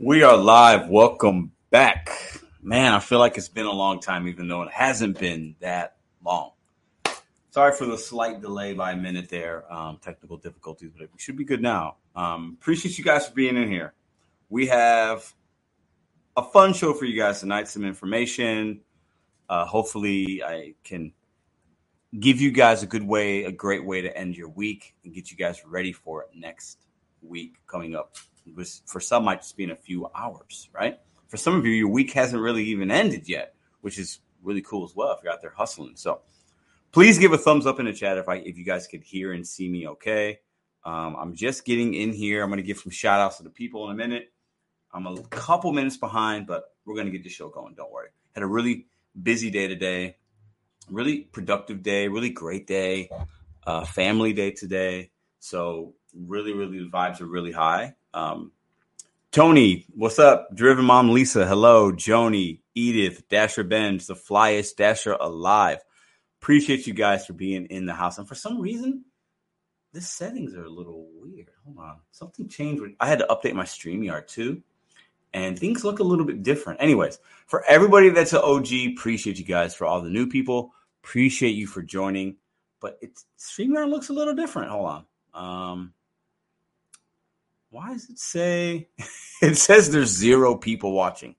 We are live. Welcome back. Man, I feel like it's been a long time, even though it hasn't been that long. Sorry for the slight delay by a minute there, um, technical difficulties, but we should be good now. Um, appreciate you guys for being in here. We have a fun show for you guys tonight, some information. Uh, hopefully, I can give you guys a good way, a great way to end your week and get you guys ready for it next week coming up was for some might just be in a few hours, right? For some of you, your week hasn't really even ended yet, which is really cool as well if you're out there hustling. So please give a thumbs up in the chat if I if you guys could hear and see me okay. Um, I'm just getting in here. I'm going to give some shout outs to the people in a minute. I'm a couple minutes behind, but we're going to get the show going. Don't worry. Had a really busy day today, really productive day, really great day, uh, family day today. So really, really the vibes are really high. Um, Tony, what's up? Driven Mom Lisa, hello. Joni, Edith, Dasher Benz, the flyest Dasher alive. Appreciate you guys for being in the house. And for some reason, the settings are a little weird. Hold on. Something changed. I had to update my StreamYard too. And things look a little bit different. Anyways, for everybody that's an OG, appreciate you guys. For all the new people, appreciate you for joining. But it's StreamYard looks a little different. Hold on. Um, why does it say it says there's zero people watching?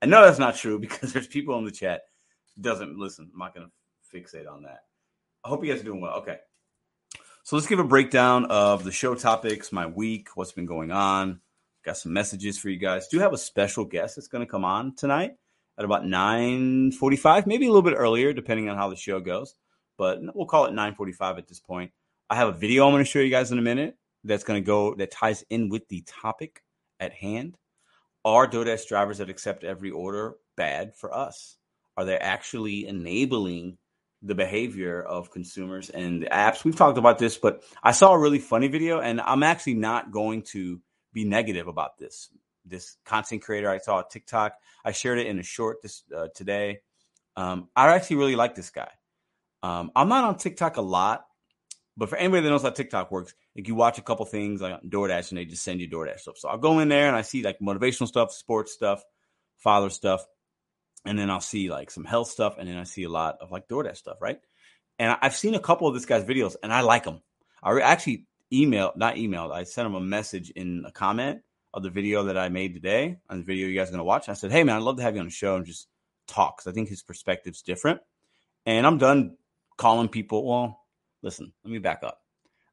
I know that's not true because there's people in the chat. Doesn't listen. I'm not gonna fixate on that. I hope you guys are doing well. Okay. So let's give a breakdown of the show topics, my week, what's been going on. Got some messages for you guys. Do have a special guest that's to come on tonight at about 9:45, maybe a little bit earlier, depending on how the show goes. But we'll call it 9:45 at this point. I have a video I'm going to show you guys in a minute that's going to go that ties in with the topic at hand. Are DoorDash drivers that accept every order bad for us? Are they actually enabling the behavior of consumers and the apps? We've talked about this, but I saw a really funny video, and I'm actually not going to be negative about this. This content creator I saw TikTok, I shared it in a short this uh, today. Um, I actually really like this guy. Um, I'm not on TikTok a lot, but for anybody that knows how TikTok works, like you watch a couple things like DoorDash and they just send you DoorDash stuff. So I'll go in there and I see like motivational stuff, sports stuff, father stuff, and then I'll see like some health stuff, and then I see a lot of like DoorDash stuff, right? And I've seen a couple of this guy's videos, and I like them. I actually emailed, not emailed, I sent him a message in a comment of the video that I made today on the video you guys are gonna watch. I said, "Hey man, I'd love to have you on the show and just talk because I think his perspective's different." And I'm done calling people. Well, listen, let me back up.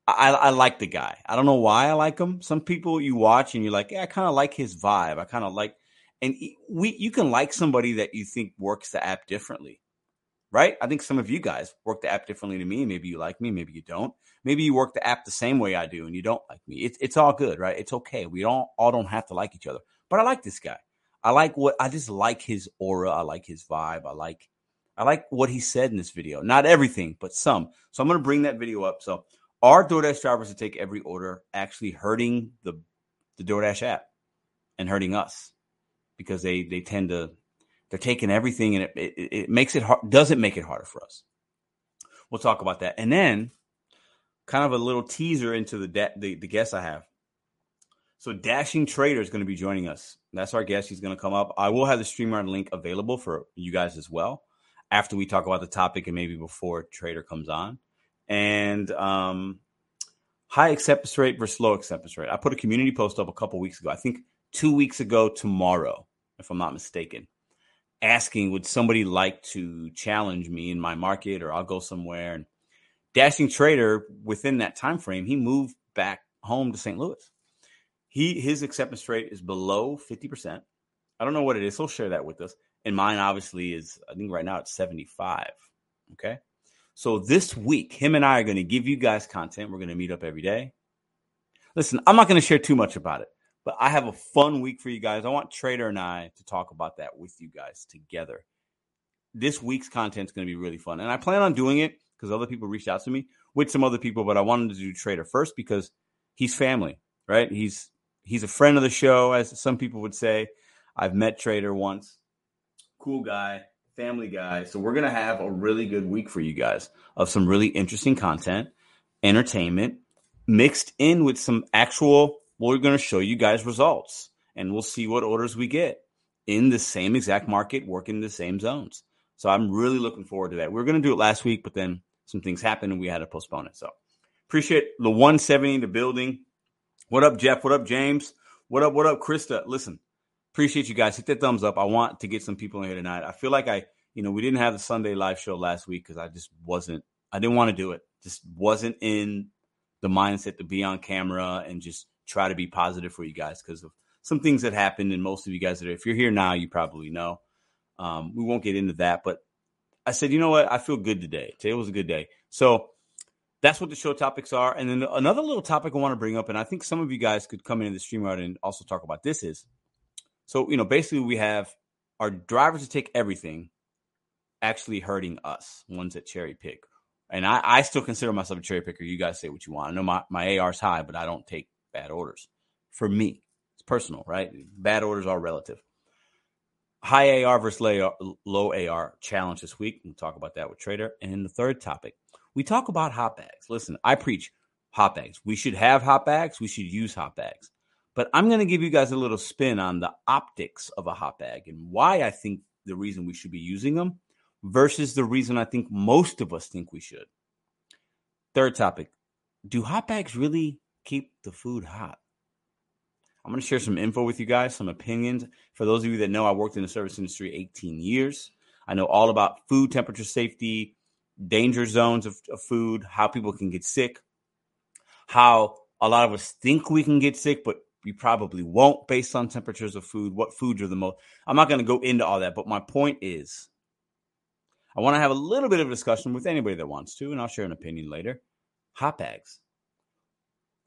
I, I like the guy. I don't know why I like him. Some people you watch and you're like, yeah, I kind of like his vibe. I kind of like, and we you can like somebody that you think works the app differently, right? I think some of you guys work the app differently to me. Maybe you like me, maybe you don't. Maybe you work the app the same way I do, and you don't like me. It's it's all good, right? It's okay. We don't all don't have to like each other. But I like this guy. I like what I just like his aura. I like his vibe. I like I like what he said in this video. Not everything, but some. So I'm going to bring that video up. So are DoorDash drivers to take every order actually hurting the the DoorDash app and hurting us because they they tend to they're taking everything and it, it, it makes it hard doesn't make it harder for us. We'll talk about that. And then kind of a little teaser into the de- the, the guest I have. So Dashing Trader is going to be joining us. That's our guest. He's going to come up. I will have the StreamYard link available for you guys as well after we talk about the topic and maybe before Trader comes on. And um, high acceptance rate versus low acceptance rate. I put a community post up a couple weeks ago. I think two weeks ago tomorrow, if I'm not mistaken, asking would somebody like to challenge me in my market or I'll go somewhere. And Dashing Trader within that time frame, he moved back home to St. Louis. He his acceptance rate is below 50%. I don't know what it is. He'll share that with us. And mine obviously is, I think right now it's 75. Okay. So this week, him and I are going to give you guys content. We're going to meet up every day. Listen, I'm not going to share too much about it, but I have a fun week for you guys. I want Trader and I to talk about that with you guys together. This week's content is going to be really fun. And I plan on doing it because other people reached out to me with some other people, but I wanted to do Trader first because he's family, right? He's he's a friend of the show, as some people would say. I've met Trader once cool guy, family guy. So we're going to have a really good week for you guys of some really interesting content, entertainment mixed in with some actual, we're going to show you guys results and we'll see what orders we get in the same exact market, working the same zones. So I'm really looking forward to that. We were going to do it last week, but then some things happened and we had to postpone it. So appreciate the 170 in the building. What up, Jeff? What up, James? What up? What up, Krista? Listen, appreciate you guys. Hit that thumbs up. I want to get some people in here tonight. I feel like I, you know, we didn't have the Sunday live show last week because I just wasn't, I didn't want to do it. Just wasn't in the mindset to be on camera and just try to be positive for you guys because of some things that happened. And most of you guys that are, if you're here now, you probably know. Um, we won't get into that, but I said, you know what? I feel good today. Today was a good day. So that's what the show topics are. And then another little topic I want to bring up, and I think some of you guys could come into the stream out and also talk about this is so, you know, basically we have our drivers to take everything actually hurting us, ones that cherry pick. And I, I still consider myself a cherry picker. You guys say what you want. I know my, my AR is high, but I don't take bad orders. For me, it's personal, right? Bad orders are relative high AR versus low AR challenge this week. We'll talk about that with Trader. And in the third topic, we talk about hot bags. Listen, I preach hot bags. We should have hot bags. We should use hot bags. But I'm going to give you guys a little spin on the optics of a hot bag and why I think the reason we should be using them versus the reason I think most of us think we should. Third topic Do hot bags really keep the food hot? I'm going to share some info with you guys, some opinions. For those of you that know, I worked in the service industry 18 years. I know all about food temperature safety, danger zones of, of food, how people can get sick, how a lot of us think we can get sick, but we probably won't based on temperatures of food, what foods are the most. I'm not going to go into all that, but my point is I want to have a little bit of a discussion with anybody that wants to, and I'll share an opinion later. Hot bags.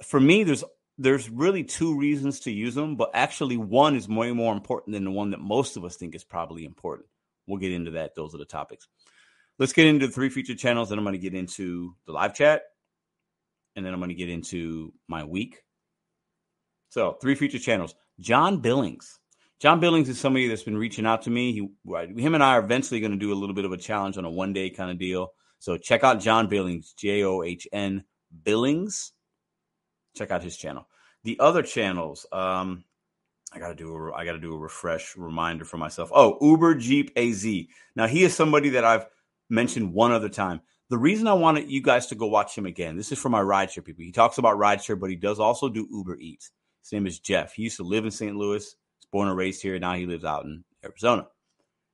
For me, there's there's really two reasons to use them, but actually one is way more important than the one that most of us think is probably important. We'll get into that. Those are the topics. Let's get into the three featured channels. Then I'm going to get into the live chat, and then I'm going to get into my week. So three featured channels. John Billings. John Billings is somebody that's been reaching out to me. He, him and I are eventually going to do a little bit of a challenge on a one day kind of deal. So check out John Billings, J O H N Billings check out his channel. The other channels, um, I gotta do a, I gotta do a refresh reminder for myself. Oh, Uber Jeep AZ. Now he is somebody that I've mentioned one other time. The reason I wanted you guys to go watch him again, this is for my rideshare people. He talks about rideshare, but he does also do Uber Eats. His name is Jeff. He used to live in St. Louis. He's born and raised here. Now he lives out in Arizona.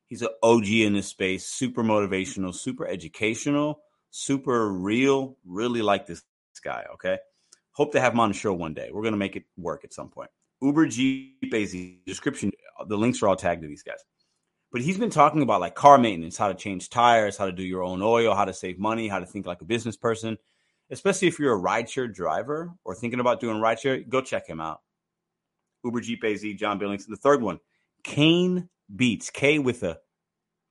He's an OG in this space, super motivational, super educational, super real. Really like this guy. Okay. Hope to have him on the show one day. We're going to make it work at some point. Uber Jeep AZ description. The links are all tagged to these guys. But he's been talking about like car maintenance, how to change tires, how to do your own oil, how to save money, how to think like a business person. Especially if you're a rideshare driver or thinking about doing rideshare, go check him out. Uber Jeep AZ, John Billings. The third one, Kane Beats, K with a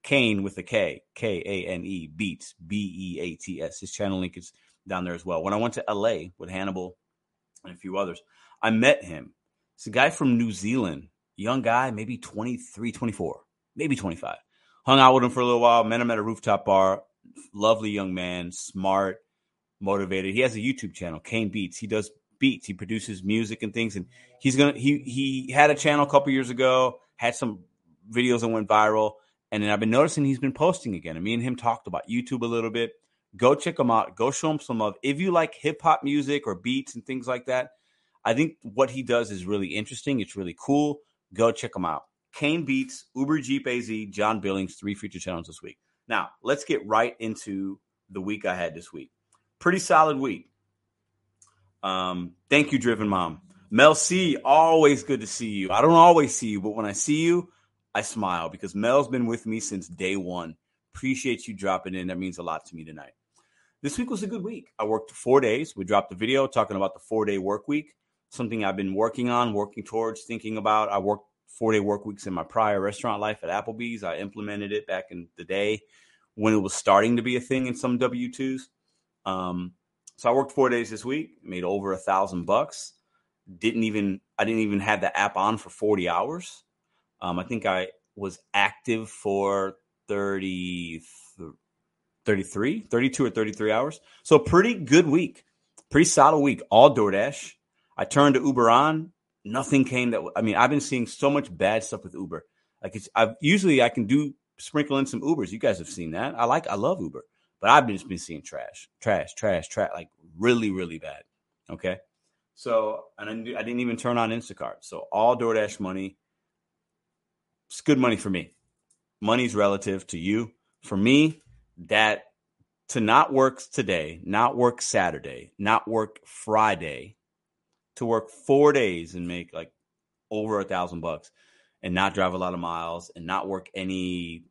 Kane with a K, K A N E Beats, B E A T S. His channel link is down there as well. When I went to LA with Hannibal and a few others, I met him. It's a guy from New Zealand, young guy, maybe 23, 24, maybe 25. Hung out with him for a little while, met him at a rooftop bar. Lovely young man, smart, motivated. He has a YouTube channel, Kane Beats. He does beats. He produces music and things. And he's gonna he he had a channel a couple years ago, had some videos that went viral. And then I've been noticing he's been posting again. And me and him talked about YouTube a little bit. Go check him out. Go show him some love. If you like hip hop music or beats and things like that, I think what he does is really interesting. It's really cool. Go check him out. Kane Beats, Uber Jeep AZ, John Billings, three feature channels this week. Now, let's get right into the week I had this week. Pretty solid week. Um, thank you, Driven Mom. Mel C, always good to see you. I don't always see you, but when I see you, I smile because Mel's been with me since day one. Appreciate you dropping in. That means a lot to me tonight. This week was a good week. I worked four days. We dropped a video talking about the four day work week, something I've been working on, working towards, thinking about. I worked four day work weeks in my prior restaurant life at Applebee's. I implemented it back in the day when it was starting to be a thing in some W 2s. Um, so I worked four days this week, made over a thousand bucks. Didn't even, I didn't even have the app on for 40 hours. Um, I think I was active for 30, 33, 32 or 33 hours. So pretty good week, pretty solid week. All DoorDash. I turned to Uber on nothing came that I mean, I've been seeing so much bad stuff with Uber. Like it's I've usually I can do sprinkle in some Ubers. You guys have seen that. I like I love Uber, but I've just been seeing trash, trash, trash, trash, like really, really bad. Okay. So and I didn't, I didn't even turn on Instacart. So all DoorDash money. It's good money for me. Money's relative to you. For me, that to not work today, not work Saturday, not work Friday, to work four days and make like over a thousand bucks and not drive a lot of miles and not work any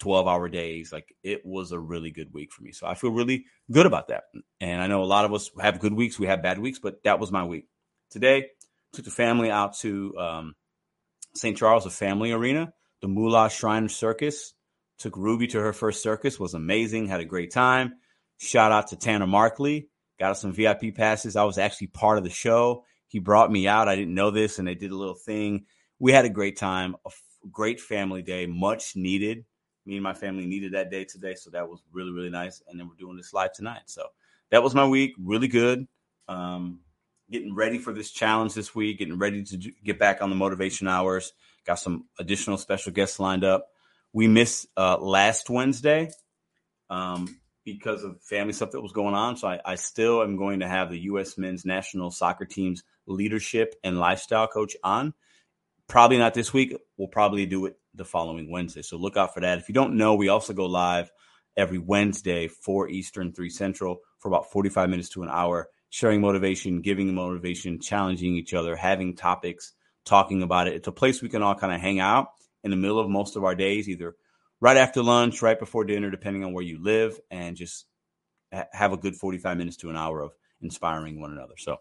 12 hour days. Like it was a really good week for me. So I feel really good about that. And I know a lot of us have good weeks, we have bad weeks, but that was my week. Today, took the family out to um, St. Charles, a family arena, the Moolah Shrine Circus. Took Ruby to her first circus, was amazing, had a great time. Shout out to Tanner Markley, got us some VIP passes. I was actually part of the show. He brought me out. I didn't know this, and they did a little thing. We had a great time, a f- great family day, much needed. Me and my family needed that day today, so that was really, really nice. And then we're doing this live tonight. So that was my week, really good. Um, getting ready for this challenge this week, getting ready to get back on the motivation hours. Got some additional special guests lined up. We missed uh, last Wednesday. Um, because of family stuff that was going on. So I, I, still am going to have the U.S. men's national soccer team's leadership and lifestyle coach on. Probably not this week. We'll probably do it the following Wednesday. So look out for that. If you don't know, we also go live every Wednesday, 4 Eastern, 3 Central, for about 45 minutes to an hour, sharing motivation, giving motivation, challenging each other, having topics, talking about it. It's a place we can all kind of hang out in the middle of most of our days, either right after lunch, right before dinner, depending on where you live, and just have a good 45 minutes to an hour of inspiring one another. So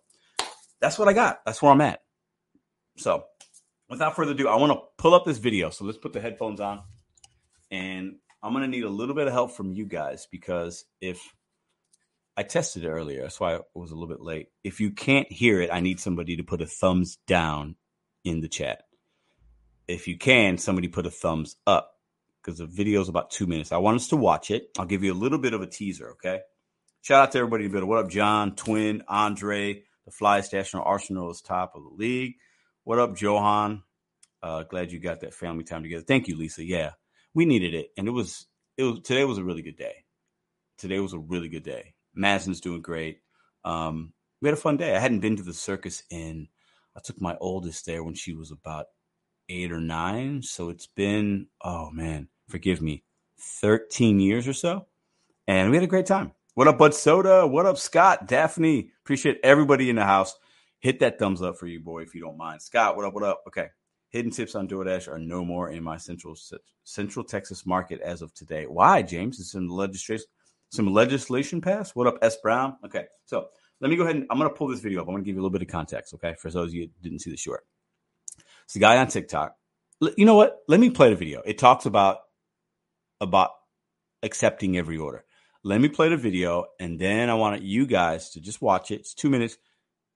that's what I got. That's where I'm at. So without further ado, I want to pull up this video. So let's put the headphones on. And I'm going to need a little bit of help from you guys because if I tested it earlier, that's why I was a little bit late. If you can't hear it, I need somebody to put a thumbs down in the chat. If you can, somebody put a thumbs up because the video is about two minutes. I want us to watch it. I'll give you a little bit of a teaser, okay? Shout out to everybody in the What up, John, Twin, Andre, the Fly National Arsenal is top of the league. What up, Johan? Uh, glad you got that family time together. Thank you, Lisa. Yeah, we needed it, and it was it was today was a really good day. Today was a really good day. Madison's doing great. Um, we had a fun day. I hadn't been to the circus in. I took my oldest there when she was about eight or nine, so it's been oh man, forgive me, 13 years or so. And we had a great time. What up, Bud Soda? What up, Scott? Daphne? Appreciate everybody in the house. Hit that thumbs up for you, boy, if you don't mind. Scott, what up? What up? Okay. Hidden tips on DoorDash are no more in my central Central Texas market as of today. Why, James? Is some legislation some legislation passed? What up, S Brown? Okay, so let me go ahead and I'm going to pull this video up. I'm going to give you a little bit of context, okay, for those of you didn't see the short. It's a guy on TikTok. You know what? Let me play the video. It talks about about accepting every order. Let me play the video and then I want you guys to just watch it. It's two minutes.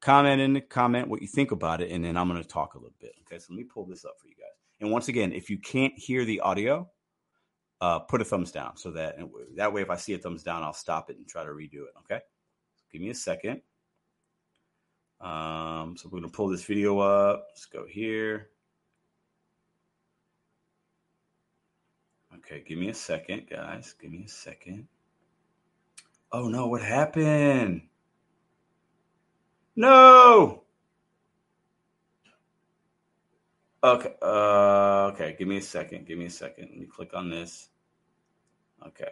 Comment in the comment what you think about it, and then I'm going to talk a little bit. Okay, so let me pull this up for you guys. And once again, if you can't hear the audio, uh, put a thumbs down so that that way, if I see a thumbs down, I'll stop it and try to redo it. Okay, give me a second. Um, so we're going to pull this video up. Let's go here. Okay, give me a second, guys. Give me a second. Oh no, what happened? No. Okay. Uh, okay. Give me a second. Give me a second. Let me click on this. Okay.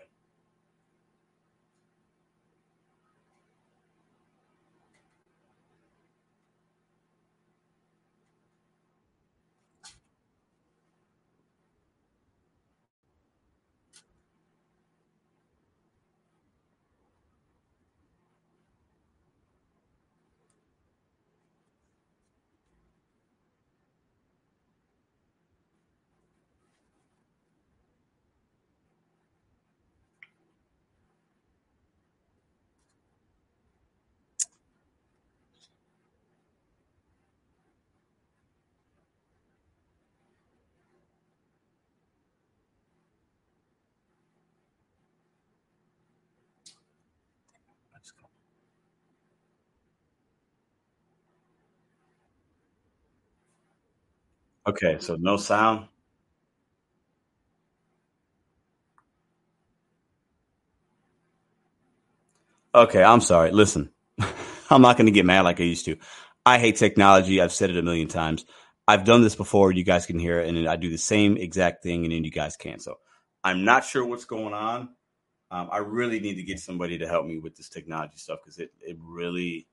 Okay, so no sound. Okay, I'm sorry. Listen, I'm not going to get mad like I used to. I hate technology. I've said it a million times. I've done this before. You guys can hear it, and I do the same exact thing, and then you guys can't. So I'm not sure what's going on. Um, I really need to get somebody to help me with this technology stuff because it it really.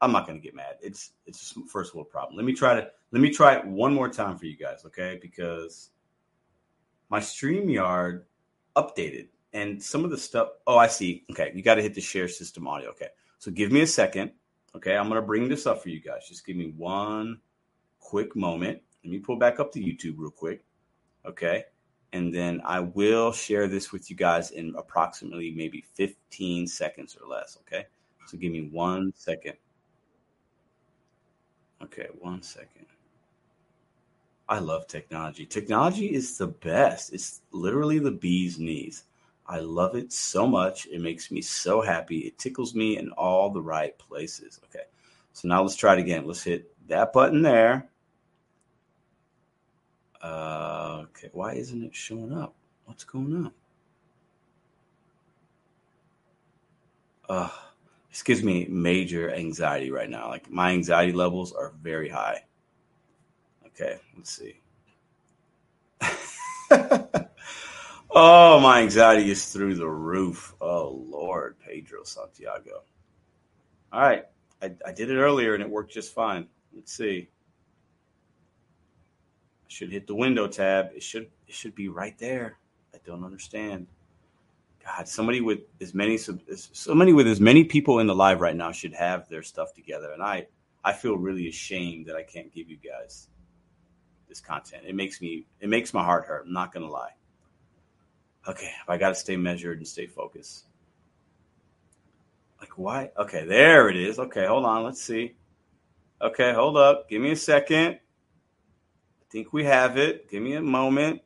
I'm not to get mad. It's it's a first world problem. Let me try to let me try it one more time for you guys, okay? Because my StreamYard updated and some of the stuff. Oh, I see. Okay, you got to hit the share system audio. Okay, so give me a second. Okay, I'm gonna bring this up for you guys. Just give me one quick moment. Let me pull back up to YouTube real quick. Okay, and then I will share this with you guys in approximately maybe 15 seconds or less. Okay, so give me one second. Okay, one second. I love technology. Technology is the best. It's literally the bee's knees. I love it so much. It makes me so happy. It tickles me in all the right places. Okay. So now let's try it again. Let's hit that button there. Uh, okay. Why isn't it showing up? What's going on? Uh, this gives me major anxiety right now. Like my anxiety levels are very high. Okay. Let's see. Oh, my anxiety is through the roof. Oh, Lord, Pedro Santiago. All right. I, I did it earlier and it worked just fine. Let's see. Should hit the window tab. It should it should be right there. I don't understand. God, somebody with as many somebody with as many people in the live right now should have their stuff together. And I I feel really ashamed that I can't give you guys this content. It makes me it makes my heart hurt. I'm not gonna lie okay, I got to stay measured and stay focused. Like, why? Okay, there it is. Okay, hold on. Let's see. Okay, hold up. Give me a second. Think we have it. Give me a moment.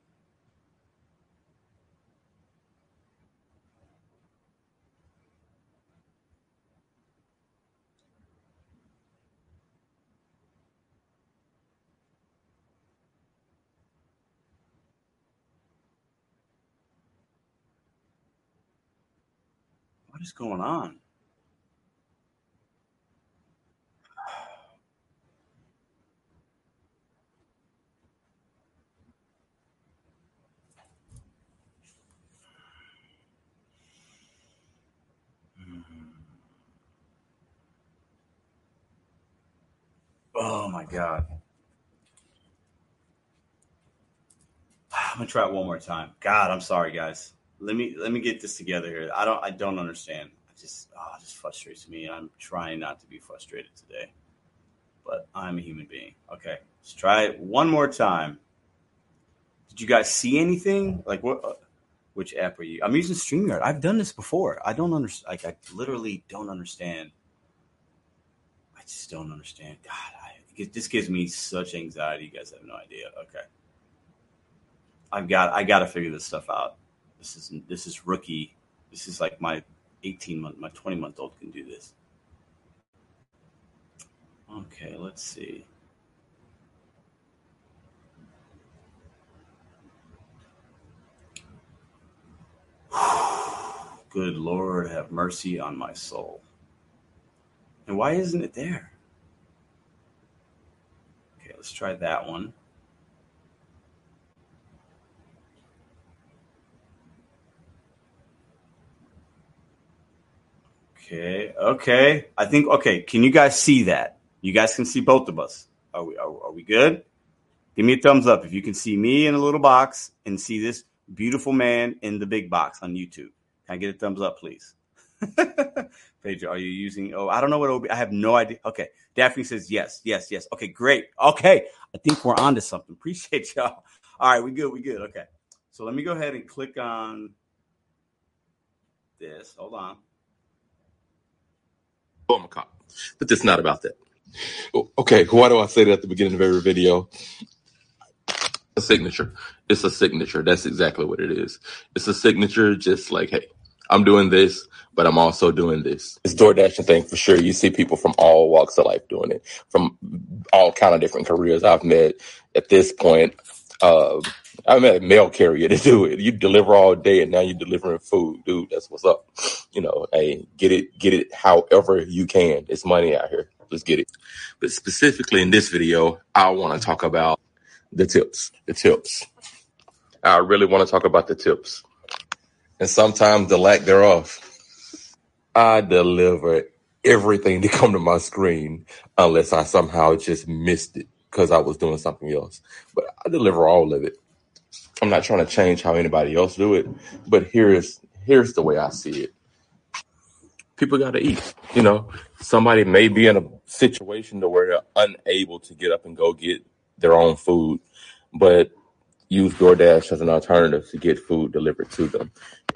What is going on? Oh my god. I'm gonna try it one more time. God, I'm sorry, guys let me let me get this together here. I don't I don't understand. I just oh, it just frustrates me. I'm trying not to be frustrated today, but I'm a human being. Okay, let's try it one more time. Did you guys see anything? Like what? Which app are you? I'm using Streamyard. I've done this before. I don't understand. Like I literally don't understand. I just don't understand. God, this gives me such anxiety. You guys have no idea. Okay. I've got I got to figure this stuff out. This is this is rookie. This is like my 18 month, my 20 month old can do this. Okay, let's see. Good Lord, have mercy on my soul. And why isn't it there? Let's try that one. Okay. Okay. I think okay. Can you guys see that? You guys can see both of us. Are we are, are we good? Give me a thumbs up if you can see me in a little box and see this beautiful man in the big box on YouTube. Can I get a thumbs up, please? Pedro, are you using? Oh, I don't know what OB. I have no idea. Okay, Daphne says yes, yes, yes. Okay, great. Okay, I think we're on to something. Appreciate y'all. All right, we good. We good. Okay, so let me go ahead and click on this. Hold on. Oh, I'm a cop. But it's not about that. Okay, why do I say that at the beginning of every video? A signature. It's a signature. That's exactly what it is. It's a signature, just like, hey, I'm doing this. but I'm also doing this. It's DoorDashing thing for sure. You see people from all walks of life doing it, from all kind of different careers. I've met at this point. Uh, I met a mail carrier to do it. You deliver all day, and now you're delivering food, dude. That's what's up. You know, hey, get it, get it, however you can. It's money out here. Let's get it. But specifically in this video, I want to talk about the tips. The tips. I really want to talk about the tips, and sometimes the lack thereof. I deliver everything to come to my screen unless I somehow just missed it because I was doing something else. But I deliver all of it. I'm not trying to change how anybody else do it, but here's here's the way I see it. People got to eat. You know, somebody may be in a situation to where they're unable to get up and go get their own food, but use DoorDash as an alternative to get food delivered to them.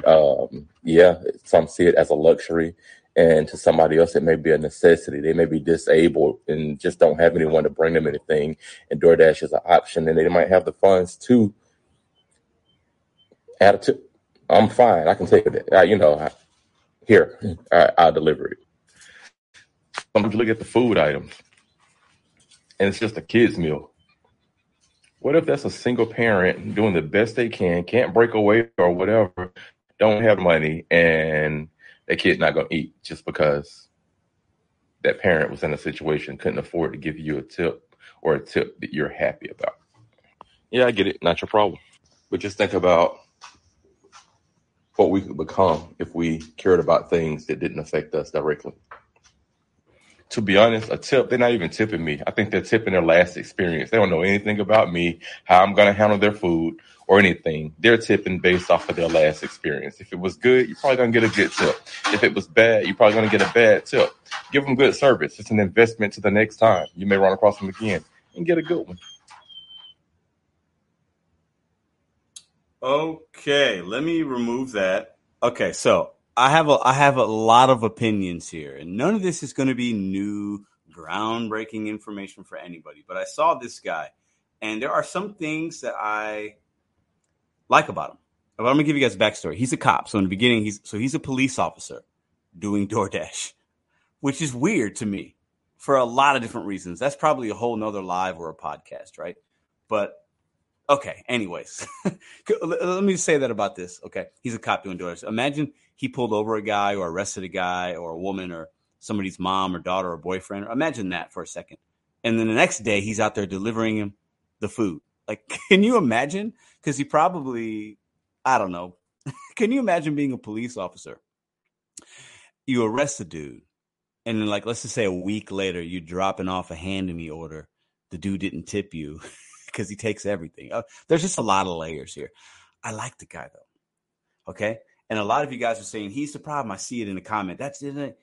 Um, yeah, some see it as a luxury, and to somebody else, it may be a necessity. They may be disabled and just don't have anyone to bring them anything, and DoorDash is an option, and they might have the funds to add a tip. I'm fine. I can take it. Uh, you know, I, here, I, I'll deliver it. Some look at the food items, and it's just a kid's meal. What if that's a single parent doing the best they can, can't break away or whatever, don't have money, and their kid's not going to eat just because that parent was in a situation couldn't afford to give you a tip or a tip that you're happy about? Yeah, I get it. Not your problem. But just think about what we could become if we cared about things that didn't affect us directly to be honest, a tip, they're not even tipping me. I think they're tipping their last experience. They don't know anything about me, how I'm going to handle their food or anything. They're tipping based off of their last experience. If it was good, you're probably going to get a good tip. If it was bad, you're probably going to get a bad tip. Give them good service. It's an investment to the next time. You may run across them again and get a good one. Okay, let me remove that. Okay, so I have a I have a lot of opinions here, and none of this is going to be new, groundbreaking information for anybody. But I saw this guy, and there are some things that I like about him. But I'm gonna give you guys backstory. He's a cop, so in the beginning, he's so he's a police officer doing DoorDash, which is weird to me for a lot of different reasons. That's probably a whole nother live or a podcast, right? But okay, anyways, let me say that about this. Okay, he's a cop doing DoorDash. Imagine he pulled over a guy or arrested a guy or a woman or somebody's mom or daughter or boyfriend. Imagine that for a second. And then the next day he's out there delivering him the food. Like, can you imagine? Because he probably, I don't know. can you imagine being a police officer? You arrest a dude, and then, like, let's just say a week later, you're dropping off a hand in me order. The dude didn't tip you because he takes everything. Uh, there's just a lot of layers here. I like the guy though. Okay. And a lot of you guys are saying he's the problem. I see it in the comment. That's it.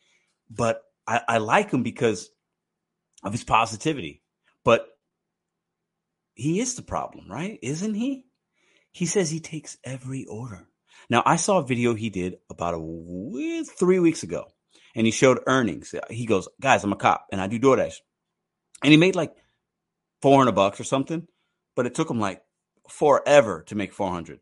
But I, I like him because of his positivity. But he is the problem, right? Isn't he? He says he takes every order. Now, I saw a video he did about a three weeks ago, and he showed earnings. He goes, "Guys, I'm a cop, and I do DoorDash," and he made like four hundred bucks or something, but it took him like forever to make four hundred.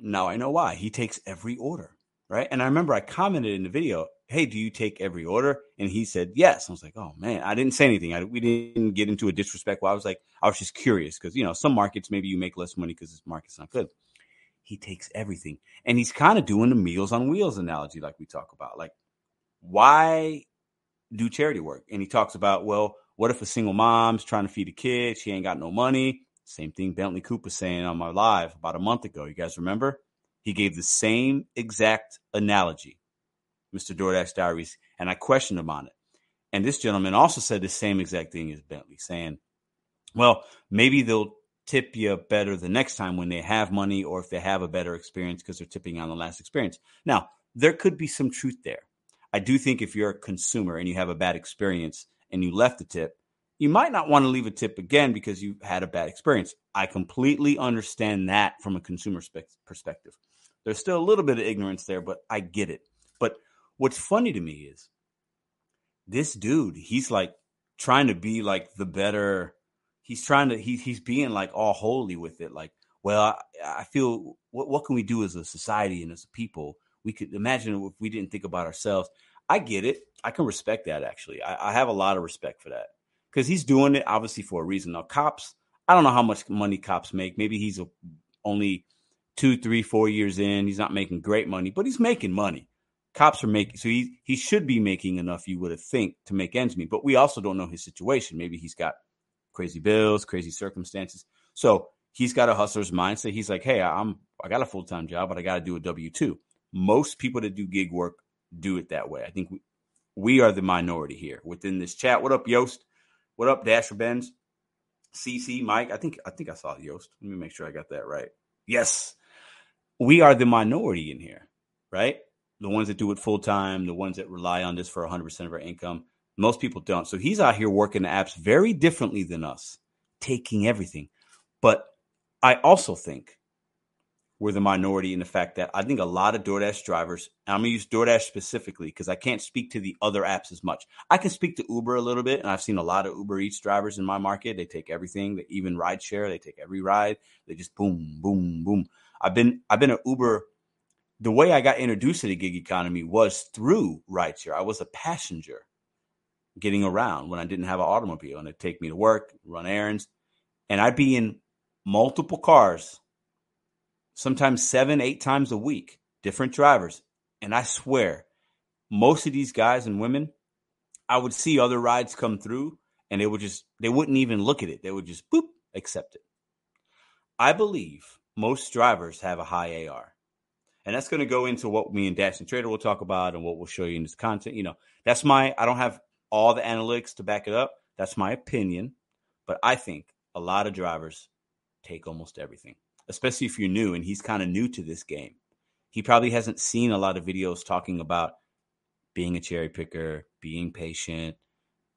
Now I know why. He takes every order, right? And I remember I commented in the video, "Hey, do you take every order?" And he said, "Yes." I was like, "Oh man," I didn't say anything. I, we didn't get into a disrespect. Well, I was like, I was just curious because you know some markets maybe you make less money because this market's not good. He takes everything, and he's kind of doing the Meals on Wheels analogy, like we talk about. Like, why do charity work? And he talks about, well, what if a single mom's trying to feed a kid, she ain't got no money, same thing Bentley Cooper saying on my live about a month ago. You guys remember? He gave the same exact analogy, Mr. DoorDash Diaries, and I questioned him on it. And this gentleman also said the same exact thing as Bentley, saying, well, maybe they'll tip you better the next time when they have money or if they have a better experience because they're tipping on the last experience. Now, there could be some truth there. I do think if you're a consumer and you have a bad experience and you left the tip, you might not want to leave a tip again because you had a bad experience. I completely understand that from a consumer spe- perspective. There's still a little bit of ignorance there, but I get it. But what's funny to me is this dude, he's like trying to be like the better. He's trying to, he, he's being like all holy with it. Like, well, I, I feel what, what can we do as a society and as a people we could imagine if we didn't think about ourselves. I get it. I can respect that actually. I, I have a lot of respect for that because he's doing it obviously for a reason. Now, cops, I don't know how much money cops make. Maybe he's a, only two, three, four years in. He's not making great money, but he's making money. Cops are making so he he should be making enough. You would have think to make ends meet, but we also don't know his situation. Maybe he's got crazy bills, crazy circumstances. So he's got a hustler's mindset. He's like, hey, I'm I got a full time job, but I got to do a W two. Most people that do gig work do it that way. I think we, we are the minority here within this chat. What up, Yost? What up, Dasher Benz? CC, Mike. I think I think I saw Yost. Let me make sure I got that right. Yes, we are the minority in here, right? The ones that do it full time, the ones that rely on this for 100 percent of our income. Most people don't. So he's out here working the apps very differently than us, taking everything. But I also think we're the minority in the fact that I think a lot of DoorDash drivers, I'm gonna use DoorDash specifically because I can't speak to the other apps as much. I can speak to Uber a little bit, and I've seen a lot of Uber Eats drivers in my market. They take everything, they even ride share, they take every ride, they just boom, boom, boom. I've been I've been an Uber. The way I got introduced to the gig economy was through rideshare. I was a passenger getting around when I didn't have an automobile, and it'd take me to work, run errands, and I'd be in multiple cars sometimes seven, eight times a week, different drivers. And I swear, most of these guys and women, I would see other rides come through and they would just, they wouldn't even look at it. They would just boop, accept it. I believe most drivers have a high AR. And that's going to go into what me and Dashing Trader will talk about and what we'll show you in this content. You know, that's my, I don't have all the analytics to back it up. That's my opinion. But I think a lot of drivers take almost everything especially if you're new and he's kind of new to this game. He probably hasn't seen a lot of videos talking about being a cherry picker, being patient.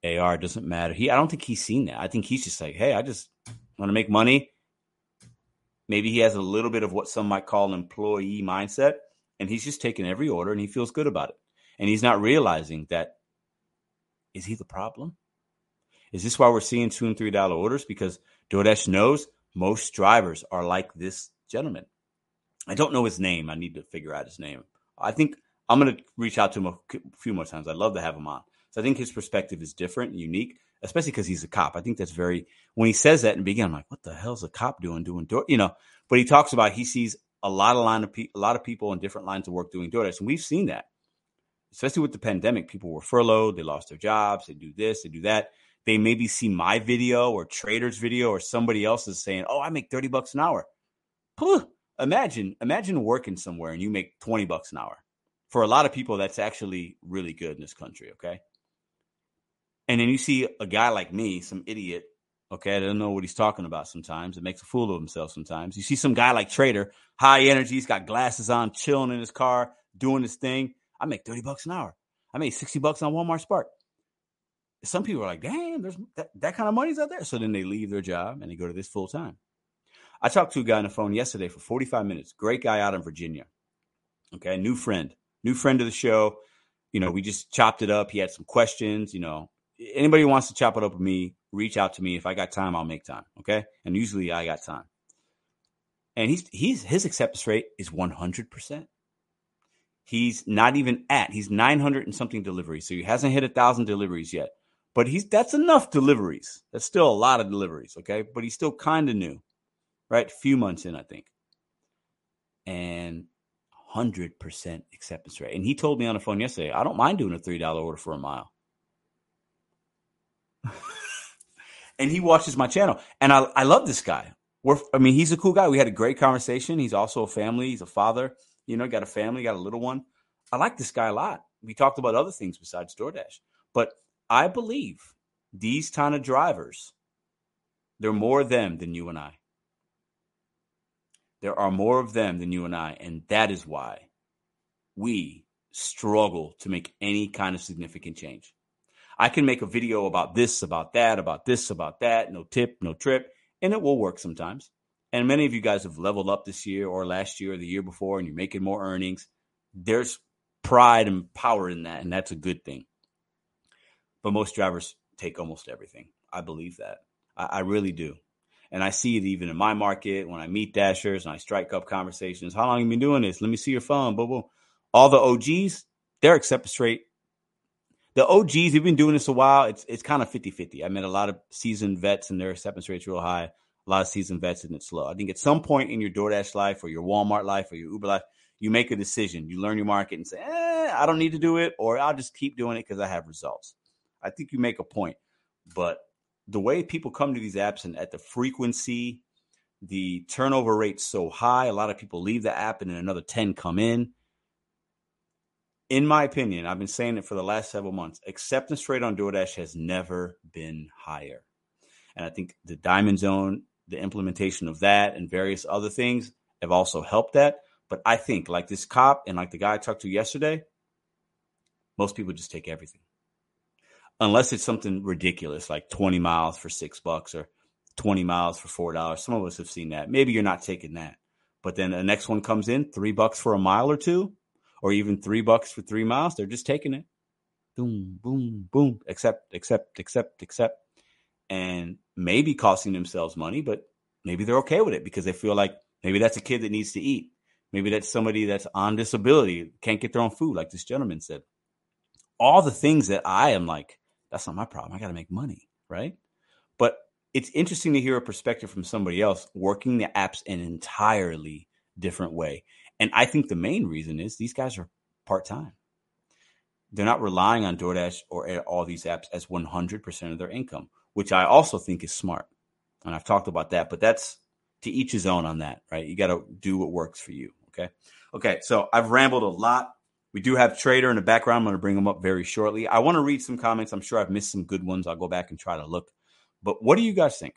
AR doesn't matter. He I don't think he's seen that. I think he's just like, hey, I just want to make money. Maybe he has a little bit of what some might call an employee mindset, and he's just taking every order and he feels good about it. And he's not realizing that is he the problem? Is this why we're seeing two and three dollar orders? Because DoorDash knows most drivers are like this gentleman. I don't know his name. I need to figure out his name. I think I'm going to reach out to him a few more times. I'd love to have him on. So I think his perspective is different and unique, especially because he's a cop. I think that's very, when he says that in the beginning, I'm like, what the hell's a cop doing, doing door, you know, but he talks about, he sees a lot of line of pe- a lot of people in different lines of work doing DoorDash. And we've seen that, especially with the pandemic, people were furloughed, they lost their jobs, they do this, they do that they maybe see my video or trader's video or somebody else is saying, "Oh, I make 30 bucks an hour." Imagine, imagine working somewhere and you make 20 bucks an hour. For a lot of people that's actually really good in this country, okay? And then you see a guy like me, some idiot, okay, I don't know what he's talking about sometimes. It makes a fool of himself sometimes. You see some guy like Trader, high energy, he's got glasses on, chilling in his car, doing his thing. I make 30 bucks an hour. I made 60 bucks on Walmart Spark some people are like, damn, there's that, that kind of money's out there. So then they leave their job and they go to this full time. I talked to a guy on the phone yesterday for 45 minutes. Great guy out in Virginia. Okay, new friend, new friend of the show. You know, we just chopped it up. He had some questions. You know, anybody wants to chop it up with me, reach out to me. If I got time, I'll make time. Okay, and usually I got time. And he's he's his acceptance rate is 100 percent. He's not even at. He's 900 and something deliveries, so he hasn't hit a thousand deliveries yet but he's that's enough deliveries. That's still a lot of deliveries, okay? But he's still kind of new, right? Few months in, I think, and hundred percent acceptance rate. And he told me on the phone yesterday, I don't mind doing a three dollar order for a mile. and he watches my channel, and I I love this guy. We're, I mean, he's a cool guy. We had a great conversation. He's also a family. He's a father. You know, got a family, got a little one. I like this guy a lot. We talked about other things besides DoorDash, but I believe these kind of drivers, they're more of them than you and I. There are more of them than you and I. And that is why we struggle to make any kind of significant change. I can make a video about this, about that, about this, about that, no tip, no trip, and it will work sometimes. And many of you guys have leveled up this year or last year or the year before, and you're making more earnings. There's pride and power in that, and that's a good thing but most drivers take almost everything. I believe that. I, I really do. And I see it even in my market when I meet dashers and I strike up conversations. How long you been doing this? Let me see your phone. Boom, boom. all the OGs, their acceptance rate. The OGs, they've been doing this a while. It's it's kind of 50-50. I met a lot of seasoned vets and their acceptance rate's real high. A lot of seasoned vets and it's slow. I think at some point in your DoorDash life or your Walmart life or your Uber life, you make a decision. You learn your market and say, eh, I don't need to do it, or I'll just keep doing it because I have results. I think you make a point. But the way people come to these apps and at the frequency, the turnover rate's so high, a lot of people leave the app and then another 10 come in in my opinion, I've been saying it for the last several months, acceptance rate on DoorDash has never been higher. And I think the Diamond Zone, the implementation of that, and various other things have also helped that. But I think, like this cop and like the guy I talked to yesterday, most people just take everything. Unless it's something ridiculous like 20 miles for six bucks or 20 miles for $4. Some of us have seen that. Maybe you're not taking that. But then the next one comes in, three bucks for a mile or two or even three bucks for three miles, they're just taking it. Boom, boom, boom. Accept, accept, accept, accept. And maybe costing themselves money, but maybe they're okay with it because they feel like maybe that's a kid that needs to eat. Maybe that's somebody that's on disability, can't get their own food, like this gentleman said. All the things that I am like, that's not my problem. I got to make money, right? But it's interesting to hear a perspective from somebody else working the apps in an entirely different way. And I think the main reason is these guys are part time. They're not relying on DoorDash or all these apps as 100% of their income, which I also think is smart. And I've talked about that, but that's to each his own on that, right? You got to do what works for you. Okay. Okay. So I've rambled a lot. We do have Trader in the background. I'm going to bring him up very shortly. I want to read some comments. I'm sure I've missed some good ones. I'll go back and try to look. But what do you guys think?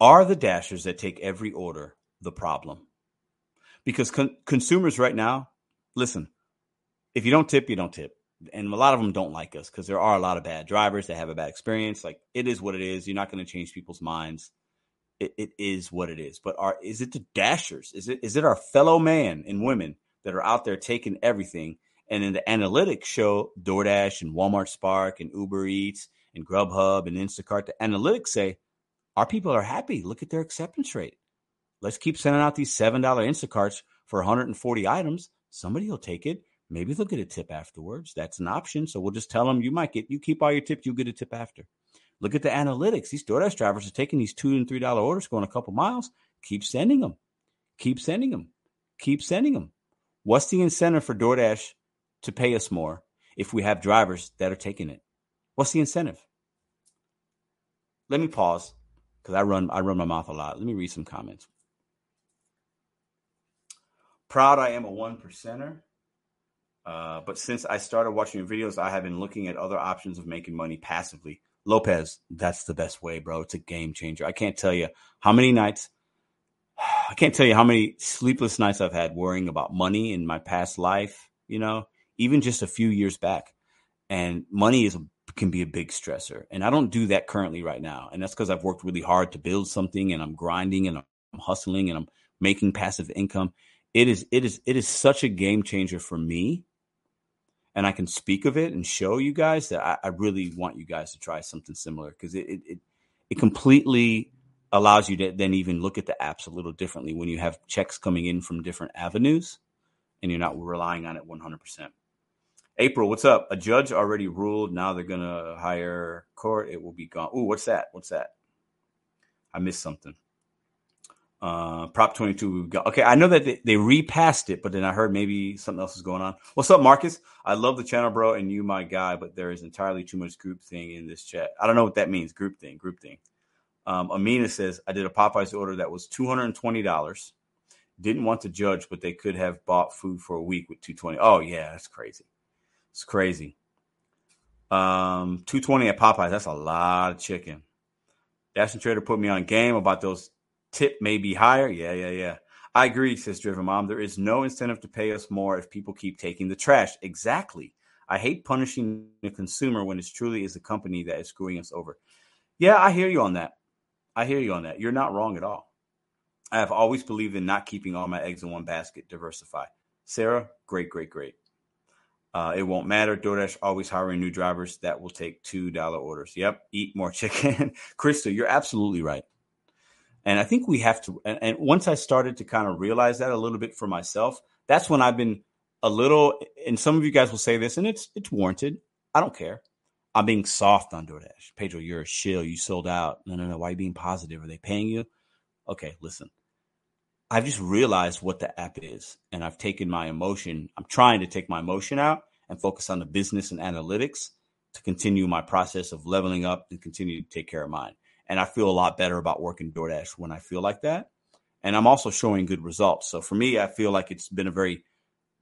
Are the dashers that take every order the problem. Because con- consumers right now, listen, if you don't tip, you don't tip. And a lot of them don't like us because there are a lot of bad drivers that have a bad experience. Like it is what it is. You're not going to change people's minds. It, it is what it is. But are is it the dashers? Is it is it our fellow man and women that are out there taking everything? And in the analytics show DoorDash and Walmart Spark and Uber Eats and Grubhub and Instacart, the analytics say our people are happy. Look at their acceptance rate. Let's keep sending out these $7 Instacarts for 140 items. Somebody will take it. Maybe they'll get a tip afterwards. That's an option. So we'll just tell them you might get, you keep all your tips, you get a tip after. Look at the analytics. These DoorDash drivers are taking these two and three dollar orders, going a couple miles. Keep sending them. Keep sending them. Keep sending them. What's the incentive for DoorDash to pay us more if we have drivers that are taking it? What's the incentive? Let me pause because I run I run my mouth a lot. Let me read some comments. Proud I am a one percenter. Uh, but since I started watching your videos, I have been looking at other options of making money passively. Lopez, that's the best way, bro. It's a game changer. I can't tell you how many nights, I can't tell you how many sleepless nights I've had worrying about money in my past life, you know, even just a few years back. And money is can be a big stressor. And I don't do that currently right now. And that's because I've worked really hard to build something and I'm grinding and I'm hustling and I'm making passive income it is it is it is such a game changer for me and i can speak of it and show you guys that i, I really want you guys to try something similar because it, it it completely allows you to then even look at the apps a little differently when you have checks coming in from different avenues and you're not relying on it 100% april what's up a judge already ruled now they're gonna hire court it will be gone Ooh, what's that what's that i missed something uh, Prop 22, we've got. Okay, I know that they, they repassed it, but then I heard maybe something else is going on. What's up, Marcus? I love the channel, bro, and you, my guy, but there is entirely too much group thing in this chat. I don't know what that means. Group thing, group thing. Um, Amina says, I did a Popeyes order that was $220. Didn't want to judge, but they could have bought food for a week with 220 Oh, yeah, that's crazy. It's crazy. Um, 220 at Popeyes, that's a lot of chicken. Dashing Trader put me on game about those tip may be higher. Yeah, yeah, yeah. I agree, says Driven Mom. There is no incentive to pay us more if people keep taking the trash. Exactly. I hate punishing the consumer when it truly is the company that is screwing us over. Yeah, I hear you on that. I hear you on that. You're not wrong at all. I have always believed in not keeping all my eggs in one basket, diversify. Sarah, great, great, great. Uh, it won't matter. DoorDash always hiring new drivers that will take $2 orders. Yep. Eat more chicken. Crystal, you're absolutely right. And I think we have to, and, and once I started to kind of realize that a little bit for myself, that's when I've been a little. And some of you guys will say this, and it's it's warranted. I don't care. I'm being soft on DoorDash. Pedro, you're a shill. You sold out. No, no, no. Why are you being positive? Are they paying you? Okay, listen. I've just realized what the app is, and I've taken my emotion. I'm trying to take my emotion out and focus on the business and analytics to continue my process of leveling up and continue to take care of mine. And I feel a lot better about working DoorDash when I feel like that. And I'm also showing good results. So for me, I feel like it's been a very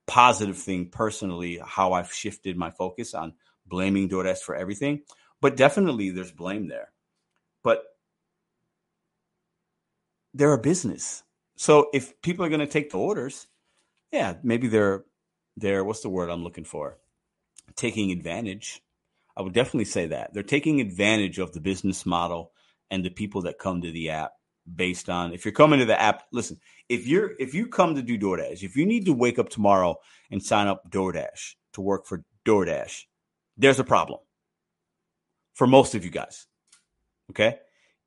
positive thing personally, how I've shifted my focus on blaming DoorDash for everything. But definitely there's blame there. But they're a business. So if people are going to take the orders, yeah, maybe they're they're what's the word I'm looking for? Taking advantage. I would definitely say that. They're taking advantage of the business model and the people that come to the app based on if you're coming to the app, listen, if you're if you come to do DoorDash, if you need to wake up tomorrow and sign up DoorDash to work for DoorDash, there's a problem for most of you guys. Okay?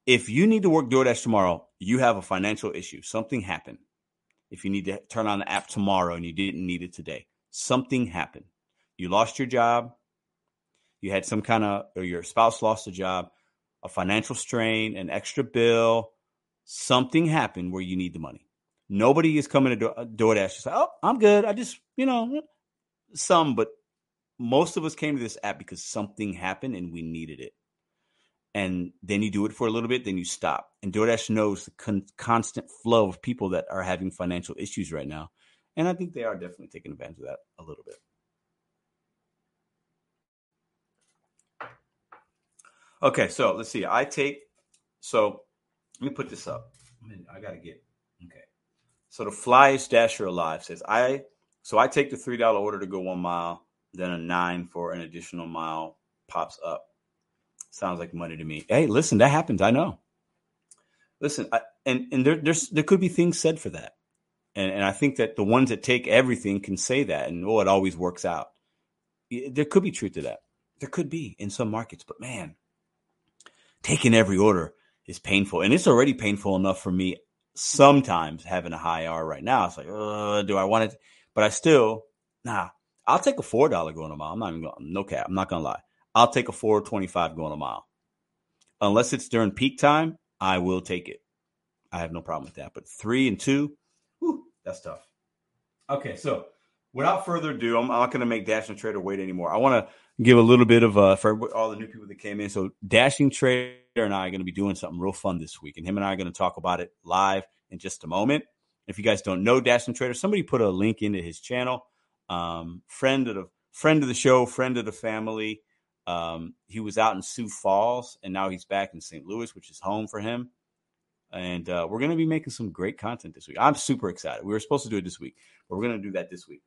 If you need to work DoorDash tomorrow, you have a financial issue. Something happened. If you need to turn on the app tomorrow and you didn't need it today, something happened. You lost your job. You had some kind of, or your spouse lost a job, a financial strain, an extra bill. Something happened where you need the money. Nobody is coming to Do- uh, DoorDash and say, "Oh, I'm good. I just, you know, some." But most of us came to this app because something happened and we needed it and then you do it for a little bit, then you stop. And DoorDash knows the con- constant flow of people that are having financial issues right now. And I think they are definitely taking advantage of that a little bit. Okay, so let's see. I take, so let me put this up. I got to get, okay. So the flyest dasher alive says, I, so I take the $3 order to go one mile, then a nine for an additional mile pops up. Sounds like money to me. Hey, listen, that happens. I know. Listen, I, and and there there's there could be things said for that, and and I think that the ones that take everything can say that, and oh, it always works out. There could be truth to that. There could be in some markets, but man, taking every order is painful, and it's already painful enough for me. Sometimes having a high R right now, it's like, uh, do I want it? But I still, nah, I'll take a four dollar going a mile. I'm not even going, no cap. I'm not gonna lie. I'll take a 425 going a mile. Unless it's during peak time, I will take it. I have no problem with that. But three and two, whew, that's tough. Okay, so without further ado, I'm not to make Dashing Trader wait anymore. I want to give a little bit of uh, for all the new people that came in. So Dashing Trader and I are to be doing something real fun this week, and him and I are to talk about it live in just a moment. If you guys don't know Dashing Trader, somebody put a link into his channel. Um, friend of the friend of the show, friend of the family. Um, he was out in Sioux Falls, and now he's back in St. Louis, which is home for him. And uh, we're going to be making some great content this week. I'm super excited. We were supposed to do it this week, but we're going to do that this week.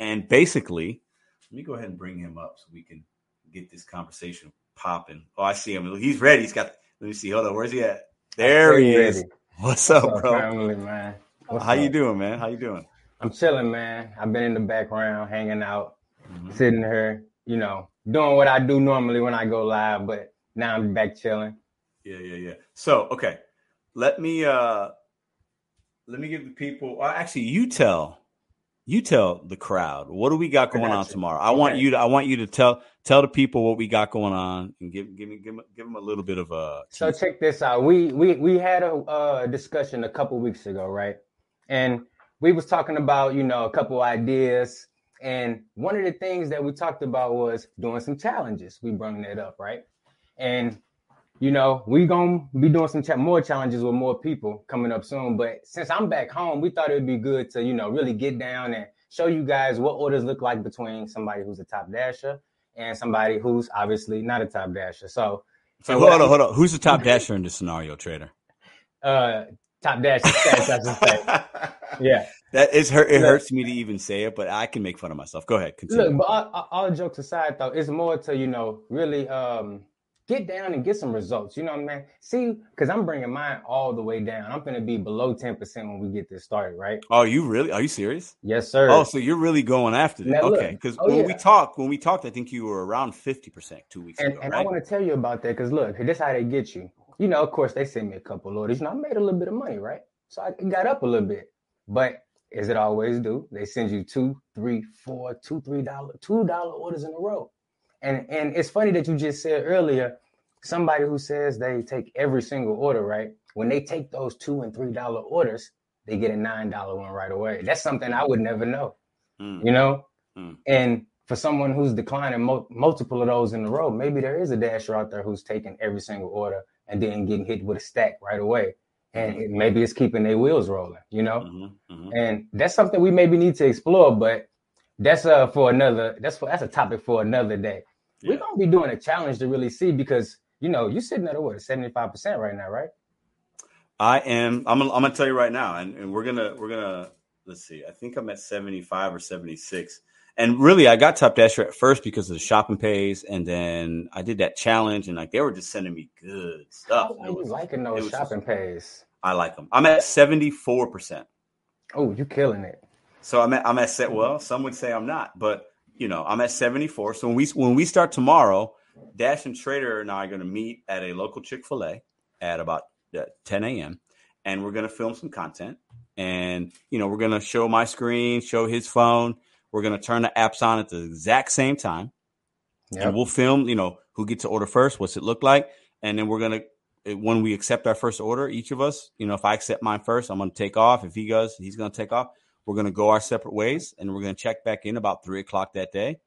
And basically, let me go ahead and bring him up so we can get this conversation popping. Oh, I see him. He's ready. He's got. Let me see. Hold on. Where's he at? There he is. What's, What's up, up, bro? Family, man. What's How up? you doing, man? How you doing? I'm chilling, man. I've been in the background, hanging out, mm-hmm. sitting here, you know, doing what I do normally when I go live, but now I'm back chilling. Yeah, yeah, yeah. So, okay. Let me uh let me give the people uh, actually you tell you tell the crowd what do we got going on tomorrow. I okay. want you to I want you to tell tell the people what we got going on and give give me give, give them a little bit of a So check this out. We we we had a uh, discussion a couple weeks ago, right? And we was talking about, you know, a couple ideas and one of the things that we talked about was doing some challenges. We brought that up, right? And you know, we gonna be doing some cha- more challenges with more people coming up soon. But since I'm back home, we thought it would be good to, you know, really get down and show you guys what orders look like between somebody who's a top dasher and somebody who's obviously not a top dasher. So, so hold on, hold on. Who's the top dasher in this scenario, trader? Uh, top dasher stats, I should say. Yeah. That is hurt. It hurts me to even say it, but I can make fun of myself. Go ahead. Continue. Look, but all, all, jokes aside, though, it's more to you know really um, get down and get some results. You know what I mean? See, because I'm bringing mine all the way down. I'm going to be below ten percent when we get this started, right? Oh, you really? Are you serious? Yes, sir. Oh, so you're really going after this? okay, because oh, when yeah. we talked, when we talked, I think you were around fifty percent two weeks and, ago. And right? I want to tell you about that because look, this how they get you. You know, of course, they send me a couple orders. You know, I made a little bit of money, right? So I got up a little bit, but as it always do, they send you two, three, four, two, three dollar, two dollar orders in a row. And and it's funny that you just said earlier, somebody who says they take every single order, right? When they take those two and three dollar orders, they get a nine dollar one right away. That's something I would never know, mm. you know. Mm. And for someone who's declining mo- multiple of those in a row, maybe there is a dasher out there who's taking every single order and then getting hit with a stack right away and maybe it's keeping their wheels rolling, you know. Mm-hmm, mm-hmm. And that's something we maybe need to explore, but that's uh for another. That's for that's a topic for another day. Yeah. We're gonna be doing a challenge to really see because you know you're sitting at what seventy five percent right now, right? I am. I'm. I'm gonna tell you right now, and, and we're gonna we're gonna let's see. I think I'm at seventy five or seventy six. And really, I got Top Dasher at first because of the shopping pays, and then I did that challenge, and like they were just sending me good stuff. How are you liking those shopping just, pays? I like them. I'm at 74%. Oh, you're killing it. So I'm at I'm at set well, some would say I'm not, but you know, I'm at 74. So when we when we start tomorrow, Dashing Trader and I are going to meet at a local Chick-fil-A at about uh, 10 a.m. and we're going to film some content and you know, we're going to show my screen, show his phone. We're going to turn the apps on at the exact same time. Yep. And we'll film, you know, who gets to order first, what's it look like, and then we're going to when we accept our first order, each of us, you know, if I accept mine first, I'm going to take off. If he goes, he's going to take off. We're going to go our separate ways, and we're going to check back in about three o'clock that day.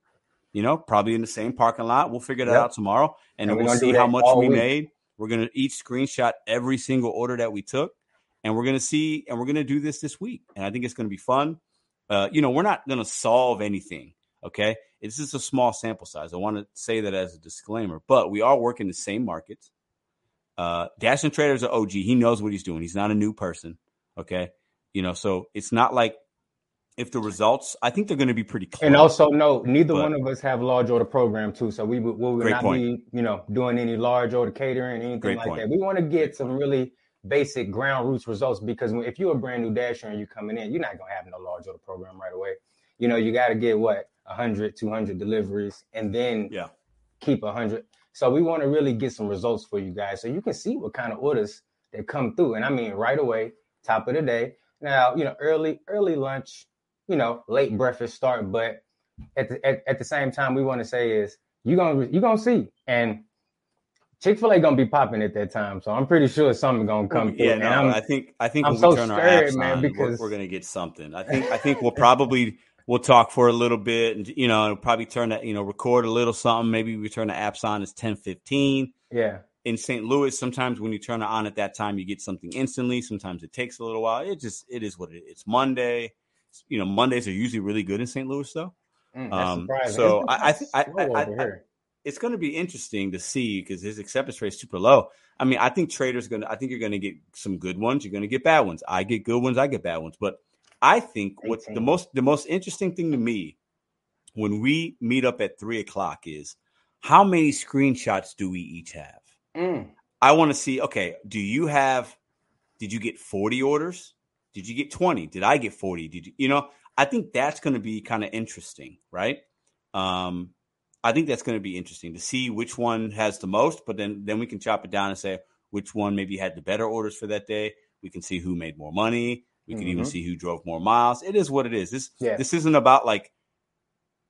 You know, probably in the same parking lot. We'll figure that yep. out tomorrow, and, and we'll see how much we week. made. We're going to each screenshot every single order that we took, and we're going to see, and we're going to do this this week. And I think it's going to be fun. Uh, you know, we're not going to solve anything. Okay, this is a small sample size. I want to say that as a disclaimer, but we are working the same markets uh, Dashing Trader's an OG. He knows what he's doing. He's not a new person. Okay. You know, so it's not like if the results, I think they're going to be pretty close. And also, no, neither but, one of us have large order program too. So we, we will not point. be, you know, doing any large order catering, anything great like point. that. We want to get some really basic ground roots results because if you're a brand new dasher and you're coming in, you're not going to have no large order program right away. You know, you got to get what 100, 200 deliveries and then yeah. keep 100. So we want to really get some results for you guys so you can see what kind of orders that come through. And I mean, right away, top of the day. Now, you know, early, early lunch, you know, late breakfast start. But at the, at, at the same time, we want to say is you're going to, you're to see. And Chick-fil-A gonna be popping at that time, so I'm pretty sure something gonna come through. Yeah, no, i think I think I'm when so we turn scared, our apps man, on, because we're, we're, gonna get something. I think I think we'll probably we'll talk for a little bit and you know probably turn that you know record a little something maybe we turn the apps on it's 10 15 yeah in st louis sometimes when you turn it on at that time you get something instantly sometimes it takes a little while it just it is what it is it's monday you know mondays are usually really good in st louis though mm, um, so i i, I, I, I it's going to be interesting to see because his acceptance rate is super low. I mean, I think traders going to, I think you're going to get some good ones. You're going to get bad ones. I get good ones. I get bad ones. But I think what's the most the most interesting thing to me when we meet up at three o'clock is how many screenshots do we each have? Mm. I want to see. Okay, do you have? Did you get forty orders? Did you get twenty? Did I get forty? Did you? You know, I think that's going to be kind of interesting, right? Um, I think that's going to be interesting to see which one has the most, but then then we can chop it down and say which one maybe had the better orders for that day. We can see who made more money. We can mm-hmm. even see who drove more miles. It is what it is. This yeah. this isn't about like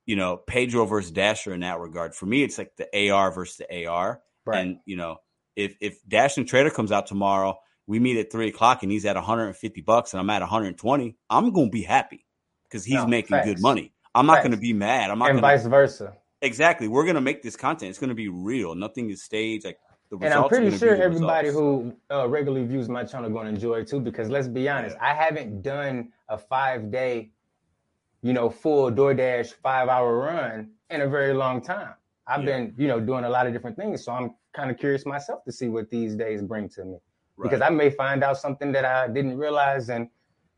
you know Pedro versus Dasher in that regard. For me, it's like the AR versus the AR. Right. And you know, if if Dashing Trader comes out tomorrow, we meet at three o'clock and he's at 150 bucks and I'm at 120. I'm gonna be happy because he's no, making good money. I'm not gonna be mad. I'm not and gonna, vice versa. Exactly. We're gonna make this content. It's gonna be real. Nothing is staged. Like and I'm pretty sure everybody who uh, regularly views my channel going to enjoy it too. Because let's be honest. I haven't done a five day, you know, full DoorDash five hour run in a very long time. I've yeah. been, you know, doing a lot of different things, so I'm kind of curious myself to see what these days bring to me. Right. Because I may find out something that I didn't realize, and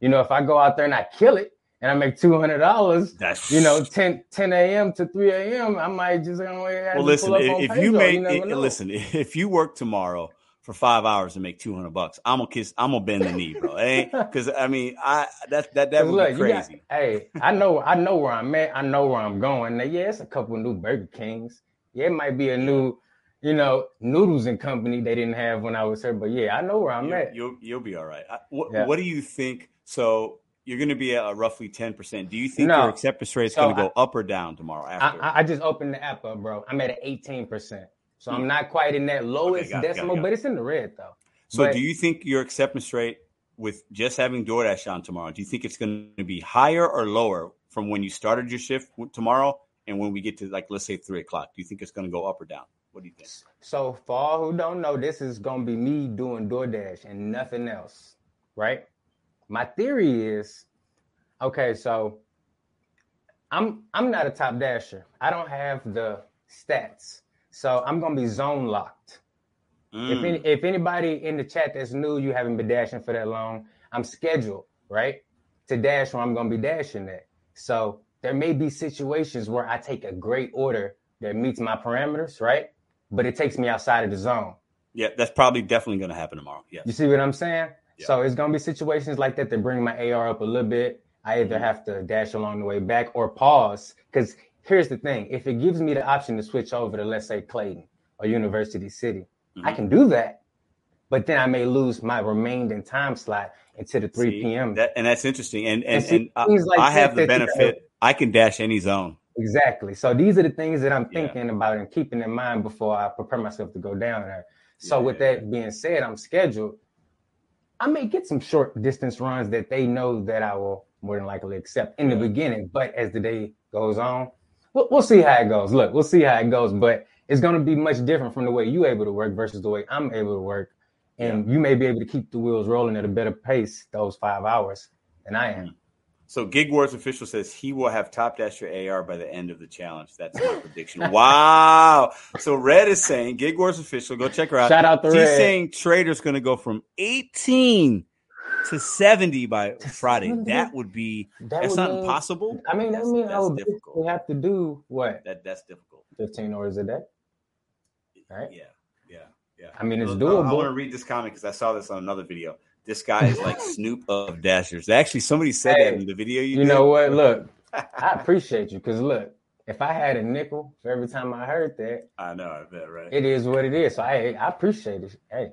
you know, if I go out there and I kill it, and I make two hundred dollars, you know, 10, 10 a.m. to three a.m. I might just you know, well listen. If, if you make you listen, if you work tomorrow for five hours and make two hundred bucks, I'm gonna kiss. I'm gonna bend the knee, bro. Hey, Because I mean, I that that that would look, be crazy. Got, hey, I know, I know where I'm at. I know where I'm going. Now, yeah, it's a couple new Burger Kings. Yeah, it might be a new, you know, noodles and company they didn't have when I was here. But yeah, I know where I'm you, at. You'll you'll be all right. I, what, yeah. what do you think? So you're going to be at roughly 10%. Do you think No. your acceptance rate is So going to I- go up or down tomorrow I, after? I I just opened the app up, bro. I'm at an 18%. So I'm hmm. not quite in that lowest got it, got it, decimal, it. but it's in the red though. so but- do you think your acceptance rate with just having DoorDash on tomorrow, do you think it's going to be higher or lower from when you started your shift tomorrow and when we get to like, let's say three o'clock? Do you think it's going to go up or down? What do you think? So for all who don't know, this is gonna be me doing DoorDash and nothing else, right? My theory is, okay, so I'm I'm not a top dasher. I don't have the stats, so I'm gonna be zone locked. If Mm, any, if anybody in the chat that's new, you haven't been dashing for that long, I'm scheduled right to dash where I'm gonna be dashing at. So there may be situations where I take a great order that meets my parameters, right? But it takes me outside of the zone. yeah, that's probably definitely going to happen tomorrow. Yeah. You see what I'm saying? Yeah. So it's gonna be situations like that that bring my AR up a little bit. I either Mhm. have to dash along the way back or pause. Because here's the thing: if it gives me the option to switch over to let's say Clayton or University City, I Mhm. can do that. But then I may lose my remaining time slot into the 3 See, p.m. That, and that's interesting. And and, And see, and I, like I have the benefit. I can dash any zone. Exactly. So these are the things that I'm Yeah. thinking about and keeping in mind before I prepare myself to go down there. So Yeah, with that being said, I'm scheduled. I may get some short distance runs that they know that I will more than likely accept in the beginning. But as the day goes on, we'll, we'll see how it goes. Look, we'll see how it goes. But it's going to be much different from the way you able to work versus the way I'm able to work. And you may be able to keep the wheels rolling at a better pace those five hours than I am. So Gig Wars official says he will have top dash your AR by the end of the challenge. That's my prediction. Wow. So Red is saying Gig Wars official. Go check her out. Shout out to She's Red. saying Trader's going to go from 18 to 70 by Friday. That would be That that's would not mean- impossible. I mean, that means mean I that's would difficult. basically have to do what That that's difficult. 15 hours a day. Right. Yeah. Yeah. Yeah. I mean, it's doable. I, doable. want to read this comment because I saw this on another video. This guy is like Snoop of Dashers. Actually, somebody said that in the video. You, You know what? Look, I appreciate you because look, if I had a nickel for every time I heard that, I know. I bet. Right. it is what it is. So I I appreciate it. Hey,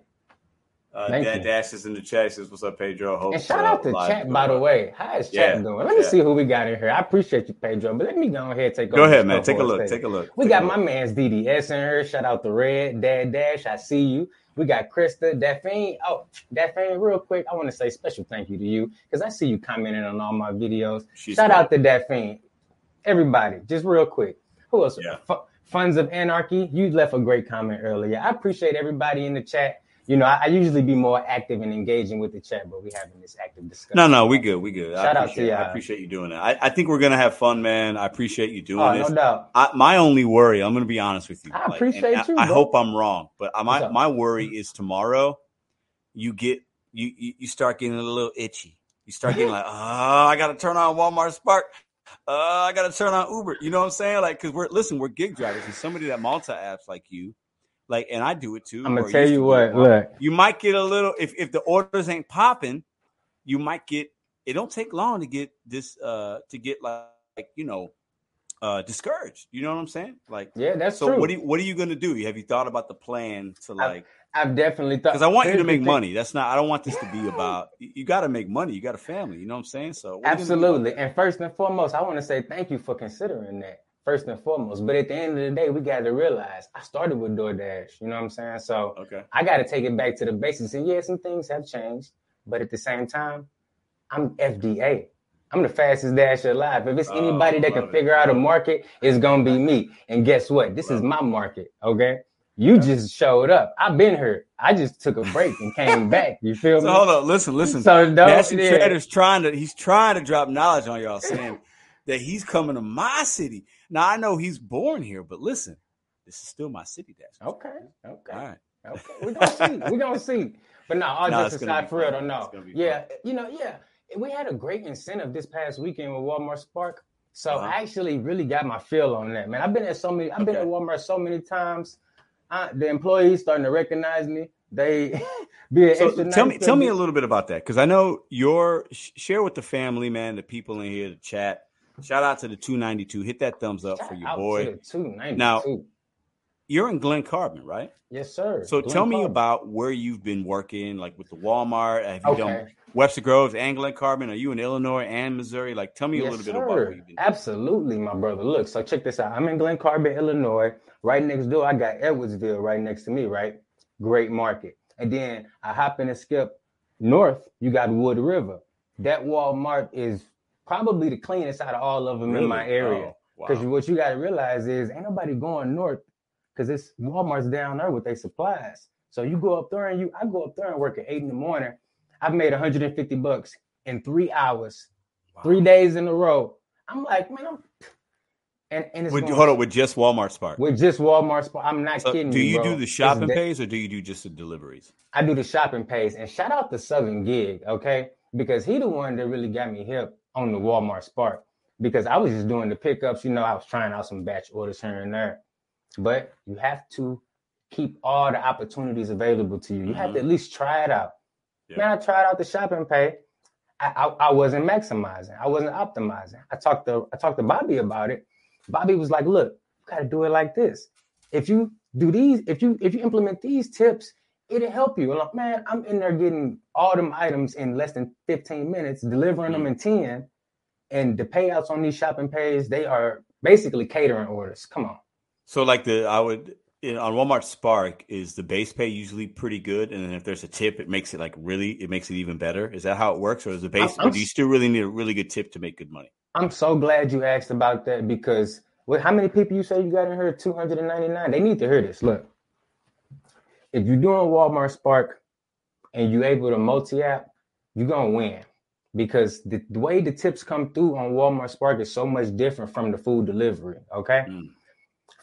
Uh, Thank Dad you. Dash is in the chat. Says, "What's up, Pedro?" Hope, and shout out to chat by the way. How is chat Yeah, doing? Let me yeah. see who we got in here. I appreciate you, Pedro. But let me go ahead and take. Go ahead, man. Take a look. Take a look. We Take got my look. man's DDS in here. Shout out to Red, Dad Dash. I see you. We got Krista, Daphne. Oh, Daphne, real quick, I want to say special thank you to you because I see you commenting on all my videos. She's Shout out to Daphne. Everybody, just real quick. Who else? Yeah. F- Funds of Anarchy. You left a great comment earlier. I appreciate everybody in the chat. You know, I, I usually be more active and engaging with the chat, but we having this active discussion. No, no, we good. We good. I Shout out to appreciate, I appreciate you doing that. I, I think we're gonna have fun, man. I appreciate you doing Oh, this. no doubt. I, my only worry, I'm going to be honest with you. I and appreciate you, I hope I'm wrong, but my my worry is tomorrow. You get you you, you start getting a little itchy. You start getting like, oh, I got to turn on Walmart Spark. Uh, I got to turn on Uber. You know what I'm saying? Like, because we're listen, we're gig drivers, and somebody that multi apps like you, like, and I do it too. I'm gonna tell you what. Look, you might get a little if if the orders ain't popping, you might get. It don't take long to get this uh to get like, like you know uh discouraged. You know what I'm saying? Like yeah, that's so true. what do you, what are you to do? Have you thought about the plan to like I've definitely thought because I want you to make money. That's not I don't want this to be about you, got to make money. You got a family, you know what I'm saying? So what are you gonna do about Absolutely. And first and foremost, I want to say thank you for considering that. First and foremost. But at the end of the day, we got to realize I started with DoorDash. You know what I'm saying? So Okay. I got to take it back to the basics. And yeah, some things have changed. But at the same time, I'm FDA. I'm the fastest dasher alive. If it's Oh, anybody that can it. figure out a market, it's gonna be me. And guess what? This is my market. Okay. You Yeah. just showed up. I've been here. I just took a break and came back. You feel So me? hold on, listen, listen. So don't, yeah. Trader's trying to he's trying to drop knowledge on y'all saying that he's coming to my city. Now I know he's born here, but listen, this is still my city, Dash. Okay. Okay. All right. Okay, we're gonna see. We're gonna see. But no, all No, just aside for real, fun. though, no. Yeah, you know, yeah. We had a great incentive this past weekend with Walmart Spark. So Uh-huh. I actually really got my feel on that, man. I've been at so many, I've been at Walmart so many times. I, the employees starting to recognize me. They be an So extra tell nice me, tell me a little bit about that because I know your sh- share with the family, man, the people in here, the chat. Shout out to the 292. Hit that thumbs up for your boy. to the 292. Now, you're in Glen Carbon, right? Yes, sir. So Glen tell me about where you've been working, like with the Walmart. Have you done Webster Groves and Glen Carbon? Are you in Illinois and Missouri? Like, tell me a Yes, little bit about sir. what you've been. Absolutely, my brother. Look, so check this out. I'm in Glen Carbon, Illinois. Right next door, I got Edwardsville right next to me, right? Great market. And then I hop in and skip north, you got Wood River. That Walmart is probably the cleanest out of all of them in my Really? Oh, area. Oh, Because wow. what you got to realize is ain't nobody going north because it's Walmart's down there with their supplies. So you go up there and you, I go up there and work at eight in the morning. I've made 150 bucks in three hours, Wow. three days in a row. I'm like, man, I'm, and and it's With, going- hold on, with just Walmart Spark. with just Walmart. Sp- I'm not uh, So kidding do you do the shopping pays or do you do just the deliveries? I do the shopping pays. And shout out to Southern Gig, okay? Because he the one that really got me hip on the Walmart Spark. Because I was just doing the pickups, you know, I was trying out some batch orders here and there. But you have to keep all the opportunities available to you. You have to mm-hmm. at least try it out. Yeah. Man, I tried out the shopping pay. I, I, I wasn't maximizing. I wasn't optimizing. I talked to I talked to Bobby about it. Bobby was like, "Look, you got to do it like this. If you do these, if you if you implement these tips, it'll help you." Like, man, I'm in there getting all them items in less than 15 minutes, delivering them in mm-hmm. 10, and the payouts on these shopping pays they are basically catering orders. Come on. So like the I would in, on Walmart Spark is the base pay usually pretty good, and then if there's a tip, it makes it like really it makes it even better. Is that how it works, or is the base? I'm- do you still really need a really good tip to make good money? I'm so glad you asked about that because what, how many people you say you got in here? 299. They need to hear this. Look, if you're doing Walmart Spark and you're able to multi-app, you're gonna win because the, the way the tips come through on Walmart Spark is so much different from the food delivery. Okay. Mm.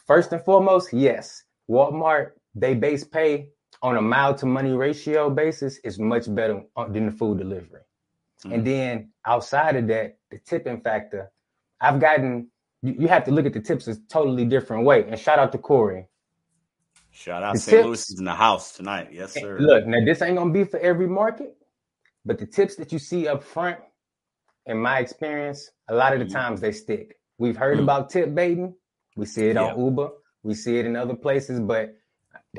First and foremost, yes, Walmart they base pay on a mile to money ratio basis is much better than the food delivery. Mm. And then outside of that, the tipping factor, I've gotten you, you have to look at the tips a totally different way. And shout out to Corey. Shout out The St. tips- Louis is in the house tonight. Yes, sir. Look, now this ain't gonna be for every market, but the tips that you see up front, in my experience, a lot of the Mhm. times they stick. We've heard Mm. about tip baiting. We see it on Yeah. Uber. We see it in other places, but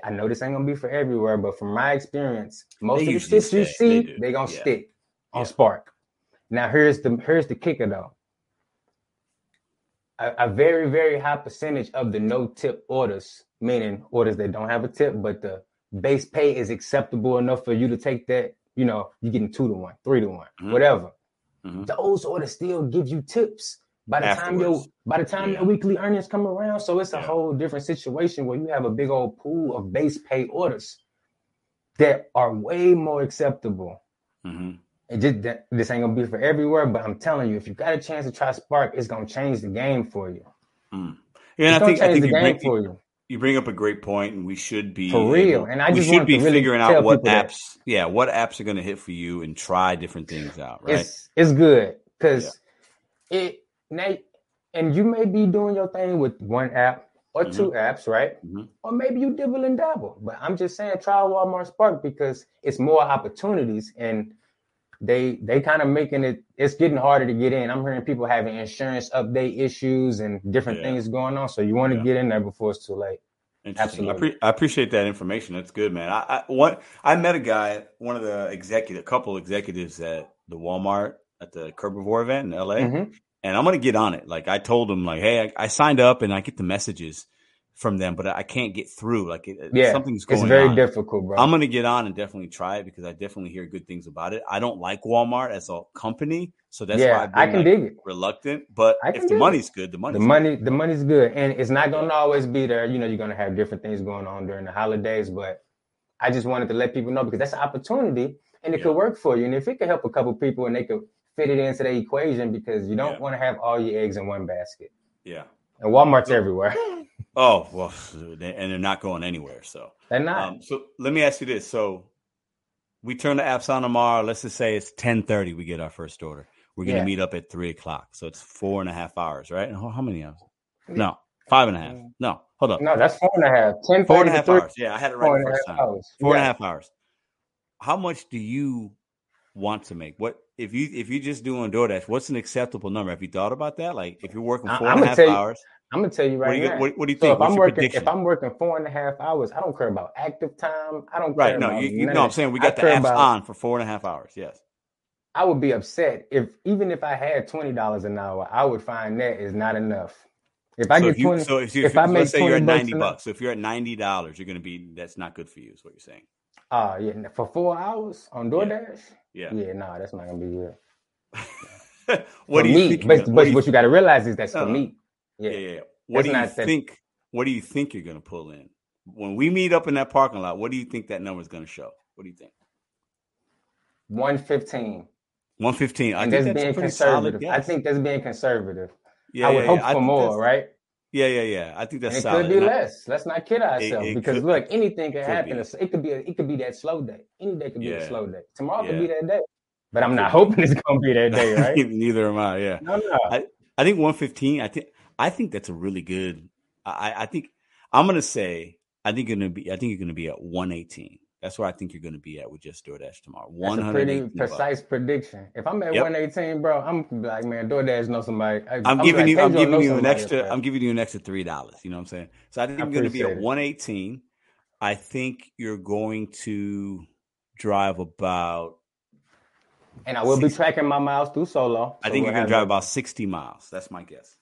I know this ain't gonna be for everywhere. But from my experience, most They of the tips you see, They they gonna Yeah. stick on Yeah. Spark. Now here's the here's the kicker though. A, a very very high percentage of the no tip orders, meaning orders that don't have a tip, but the base pay is acceptable enough for you to take that. You know, you're getting two to one, three to one, Mhm. whatever. Mhm. Those orders still give you tips by the time your Afterwards. by the time Yeah. your weekly earnings come around. So it's a Yeah. whole different situation where you have a big old pool of base pay orders that are way more acceptable. Mhm. It just that, this ain't gonna be for everywhere, but I'm telling you, if you got a chance to try Spark, it's gonna change the game for you. Mm. Yeah, I think I think you game bring, for you. You bring up a great point, and we should be For real. And I just should be to really figuring out what people that. apps, yeah, what apps are going to hit for you, and try different things out. Right? It's it's good because it now and you may be doing your thing with one app or Mm-hmm. two apps, right? Mhm. Or maybe you dibble and dabble. But I'm just saying try Walmart Spark because it's more opportunities and they they kind of making it it's getting harder to get in. I'm hearing people having insurance update issues and different Yeah. things going on. So you want to Yeah. get in there before it's too late. Interesting. I, Absolutely. pre- I appreciate that information. That's good, man. I, I what I met a guy, one of the executive, couple executives at the Walmart at the Curbivore event in LA, Mhm. and I'm gonna get on it. Like I told him, like, hey, I, I signed up and I get the messages from them, but I can't get through. Like it, Yeah, something's going It's very on. difficult, bro. I'm gonna get on and definitely try it because I definitely hear good things about it. I don't like Walmart as a company, so that's why I've been I can like, dig it. reluctant. But I if the dig it. money's good, the money's the money the money's good and it's not gonna always be there you know you're gonna have different things going on during the holidays but i just wanted to let people know because that's an opportunity and it Yeah. could work for you and if it could help a couple people and they could fit it into the equation because you don't Yeah. want to have all your eggs in one basket yeah. and walmart's everywhere Oh well, and they're not going anywhere. So. they're not Um, so let me ask you this: so we turn the apps on tomorrow. Let's just say it's ten thirty. We get our first order. We're gonna Yeah. meet up at three o'clock. So it's four and a half hours, right? And how, how many hours? No, five and a half. No, hold up, no that's four and a half 10 four and a 30 to half three, hours. Yeah, I had it right the a first half time. hours Four and a half hours. How much do you want to make? What if you if you're just doing DoorDash? What's an acceptable number? Have you thought about that? Like if you're working four and a half tell you- hours. I'm gonna tell you right what now. what, what, do you so think? if What's I'm working, prediction? if I'm working four and a half hours, I don't care about active time. I don't right. care No, about you, you know, I'm saying we I got the apps about- on for four and a half hours. Yes. I would be upset if even if I had twenty dollars an hour, I would find that is not enough. If I so get you, twenty, so if, you, if, if I make say you're at 20 bucks ninety an bucks, so if you're at ninety dollars, you're going to be that's not good for you. Is what you're saying? uh yeah, for four hours on DoorDash, Yeah. yeah, no, that's not gonna be good. what do you me, think? you're but but what do you- what you got to realize is that's No, for me. Yeah, Yeah. What do you that- think? What do you think you're going to pull in when we meet up in that parking lot? What do you think that number is going to show? What do you think? One fifteen. One fifteen. I and think that's being conservative. I think that's being conservative. Yeah, I would yeah, hope yeah. For more, right? Yeah, yeah, yeah. I think that's And it solid. could be And I- less. Let's not kid ourselves because could- look, anything can could happen. be. It could be a, it could be that slow day. Any day could be a slow day. Tomorrow could be that day. But I'm not hoping it's gonna be that day, right? Neither am I. Yeah. no, no. I think 115. I think I think that's a really good. I, I think I'm gonna say I think you're gonna be. I think you're gonna be at 118. That's where I think you're gonna be at with just DoorDash tomorrow. That's a pretty 118 bucks. precise prediction. If I'm at Yep. 118, bro, I'm gonna like, man, DoorDash know somebody. I- I'm giving like, you. I'm giving you an extra. that's I'm giving you an extra three dollars. You know what I'm saying? So I think I you're going to be at appreciate it. 118. I think you're going to drive about. And I will be tracking my miles through solo. I think you're gonna drive about 60 miles. That's my guess.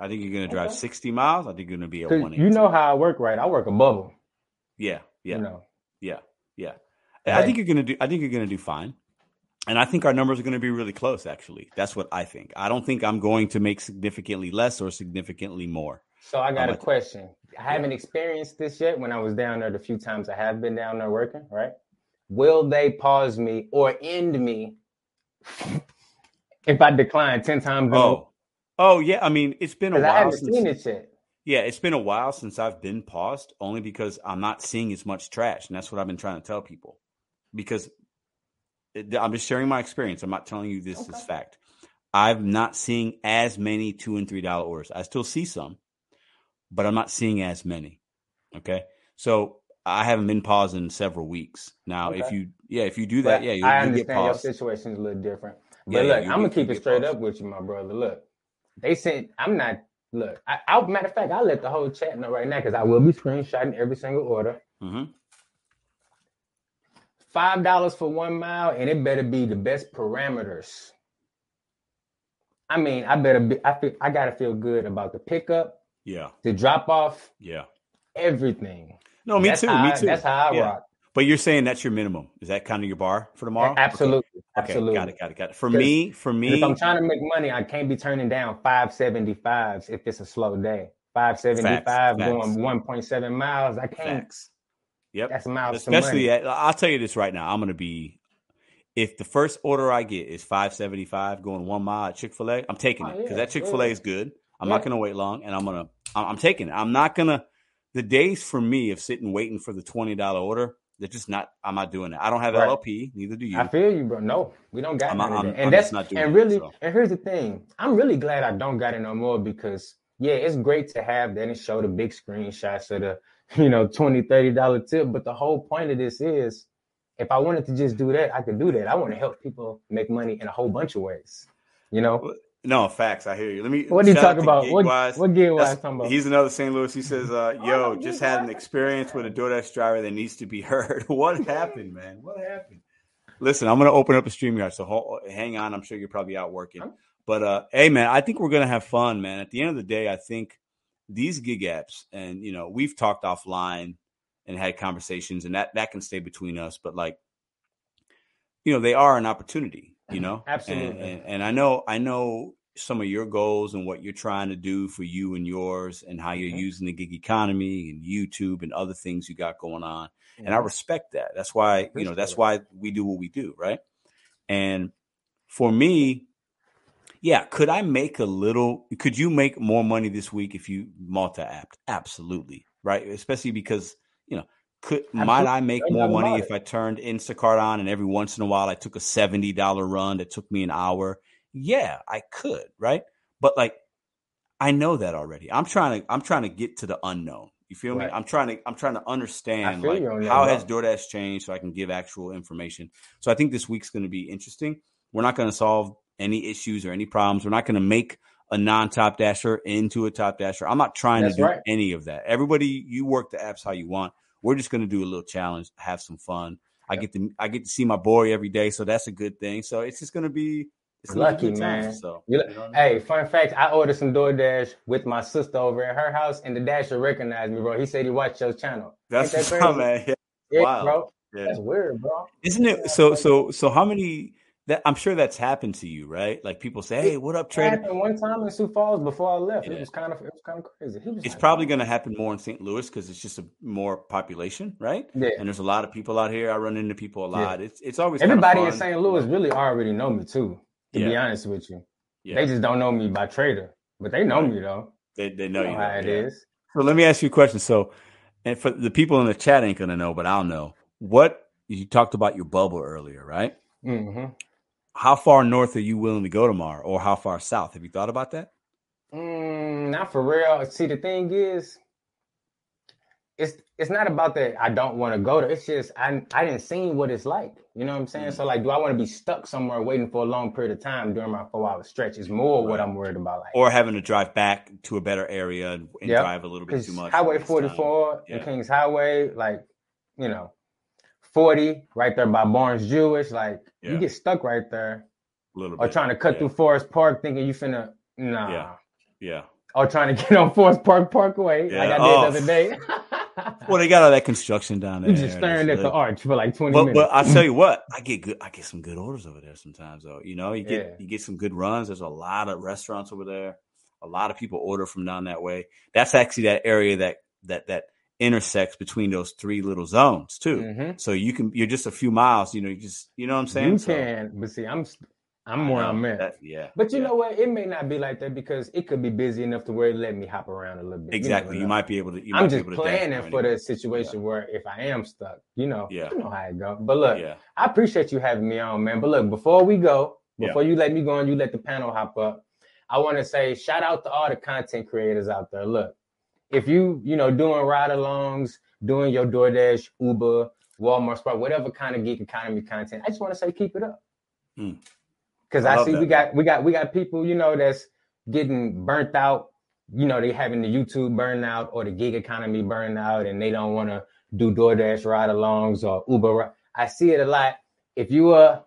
I think you're going to drive Okay. 60 miles. I think you're going to be at 'Cause 118. You know how I work, right? I work a bubble. Yeah. Yeah. You know. Yeah, yeah. Okay. I think you're gonna do. I think you're gonna do fine, and I think our numbers are gonna be really close. Actually, that's what I think. I don't think I'm going to make significantly less or significantly more. So I got I'm a a- question. I haven't experienced this yet when I was down there the few times I have been down there working, right? Will they pause me or end me if I decline 10 times Oh, oh yeah. I mean, it's been a Because I while haven't since. seen it yet. Yeah, it's been a while since I've been paused, only because I'm not seeing as much trash, and that's what I've been trying to tell people. Because eh, it- I'm just sharing my experience. I'm not telling you this Okay. is fact. I'm not seeing as many two and three dollar orders. I still see some, but I'm not seeing as many. Okay, so I haven't been paused in several weeks now. If you, yeah, if you do that, But yeah, you, I you get understand your paused. situation is a little different. But Yeah, yeah, look, you I'm gonna keep it straight paused. up with you, my brother. Look, they sent. I'm not. Look, I, I matter of fact, I let the whole chat know right now because I will be screenshotting every single order. hmm Five dollars for one mile, and it better be the best parameters. I mean, I better be. I feel. I gotta feel good about the pickup, Yeah, the drop off, yeah. everything. No, me That's too. Me I- too. That's how I Yeah. rock. But you're saying that's your minimum. Is that kind of your bar for tomorrow? Okay. Absolutely, Okay, absolutely. got it, got it, got it. For me, for me, if I'm trying to make money, I can't be turning down 575s if it's a slow day. 575 Facts, going facts. 1.7 miles. I can't. facts. Yep. That's miles Especially, at, I'll tell you this right now. I'm going to be, if the first order I get is 575 going one mile at Chick fil A, I'm taking Oh, it because yeah, that Chick fil A yeah. is good. I'm Yeah. not going to wait long and I'm going to, I'm, I'm taking it. I'm not going to, the days for me of sitting waiting for the $20 order, they're just not, I'm not doing it. I don't have Right. LOP, neither do you. I feel you, bro. No, we don't got I'm- I'm- that. I'm And that's not doing and it, really, so. and here's the thing. I'm really glad I don't got it no more because yeah, it's great to have that and show the big screenshots of the, you know, 20 30 dollar tip. But the whole point of this is if I wanted to just do that, I could do that. I want to help people make money in a whole bunch of ways. You know? No, facts. I hear you. Let me, What do you shout out talk to about? What, Gigwise. what gear was I talking about? He's another St. Louis. He says, uh, Oh, "Yo, no, just had an experience with a DoorDash driver that needs to be heard. what happened, man? What happened?" Listen, I'm gonna open up a stream yard, so hold, hang on. I'm sure you're probably out working, but uh, hey, man, I think we're gonna have fun, man. At the end of the day, I think these gig apps, and you know, we've talked offline and had conversations, and that that can stay between us. But like, you know, they are an opportunity. You know, Absolutely. And, and, and I know, I know some of your goals and what you're trying to do for you and yours and how you're Mhm. using the gig economy and YouTube and other things you got going on. And I respect that. That's why, you know, that's why we do what we do, right? And for me, yeah, could I make a little could you make more money this week if you multi-app? Absolutely. Right? Especially because, you know, could might I make more money if I turned Instacart on and every once in a while I took a $70 run that took me an hour? Yeah, I could, right? But like I know that already. I'm trying to I'm trying to get to the unknown. You feel me? I'm trying to I'm trying to understand like you on that, how has DoorDash changed so I can give actual information. So I think this week's going to be interesting. We're not going to solve any issues or any problems. We're not going to make a non-top dasher into a top dasher. I'm not trying That's to do right. any of that. Everybody, you work the apps how you want. We're just going to do a little challenge, have some fun. I get to I get to see my boy every day, so that's a good thing. So it's just going to be it's gonna Lucky, good time, man. So You- know I mean? Hey, fun fact, I ordered some DoorDash with my sister over at her house, and the dasher recognized me, bro. He said he watched your channel. that's Ain't that crazy? man. Yeah. Yeah, Wow. bro. yeah. That's weird, bro. Isn't it so? So so how many? That I'm sure that's happened to you, right? Like people say, "Hey, what up, It trader?" happened one time in Sioux Falls before I left. Yeah. It was kind of it was kind of crazy. It's like, probably going to happen more in St. Louis because it's just a more population, right? yeah. And there's a lot of people out here. I run into people a Yeah. lot. It's it's always Everybody in. St. Louis really already know me too. To be honest with you, Yeah, they just don't know me by trader, but they know me though. they, they Know, know you. how it is. yeah. So let me ask you a question. So, and for the people in the chat ain't gonna know, but I'll know. What you talked about your bubble earlier, right? hmm How far north are you willing to go tomorrow, or how far south? Have you thought about that? Mm, not for real. See, the thing is, it's it's not about that I don't want to go there. It's just I I didn't see what it's like. You know what I'm saying? Mhm. So like, do I want to be stuck somewhere waiting for a long period of time during my four hour stretch? Is more what I'm worried about. Like, Or having to drive back to a better area and, and Yep. drive a little bit too much? Highway 44 Yeah. and Kings Highway, like, you know, 40 right there by Barnes Jewish, like Yeah. you get stuck right there. A little Or bit. trying to cut yeah. through Forest Park thinking you finna nah. Yeah. Yeah. Or trying to get on Forest Park Parkway like I did Oh. the other day. Well, they got all that construction down there. you just staring at the arch for like 20 But minutes. but I tell you what, I get good. I get some good orders over there sometimes. Though you know, you get Yeah. you get some good runs. There's a lot of restaurants over there. A lot of people order from down that way. That's actually that area that that that intersects between those three little zones too. Mhm. So you can you're just a few miles. You know, you just you know what I'm saying. You So, can, but see, I'm I'm where I'm at. that- yeah. But you yeah. know what? It may not be like that because it could be busy enough to where it let me hop around a little bit. Exactly. You, know. might be able to. You I'm just be able to dash planning for the situation where if I am stuck, you know, Yeah. you know how it go. But look, Yeah. I appreciate you having me on, man. But look, before we go, Yeah. before you let me go and you let the panel hop up, I want to say shout out to all the content creators out there. Look, if you, you know, doing ride alongs, doing your DoorDash, Uber, Walmart, Spark, whatever kind of gig economy content, I just want to say keep it up. Mm. Cause I I, see that, we got we got we got people, you know, that's getting burnt out. You know, they having the YouTube burnout or the gig economy burnout, and they don't want to do DoorDash ride alongs or Uber. I see it a lot. If you are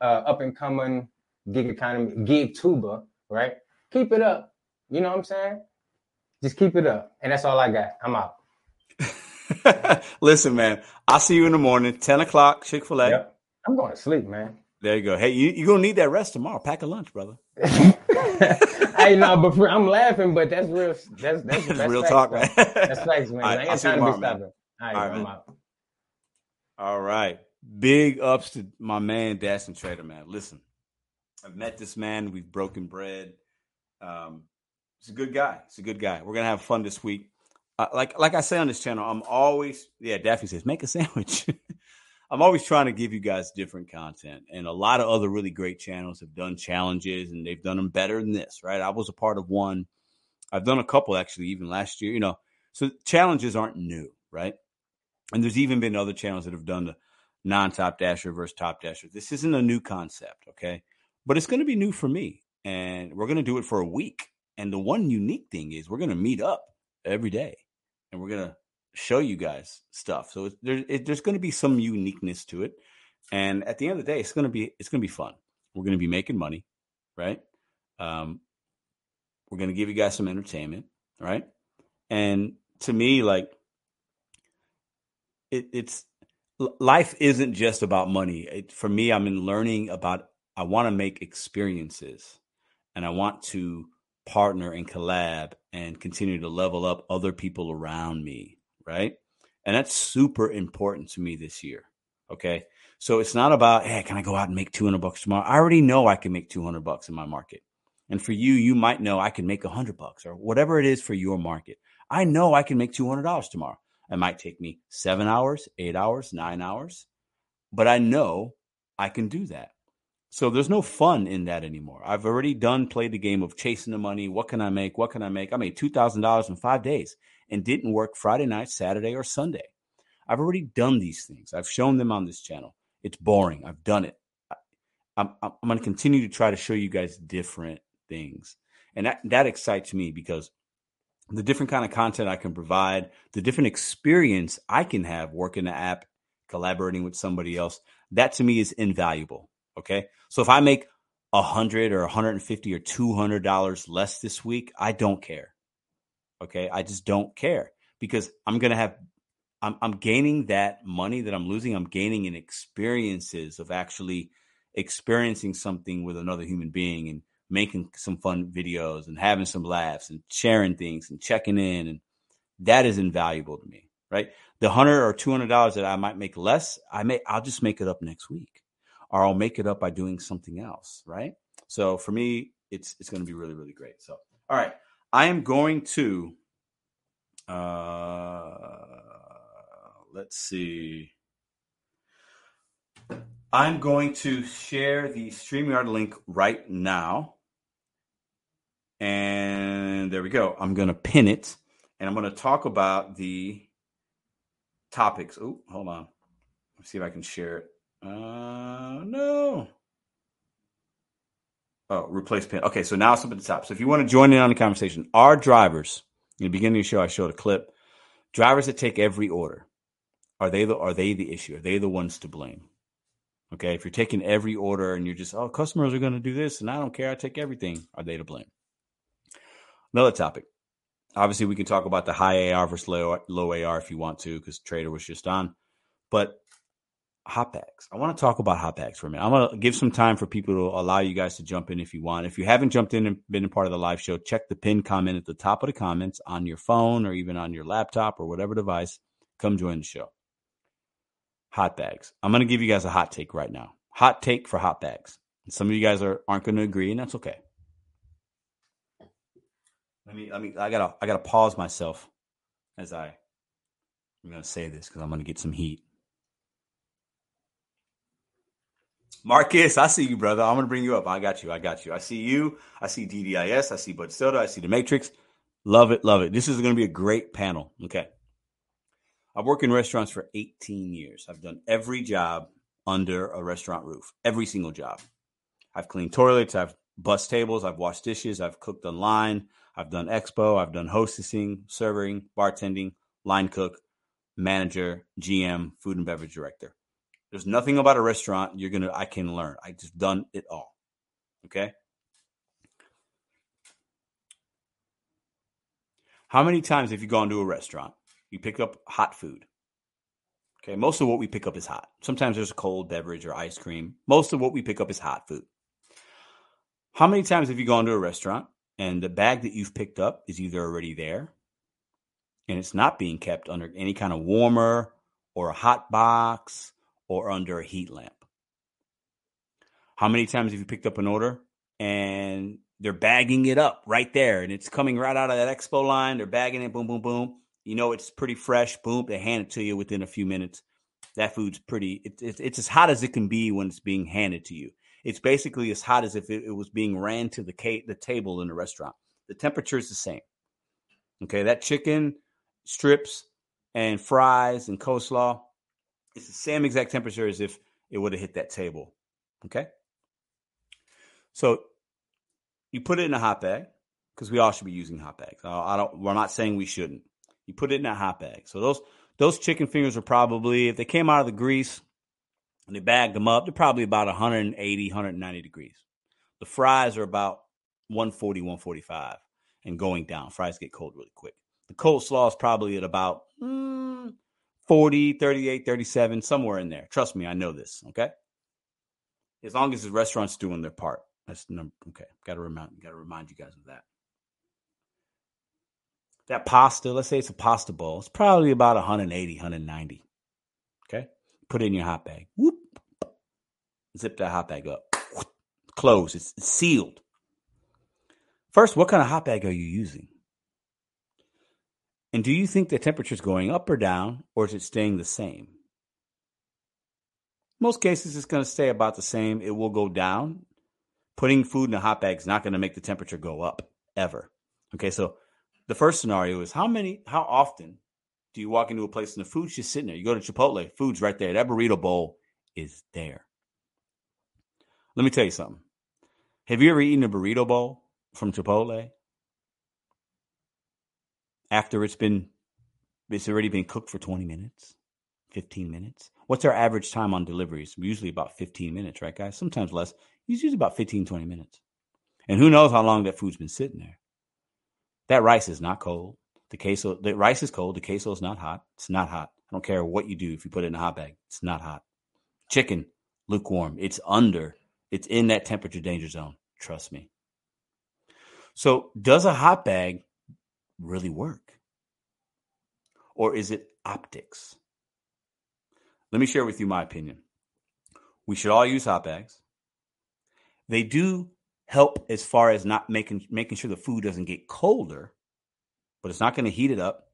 uh, up and coming gig economy, gig tuber, right? Keep it up. You know what I'm saying? Just keep it up. And that's all I got. I'm out. Listen, man. I'll see you in the morning, ten o'clock, Chick Fil A. Yep. I'm going to sleep, man. There you go. Hey, you you gonna need that rest tomorrow. Pack a lunch, brother. hey, no, but for, I'm laughing, but that's real. That's that's, That's that's real facts, talk, man. That's facts, man. All right, I ain't see you trying to be stopping. All right, All right, I'm man. out. All right. Big ups to my man, Dashing Trader, man. Listen, I've met this man. We've broken bread. Um, he's a good guy. He's a good guy. We're gonna have fun this week. Uh, like like I say on this channel, I'm always yeah. Daphne says make a sandwich. I'm always trying to give you guys different content, and a lot of other really great channels have done challenges, and they've done them better than this. Right? I was a part of one. I've done a couple actually, even last year. You know, so challenges aren't new, right? And there's even been other channels that have done the non-top dasher versus top dasher. This isn't a new concept, okay? But it's going to be new for me, and we're going to do it for a week. And the one unique thing is we're going to meet up every day, and we're going to show you guys stuff. So it's, there, it, there's going to be some uniqueness to it, and at the end of the day, it's going to be it's going to be fun. We're going to be making money, right? Um, we're going to give you guys some entertainment, right? And to me, like it, it's life isn't just about money. It, for me, I'm in learning about. I want to make experiences, and I want to partner and collab and continue to level up other people around me, right? And that's super important to me this year. Okay, so it's not about hey, can I go out and make 200 bucks tomorrow? I already know I can make 200 bucks in my market. And for you, you might know I can make 100 bucks or whatever it is for your market. I know I can make $200 tomorrow. It might take me seven hours, eight hours, nine hours, but I know I can do that. So there's no fun in that anymore. I've already done played the game of chasing the money. What can I make? What can I make? I made two thousand dollars in five days and didn't work Friday night, Saturday, or Sunday. I've already done these things. I've shown them on this channel. It's boring. I've done it. I'm, I'm going to continue to try to show you guys different things. And that, that excites me because the different kind of content I can provide, the different experience I can have working the app, collaborating with somebody else, that to me is invaluable. Okay. So if I make a hundred or 150 or 200 dollars less this week, I don't care. Okay. I just don't care because I'm going to have, I'm, I'm gaining that money that I'm losing. I'm gaining in experiences of actually experiencing something with another human being and making some fun videos and having some laughs and sharing things and checking in. And that is invaluable to me, right? The hundred or two hundred dollars that I might make less, I may I'll just make it up next week, or I'll make it up by doing something else, right? So for me, it's it's going to be really really great. So all right, I am going to uh let's see. I'm going to share the StreamYard link right now. And there we go. I'm going to pin it and I'm going to talk about the topics. Oh, hold on. Let's see if I can share it. Uh, no. Oh, replace pin. Okay, so now it's up at the top. So if you want to join in on the conversation, our drivers, in the beginning of the show, I showed a clip. Drivers that take every order, are they the are they the issue? Are they the ones to blame? Okay, if you're taking every order and you're just, oh, customers are going to do this and I don't care, I take everything, are they to blame? Another topic. Obviously, we can talk about the high AR versus low, low AR if you want to, because Trader was just on. But hot bags. I want to talk about hot bags for a minute. I'm going to give some time for people to allow you guys to jump in if you want. If you haven't jumped in and been a part of the live show, check the pin comment at the top of the comments on your phone or even on your laptop or whatever device. Come join the show. Hot bags. I'm going to give you guys a hot take right now. Hot take for hot bags. Some of you guys are, aren't going to agree, and that's okay. Let me, let me, I gotta, I gotta pause myself as I, I'm gonna say this because I'm gonna get some heat. Marcus, I see you, brother. I'm gonna bring you up. I got you. I got you. I see you. I see DDIS. I see Bud Soda. I see the Matrix. Love it. Love it. This is gonna be a great panel. Okay. I've worked in restaurants for 18 years. I've done every job under a restaurant roof. Every single job. I've cleaned toilets. I've bus tables. I've washed dishes. I've cooked online. I've done expo. I've done hostessing, serving, bartending, line cook, manager, GM, food and beverage director. There's nothing about a restaurant you're gonna I can learn. I just done it all. Okay. How many times have you gone to a restaurant? You pick up hot food. Okay, most of what we pick up is hot. Sometimes there's a cold beverage or ice cream. Most of what we pick up is hot food. How many times have you gone to a restaurant and the bag that you've picked up is either already there and it's not being kept under any kind of warmer or a hot box or under a heat lamp? How many times have you picked up an order and they're bagging it up right there and it's coming right out of that expo line? They're bagging it, boom, boom, boom. You know it's pretty fresh. Boom, they hand it to you within a few minutes. That food's pretty. It, it, it's as hot as it can be when it's being handed to you. It's basically as hot as if it, it was being ran to the ca- the table in the restaurant. The temperature is the same. Okay, that chicken strips and fries and coleslaw, it's the same exact temperature as if it would have hit that table. Okay, so you put it in a hot bag because we all should be using hot bags. I don't. We're not saying we shouldn't. You put it in a hot bag. So those those chicken fingers are probably if they came out of the grease and they bagged them up, they're probably about 180, 190 degrees. The fries are about 140, 145 and going down. Fries get cold really quick. The coleslaw is probably at about mm, 40, 38, 37, somewhere in there. Trust me, I know this. Okay. As long as the restaurant's doing their part. That's number. Okay. Got to remind, got to remind you guys of that. That pasta, let's say it's a pasta bowl, it's probably about 180, 190. Okay. Put it in your hot bag. Whoop. Zip that hot bag up. Close. It's sealed. First, what kind of hot bag are you using? And do you think the temperature is going up or down, or is it staying the same? Most cases, it's going to stay about the same. It will go down. Putting food in a hot bag is not going to make the temperature go up ever. Okay, so the first scenario is how many, how often do you walk into a place and the food's just sitting there? You go to Chipotle, food's right there. That burrito bowl is there. Let me tell you something. Have you ever eaten a burrito bowl from Chipotle after it's been it's already been cooked for 20 minutes, 15 minutes. What's our average time on deliveries? Usually about 15 minutes, right, guys? Sometimes less. Usually about 15, 20 minutes. And who knows how long that food's been sitting there. That rice is not cold. The queso, the rice is cold. The queso is not hot. It's not hot. I don't care what you do. If you put it in a hot bag, it's not hot. Chicken, lukewarm. It's under. It's in that temperature danger zone. Trust me. So, does a hot bag really work? Or is it optics? Let me share with you my opinion. We should all use hot bags. They do help as far as not making making sure the food doesn't get colder, but it's not going to heat it up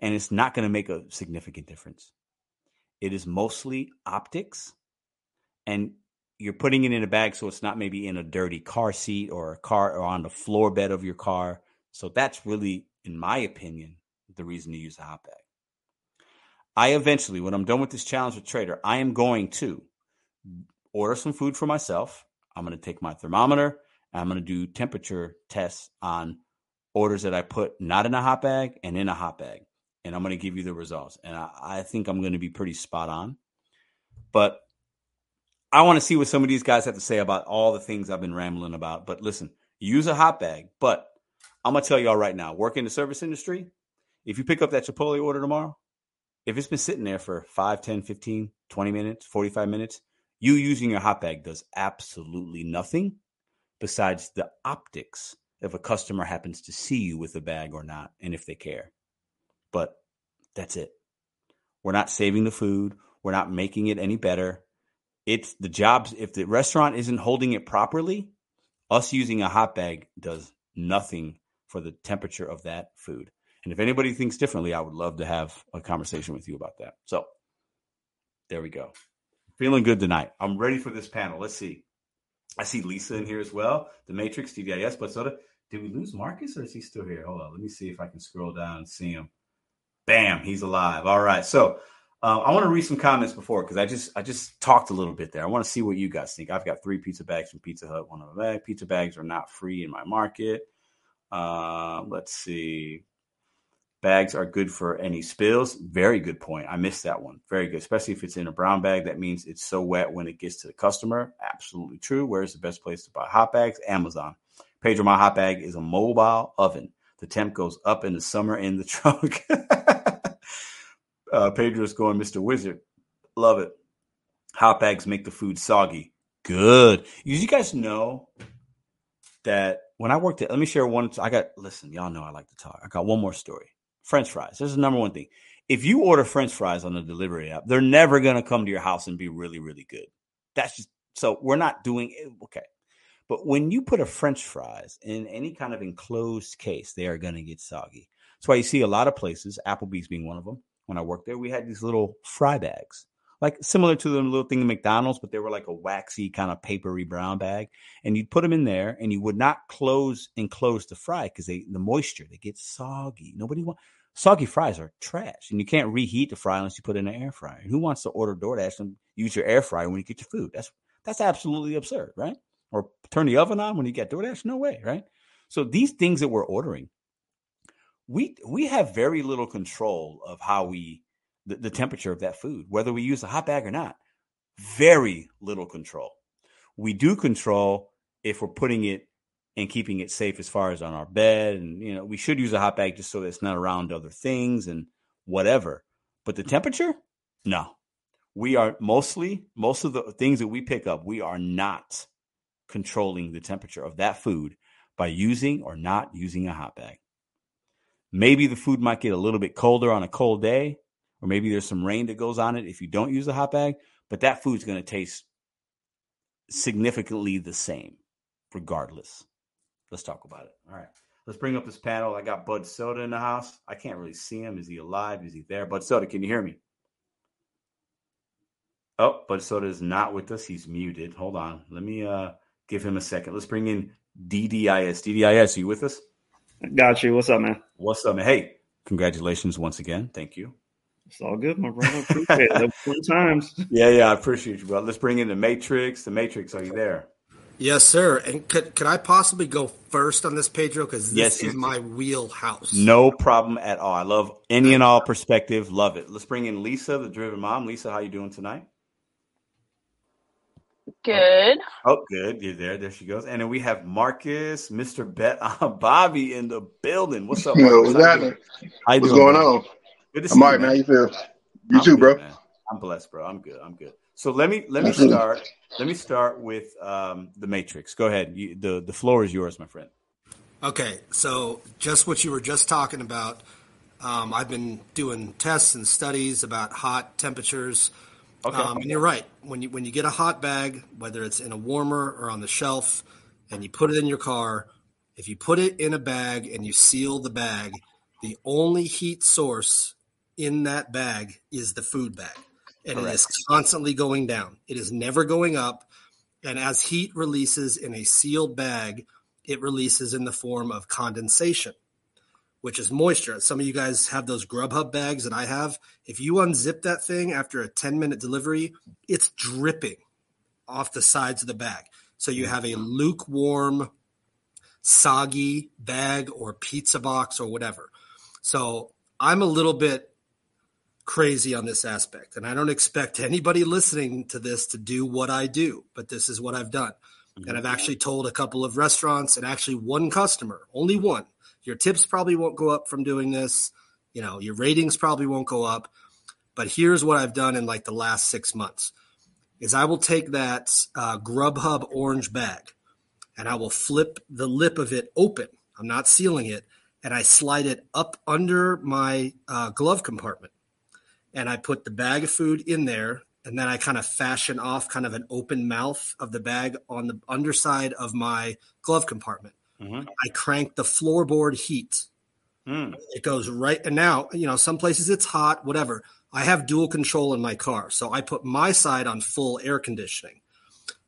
and it's not going to make a significant difference. It is mostly optics and you're putting it in a bag so it's not maybe in a dirty car seat or a car or on the floor bed of your car. So that's really in my opinion the reason to use a hot bag. I eventually when I'm done with this challenge with Trader, I am going to order some food for myself I'm going to take my thermometer I'm going to do temperature tests on orders that I put not in a hot bag and in a hot bag. And I'm going to give you the results. And I, I think I'm going to be pretty spot on. But I want to see what some of these guys have to say about all the things I've been rambling about. But listen, use a hot bag. But I'm to tell y'all right now work in the service industry. If you pick up that Chipotle order tomorrow, if it's been sitting there for 5, 10, 15, 20 minutes, 45 minutes, you using your hot bag does absolutely nothing besides the optics if a customer happens to see you with a bag or not and if they care. But that's it. We're not saving the food, we're not making it any better. It's the jobs if the restaurant isn't holding it properly, us using a hot bag does nothing for the temperature of that food. And if anybody thinks differently, I would love to have a conversation with you about that. So there we go. Feeling good tonight. I'm ready for this panel. Let's see. I see Lisa in here as well. The Matrix, DDIS, but so did we lose Marcus or is he still here? Hold on. Let me see if I can scroll down and see him. Bam, he's alive. All right. So uh, I want to read some comments before because I just I just talked a little bit there. I want to see what you guys think. I've got three pizza bags from Pizza Hut, one of the bag. Pizza bags are not free in my market. Uh, let's see. Bags are good for any spills. Very good point. I missed that one. Very good, especially if it's in a brown bag. That means it's so wet when it gets to the customer. Absolutely true. Where's the best place to buy hot bags? Amazon. Pedro, my hot bag is a mobile oven. The temp goes up in the summer in the trunk. uh, Pedro's going, Mr. Wizard. Love it. Hot bags make the food soggy. Good. You guys know that when I worked at, let me share one. I got, listen, y'all know I like to talk. I got one more story. French fries. This is the number one thing. If you order French fries on the delivery app, they're never going to come to your house and be really, really good. That's just so we're not doing it. Okay. But when you put a French fries in any kind of enclosed case, they are going to get soggy. That's why you see a lot of places, Applebee's being one of them. When I worked there, we had these little fry bags, like similar to the little thing in McDonald's, but they were like a waxy kind of papery brown bag. And you'd put them in there, and you would not close and close the fry because they the moisture they get soggy. Nobody wants soggy fries are trash, and you can't reheat the fry unless you put it in an air fryer. Who wants to order DoorDash and use your air fryer when you get your food? That's that's absolutely absurd, right? Or turn the oven on when you get DoorDash? No way, right? So these things that we're ordering, we we have very little control of how we the, the temperature of that food, whether we use a hot bag or not. Very little control. We do control if we're putting it and keeping it safe as far as on our bed. And, you know, we should use a hot bag just so it's not around other things and whatever. But the temperature, no. We are mostly, most of the things that we pick up, we are not controlling the temperature of that food by using or not using a hot bag. Maybe the food might get a little bit colder on a cold day, or maybe there's some rain that goes on it if you don't use a hot bag, but that food's going to taste significantly the same regardless. Let's talk about it. All right. Let's bring up this panel. I got Bud Soda in the house. I can't really see him. Is he alive? Is he there? Bud Soda, can you hear me? Oh, Bud Soda is not with us. He's muted. Hold on. Let me uh give him a second. Let's bring in DDIS. DDIS, are you with us? Got you. What's up, man? What's up, man? Hey, congratulations once again. Thank you. It's all good, my brother. Appreciate it. times. Yeah, yeah, I appreciate you, bro. Let's bring in the Matrix. The Matrix, are you there? Yes, sir. And could, could I possibly go first on this, Pedro? Because this Yes, is my wheelhouse. No problem at all. I love any and all perspective. Love it. Let's bring in Lisa, the driven mom. Lisa, how you doing tonight? Good. Oh, good. You're there. There she goes. And then we have Marcus, Mr. Bet, Bobby in the building. What's up, Yo, Marcus? what's How you happening? doing? How you What's doing, going man? on? Good to see I'm you, all right, man. How you feel? You I'm too, good, bro. man. I'm blessed, bro. I'm good. I'm good. So let me let me start. Let me start with um, the Matrix. Go ahead. You, the the floor is yours, my friend. Okay, so just what you were just talking about, um, I've been doing tests and studies about hot temperatures. Okay. Um, and you're right. When you when you get a hot bag, whether it's in a warmer or on the shelf, and you put it in your car, if you put it in a bag and you seal the bag, the only heat source in that bag is the food bag, and it is constantly going down. It is never going up. And as heat releases in a sealed bag, it releases in the form of condensation, which is moisture. Some of you guys have those Grubhub bags that I have. If you unzip that thing after a 10 minute delivery, it's dripping off the sides of the bag. So you have a lukewarm, soggy bag or pizza box or whatever. So I'm a little bit crazy on this aspect. And I don't expect anybody listening to this to do what I do, but this is what I've done. And I've actually told a couple of restaurants and actually one customer, only one. Your tips probably won't go up from doing this. You know, your ratings probably won't go up. But here's what I've done in like the last six months is I will take that uh, Grubhub orange bag and I will flip the lip of it open. I'm not sealing it. And I slide it up under my uh, glove compartment. And I put the bag of food in there. And then I kind of fashion off kind of an open mouth of the bag on the underside of my glove compartment. Mhm. I crank the floorboard heat. Mm. It goes right. And now, you know, some places it's hot, whatever. I have dual control in my car. So I put my side on full air conditioning.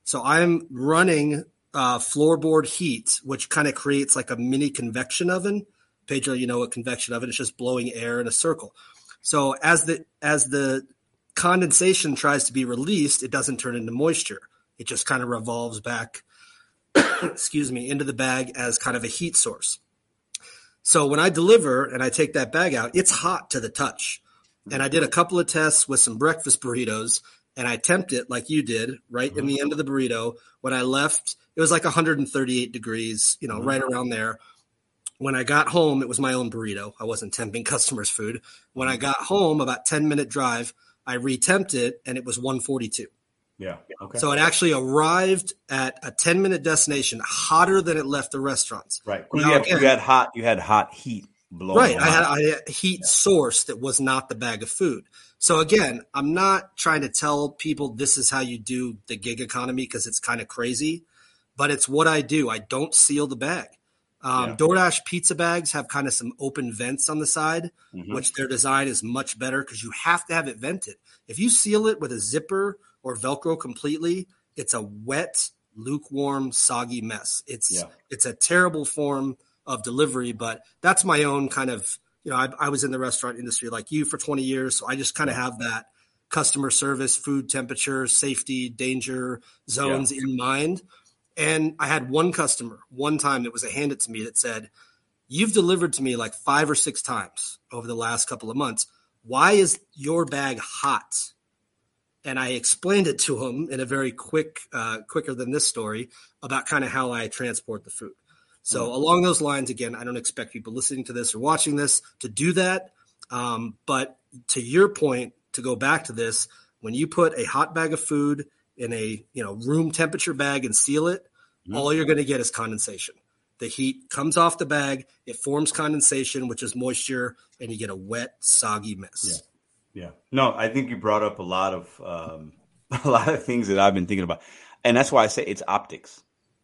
So I'm running uh, floorboard heat, which kind of creates like a mini convection oven. Pedro, you know what convection oven is just blowing air in a circle. So as the as the condensation tries to be released, it doesn't turn into moisture. It just kind of revolves back, excuse me, into the bag as kind of a heat source. So when I deliver and I take that bag out, it's hot to the touch. And I did a couple of tests with some breakfast burritos and I temped it like you did right in mm-hmm. the end of the burrito. When I left, it was like 138 degrees, you know, mm-hmm. right around there. When I got home, it was my own burrito. I wasn't temping customers' food. When I got home, about 10 minute drive, I retemped it and it was 142. Yeah. Okay. So it actually arrived at a 10 minute destination hotter than it left the restaurants. right. You Now, had, again- you had hot. You had hot heat blowing. Right. I had. I had a heat source that was not the bag of food. So again, I'm not trying to tell people this is how you do the gig economy because it's kind of crazy, but it's what I do. I don't seal the bag. Um, Yeah. DoorDash pizza bags have kind of some open vents on the side, Mhm. which their design is much better because you have to have it vented. If you seal it with a zipper or Velcro completely, it's a wet, lukewarm, soggy mess. It's Yeah. it's a terrible form of delivery, but that's my own kind of you know I, I was in the restaurant industry like you for 20 years, so I just kind of have that customer service, food temperature, safety, danger zones in mind. And I had one customer one time that was a handed to me that said, You've delivered to me like five or six times over the last couple of months. Why is your bag hot? And I explained it to him in a very quick, uh, quicker than this story about kind of how I transport the food. So along those lines, again, I don't expect people listening to this or watching this to do that. Um, but to your point, to go back to this, when you put a hot bag of food in a you know room temperature bag and seal it, all you're going to get is condensation. The heat comes off the bag, it forms condensation, which is moisture, and you get a wet, soggy mess. Yeah. No, I think you brought up a lot of um, a lot of things that I've been thinking about, and that's why I say it's optics.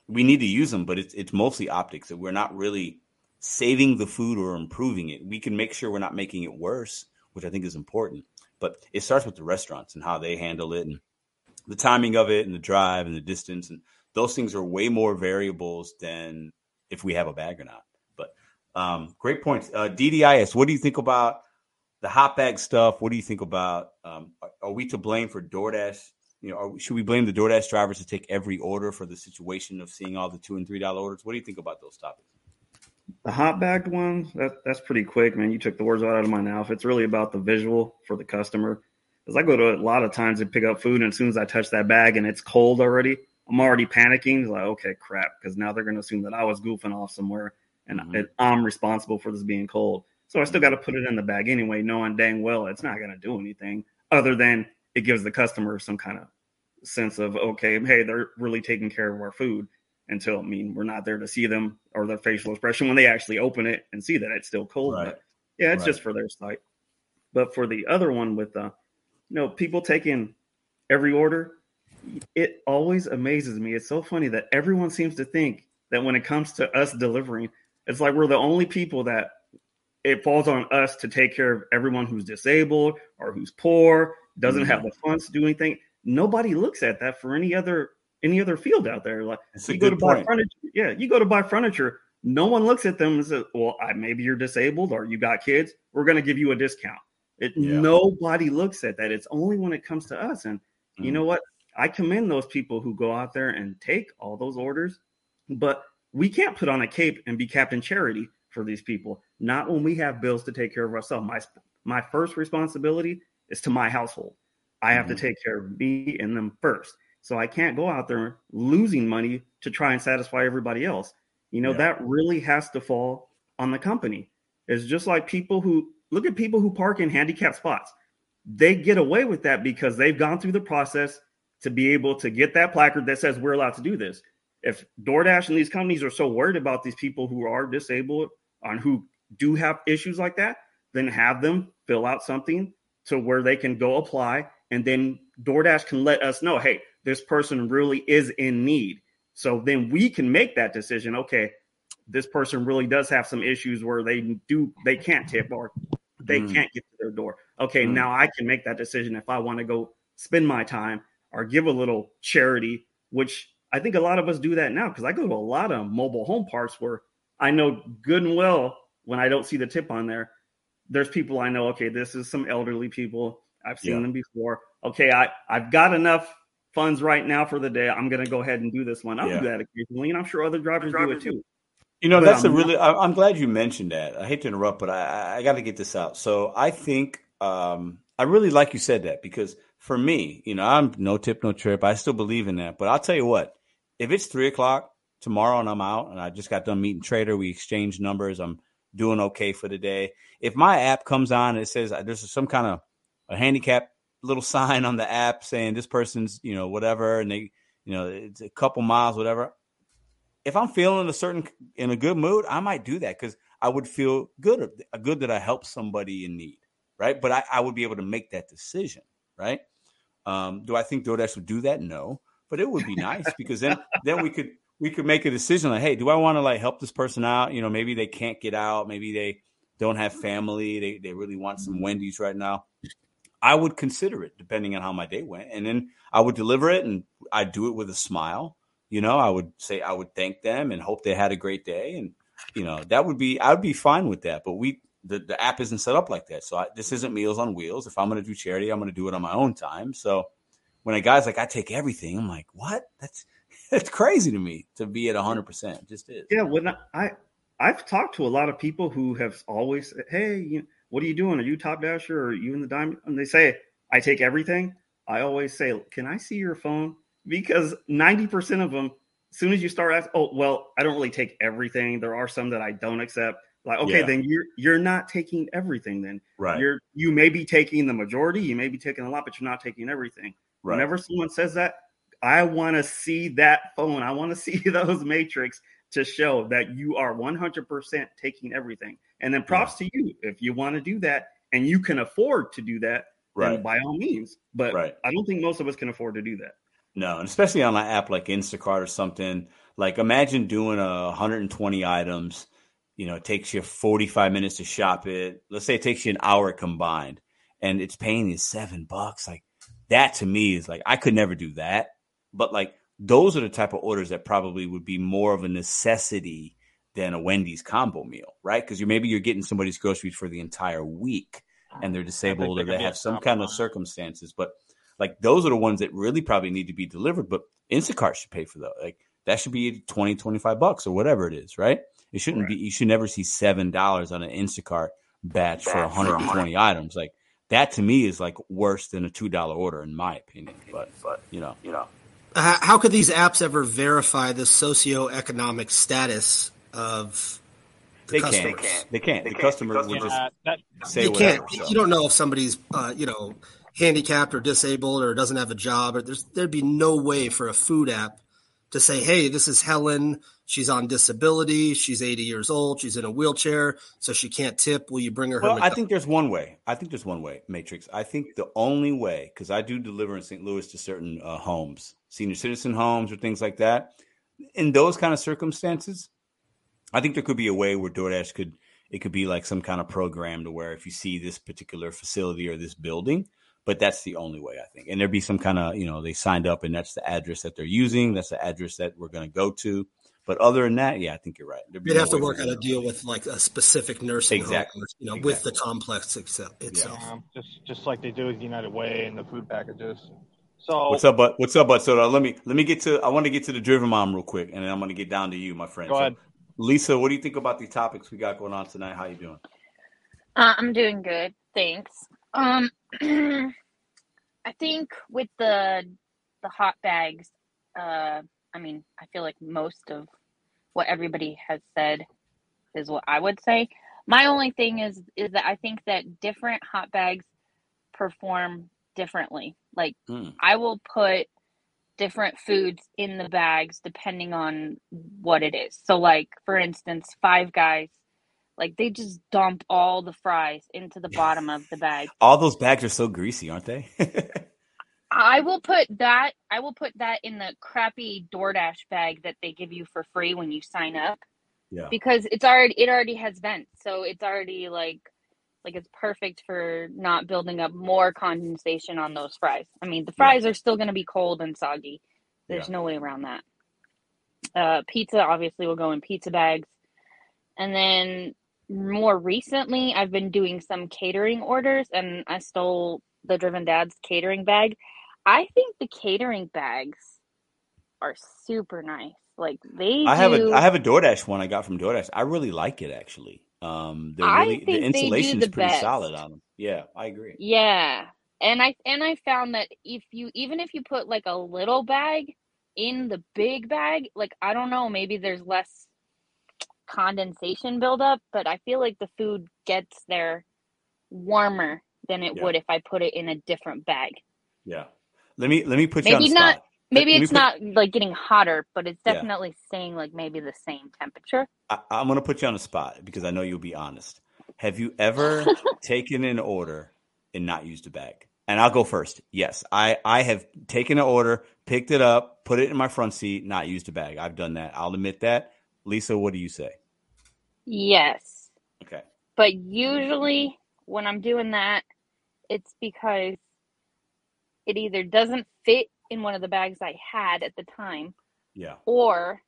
We need to use them, but it's it's mostly optics. That we're not really saving the food or improving it. We can make sure we're not making it worse, which I think is important. But it starts with the restaurants and how they handle it, and the timing of it, and the drive, and the distance, and those things are way more variables than if we have a bag or not. But um, great points. Uh, DDIS, what do you think about the hot bag stuff? What do you think about? Um, are, are we to blame for DoorDash you know, are, should we blame the DoorDash drivers to take every order for the situation of seeing all the two and three dollar orders? What do you think about those topics? The hot bagged one, that, that's pretty quick, man. You took the words right out of my mouth. It's really about the visual for the customer. Because I go to a lot of times and pick up food, and as soon as I touch that bag and it's cold already, I'm already panicking. It's like, okay, crap, because now they're going to assume that I was goofing off somewhere and Mhm. I'm responsible for this being cold. So I still got to put it in the bag anyway, knowing dang well it's not going to do anything other than it gives the customer some kind of sense of, okay, hey, they're really taking care of our food until, I mean, we're not there to see them or their facial expression when they actually open it and see that it's still cold. Right. But yeah, it's Right. just for their sight. But for the other one with, uh, you know, people taking every order, it always amazes me. It's so funny that everyone seems to think that when it comes to us delivering, it's like we're the only people that it falls on us to take care of everyone who's disabled or who's poor, doesn't have the funds to do anything. Nobody looks at that for any other any other field out there. Like a you go to good buy furniture, yeah, you go to buy furniture. No one looks at them and says, "Well, I, maybe you're disabled or you got kids. We're going to give you a discount." It, Yeah. Nobody looks at that. It's only when it comes to us. And you Mm. know what? I commend those people who go out there and take all those orders, but we can't put on a cape and be Captain Charity for these people. Not when we have bills to take care of ourselves. My my first responsibility is to my household. I have Mhm. to take care of me and them first. So I can't go out there losing money to try and satisfy everybody else. You know, Yeah. that really has to fall on the company. It's just like people who look at people who park in handicapped spots. They get away with that because they've gone through the process to be able to get that placard that says we're allowed to do this. If DoorDash and these companies are so worried about these people who are disabled and who do have issues like that, then have them fill out something to where they can go apply and then DoorDash can let us know, hey, this person really is in need. So then we can make that decision. Okay, this person really does have some issues where they do they can't tip or they Mm. can't get to their door. Okay, Mm. now I can make that decision if I want to go spend my time or give a little charity, which I think a lot of us do that now because I go to a lot of mobile home parks where I know good and well when I don't see the tip on there, there's people I know, okay, this is some elderly people. I've seen Yeah. them before. Okay, I, I've got enough funds right now for the day. I'm going to go ahead and do this one. I'll Yeah. do that occasionally, and I'm sure other drivers, do it too. You know, But that's a I'm really. I, I'm glad you mentioned that. I hate to interrupt, but I, I- I got to get this out. So I think um, I really like you said that because for me, you know, I'm no tip, no trip. I still believe in that. But I'll tell you what, if it's three o'clock tomorrow and I'm out and I just got done meeting Trader, we exchange numbers. I'm doing okay for the day. If my app comes on and it says uh, there's some kind of a handicap little sign on the app saying this person's, you know, whatever, and they, you know, it's a couple miles, whatever if I'm feeling a certain in a good mood, I might do that because I would feel good, good that I helped somebody in need, right? But I, I would be able to make that decision, right? Um, do I think DoorDash would do that? No, but it would be nice because then then we could we could make a decision like, hey, do I want to like help this person out? You know, maybe they can't get out, maybe they don't have family, they they really want some Wendy's right now. I would consider it depending on how my day went, and then I would deliver it, and I do it with a smile you know i would say i would thank them and hope they had a great day. And you know that would be i would be fine with that. But we the, the app isn't set up like that. So I, this isn't meals on wheels. If i'm going to do charity i'm going to do it on my own time. So when a guy's like i take everything i'm like what? That's that's crazy to me to be at 100% It just is. Yeah, when I, I've talked to a lot of people who have always "Hey, you, what are you doing? Are you top dasher? Or are you in the diamond?" And they say, "I take everything." I always say, "Can I see your phone?" Because ninety percent of them, as soon as you start asking, "Oh, well, I don't really take everything. There are some that I don't accept." Like, okay, Yeah. then you're you're not taking everything. Then right you're you may be taking the majority, you may be taking a lot, but you're not taking everything. right Whenever someone says that, I want to see that phone. I want to see those metrics to show that you are 100% taking everything. And then props to you if you want to do that and you can afford to do that, right by all means. But Right. I don't think most of us can afford to do that. No, and especially on an app like Instacart or something. Like imagine doing a 120 items. You know, it takes you 45 minutes to shop it. Let's say it takes you an hour combined, and it's paying you seven bucks. Like that to me is like I could never do that. But like those are the type of orders that probably would be more of a necessity than a Wendy's combo meal, right? Because you maybe you're getting somebody's groceries for the entire week, and they're disabled or they have some kind of circumstances. But Like those are the ones that really probably need to be delivered, but Instacart should pay for those. Like that should be 20, 25 bucks or whatever it is, right? It shouldn't right. be, you should never see $7 on an Instacart batch for 120 items. Like that to me is like worse than a $2 order in my opinion. But, but, you know, you know. how could these apps ever verify the socioeconomic status of the they customers? Can't. They can't. They the can't. customer the will just that, say you whatever. Can't, so. You don't know if somebody's, uh, you know, handicapped or disabled or doesn't have a job. Or there's there'd be no way for a food app to say, "Hey, this is Helen. She's on disability. She's 80 years old. She's in a wheelchair, so she can't tip. Will you bring her?" Well, I think there's one way. I think there's one way, Matrix. I think the only way, because I do deliver in St. Louis to certain uh, homes, senior citizen homes or things like that. In those kind of circumstances, I think there could be a way where DoorDash could it could be like some kind of program to where if you see this particular facility or this building, but that's the only way I think. And there'd be some kind of, you know, they signed up and that's the address that they're using. That's the address that we're going to go to. But other than that, yeah, I think you're right. You'd no have to work out a deal with like a specific nursing exactly. home, you know, exactly. with the complex itself. Yeah. Um, just just like they do with United Way and the food packages. So what's up, but what's up, but so uh, let me let me get to I want to get to the driven mom real quick, and then I'm going to get down to you, my friend. Go so, ahead. Lisa, what do you think about these topics we got going on tonight? How you doing? Uh, I'm doing good, thanks. Um, I think with the the hot bags, uh, I mean, I feel like most of what everybody has said is what I would say. My only thing is is that I think that different hot bags perform differently. Like Mm. I will put different foods in the bags depending on what it is. So like for instance, Five Guys like they just dump all the fries into the bottom of the bag. All those bags are so greasy, aren't they? I will put that I will put that in the crappy DoorDash bag that they give you for free when you sign up yeah. because it's already it already has vents. So it's already like like it's perfect for not building up more condensation on those fries. I mean, the fries are still going to be cold and soggy. There's Yeah. no way around that. Uh, pizza obviously will go in pizza bags. And then more recently, I've been doing some catering orders and I stole the Driven Dad's catering bag. I think the catering bags are super nice. Like they I have do, a I have a DoorDash one I got from DoorDash. I really like it actually. Um, they're really the insulation is pretty best. solid on them. Yeah, I agree. Yeah. And I and I found that if you even if you put like a little bag in the big bag, like I don't know, maybe there's less condensation buildup, but I feel like the food gets there warmer than it Yeah. would if I put it in a different bag. Yeah. Let me let me put you on Maybe not spot. maybe Let it's put- not like getting hotter, but it's Yeah. definitely staying like maybe the same temperature. I, I'm to put you on the spot because I know you'll be honest. Have you ever taken an order and not used a bag? And I'll go first. Yes, I, I have taken an order, picked it up, put it in my front seat, not used a bag. I've done that. I'll admit that. Lisa, what do you say? Yes. Okay. But usually when I'm doing that, it's because it either doesn't fit in one of the bags I had at the time Yeah. or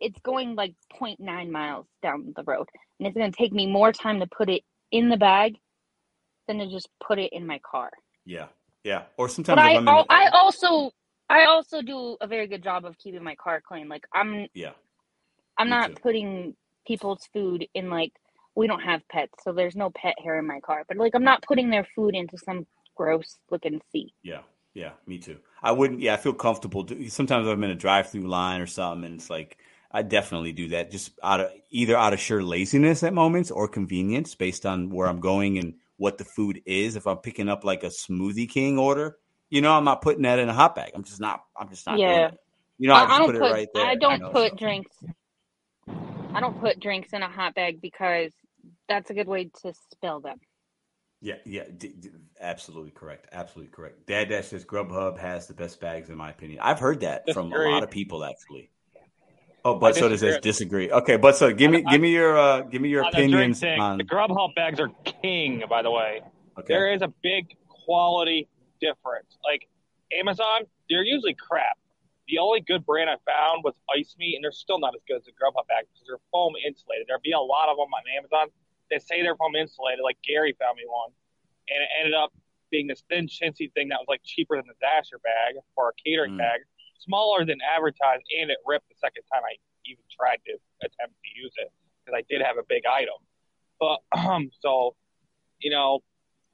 it's going like 0.9 miles down the road and it's going to take me more time to put it in the bag than to just put it in my car. Yeah. Yeah. Or sometimes But I in I also I also do a very good job of keeping my car clean. Like I'm yeah. I'm Me not too. putting people's food in like we don't have pets, so there's no pet hair in my car. But like I'm not putting their food into some gross looking seat. Yeah, yeah, me too. I wouldn't. Yeah, I feel comfortable. Sometimes I'm in a drive-through line or something, and it's like I definitely do that just out of either out of sheer laziness at moments or convenience, based on where I'm going and what the food is. If I'm picking up like a Smoothie King order, you know, I'm not putting that in a hot bag. I'm just not. I'm just not. Yeah. You know, I, I, just don't put it put right there. I don't know, put so- drinks I don't put drinks in a hot bag because that's a good way to spill them. Yeah, yeah, d- d- absolutely correct. Absolutely correct. Dad Dash says Grubhub has the best bags in my opinion. I've heard that from a lot of people actually. Oh, but so does disagree. disagree. Okay, but so give me I- give me your uh give me your on the drink opinions on the Grubhub bags are king, by the way. okay. There is a big quality difference. Like Amazon, they're usually crap. The only good brand I found was Ice Me, and they're still not as good as the Grubhub bags because they're foam insulated. There'll be a lot of them on Amazon that say they're foam insulated. Like Gary found me one, and it ended up being this thin chintzy thing that was like cheaper than the dasher bag or a catering Mm. bag, smaller than advertised, and it ripped the second time I even tried to attempt to use it because I did have a big item. But um, so you know,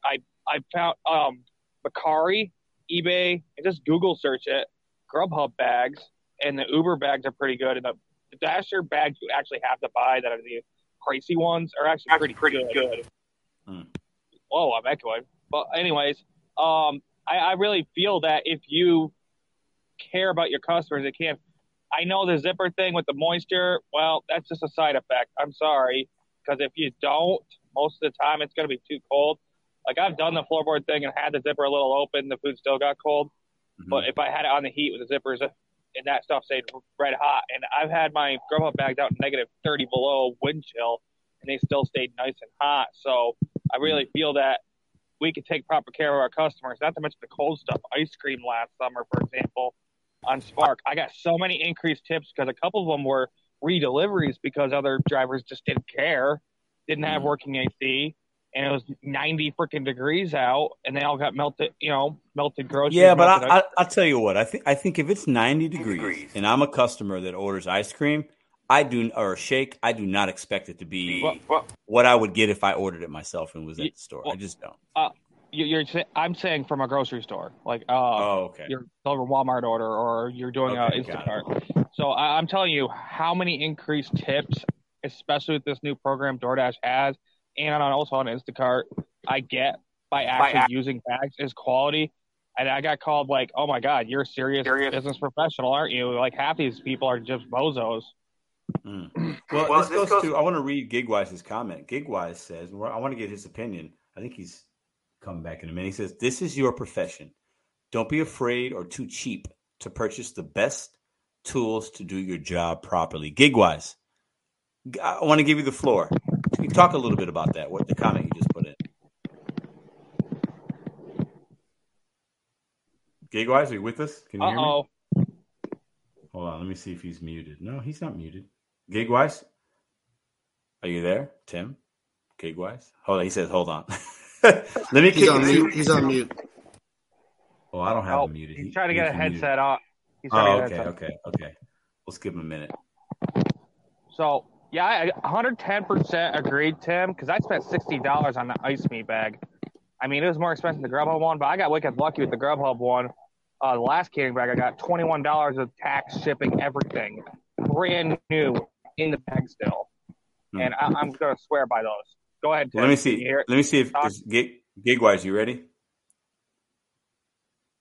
I I found um Mercari, eBay, and just Google search it. Grubhub bags and the Uber bags are pretty good, and the, the Dasher bags you actually have to buy that are the pricey ones are actually pretty pretty good. Hmm. Whoa, I'm echoing. But anyways, um, I, I really feel that if you care about your customers, it can't. I know the zipper thing with the moisture. Well, that's just a side effect. I'm sorry, because if you don't, most of the time it's going to be too cold. Like I've done the floorboard thing and had the zipper a little open, the food still got cold. Mhm. But if I had it on the heat with the zippers and that stuff stayed red hot, and I've had my Grubhub bags out negative 30 below wind chill, and they still stayed nice and hot. So I really feel that we could take proper care of our customers. Not to mention the cold stuff, ice cream last summer, for example, on Spark. I got so many increased tips because a couple of them were redeliveries because other drivers just didn't care, didn't have Mhm. working AC. And it was 90 freaking degrees out, and they all got melted, you know, melted groceries. Yeah, but I, I, i'll tell you what. I think I think if it's ninety degrees and I'm a customer that orders ice cream, I do or a shake, I do not expect it to be Well, well, what I would get if I ordered it myself and was at the store. well, I just don't. you- you're, sa- I'm saying from a grocery store, like uh, Oh, okay. your over Walmart order or you're doing Okay, a got Instacart. So I, I'm telling you, how many increased tips, especially with this new program DoorDash has, and on also on Instacart, I get by actually using bags is quality. And I got called like, "Oh my God, you're a serious, business professional, aren't you?" Like half these people are just bozos. Mm. Well, this, goes, to. I want to read Gigwise's comment. Gigwise says, "I want to get his opinion. I think he's coming back in a minute." He says, "This is your profession. Don't be afraid or too cheap to purchase the best tools to do your job properly." Gigwise, I want to give you the floor. Can you talk a little bit about that? What the comment you just put in? Gigwise, are you with us? Can you Uh hear me? oh. Hold on, let me see if he's muted. No, he's not muted. Gigwise, are you there, Tim? Gigwise, hold on. He says, "Hold on." let me. He's on mute. He's on mute. Oh, I don't have Oh, him muted. he's trying to get a he's muted. headset on. He's trying Oh, okay, get a headset. okay, okay. Let's give him a minute. So yeah, I 110% agreed, Tim, because I spent sixty dollars on the ice meat bag. I mean, it was more expensive than the Grubhub one, but I got wicked lucky with the Grubhub one. Uh, the last catering bag, I got twenty one dollars of tax, shipping, everything, brand new in the bag still, Hmm. and I, I'm gonna swear by those. Go ahead, Tim. Let me see. Let me see if is Gig Gigwise. You ready?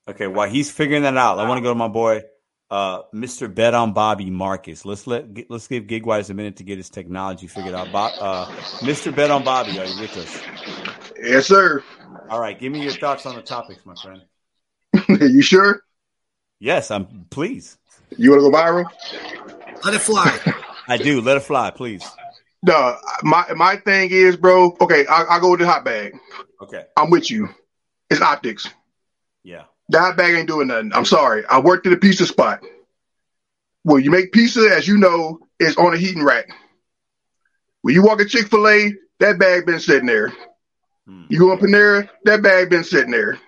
Okay. While he's figuring that out, I want to go to my boy, uh, Mr. Bet on Bobby Marcus. Let's let let's give Gigwise a minute to get his technology figured out. Bob, uh, Mr. Bet on Bobby, are you with us? Yes, sir. All right. Give me your thoughts on the topics, my friend. you sure? Yes, I'm. Please, You want to go viral? Let it fly. I do. Let it fly, please. No, my my thing is, bro. Okay, I, I'll go with the hot bag. Okay. I'm with you. It's optics. Yeah. Hot bag ain't doing nothing. I'm sorry. I worked at a pizza spot. Well, you make pizza, as you know, is on a heating rack. When you walk at Chick Fil A, that bag been sitting there. Hmm. You go in Panera, that bag been sitting there.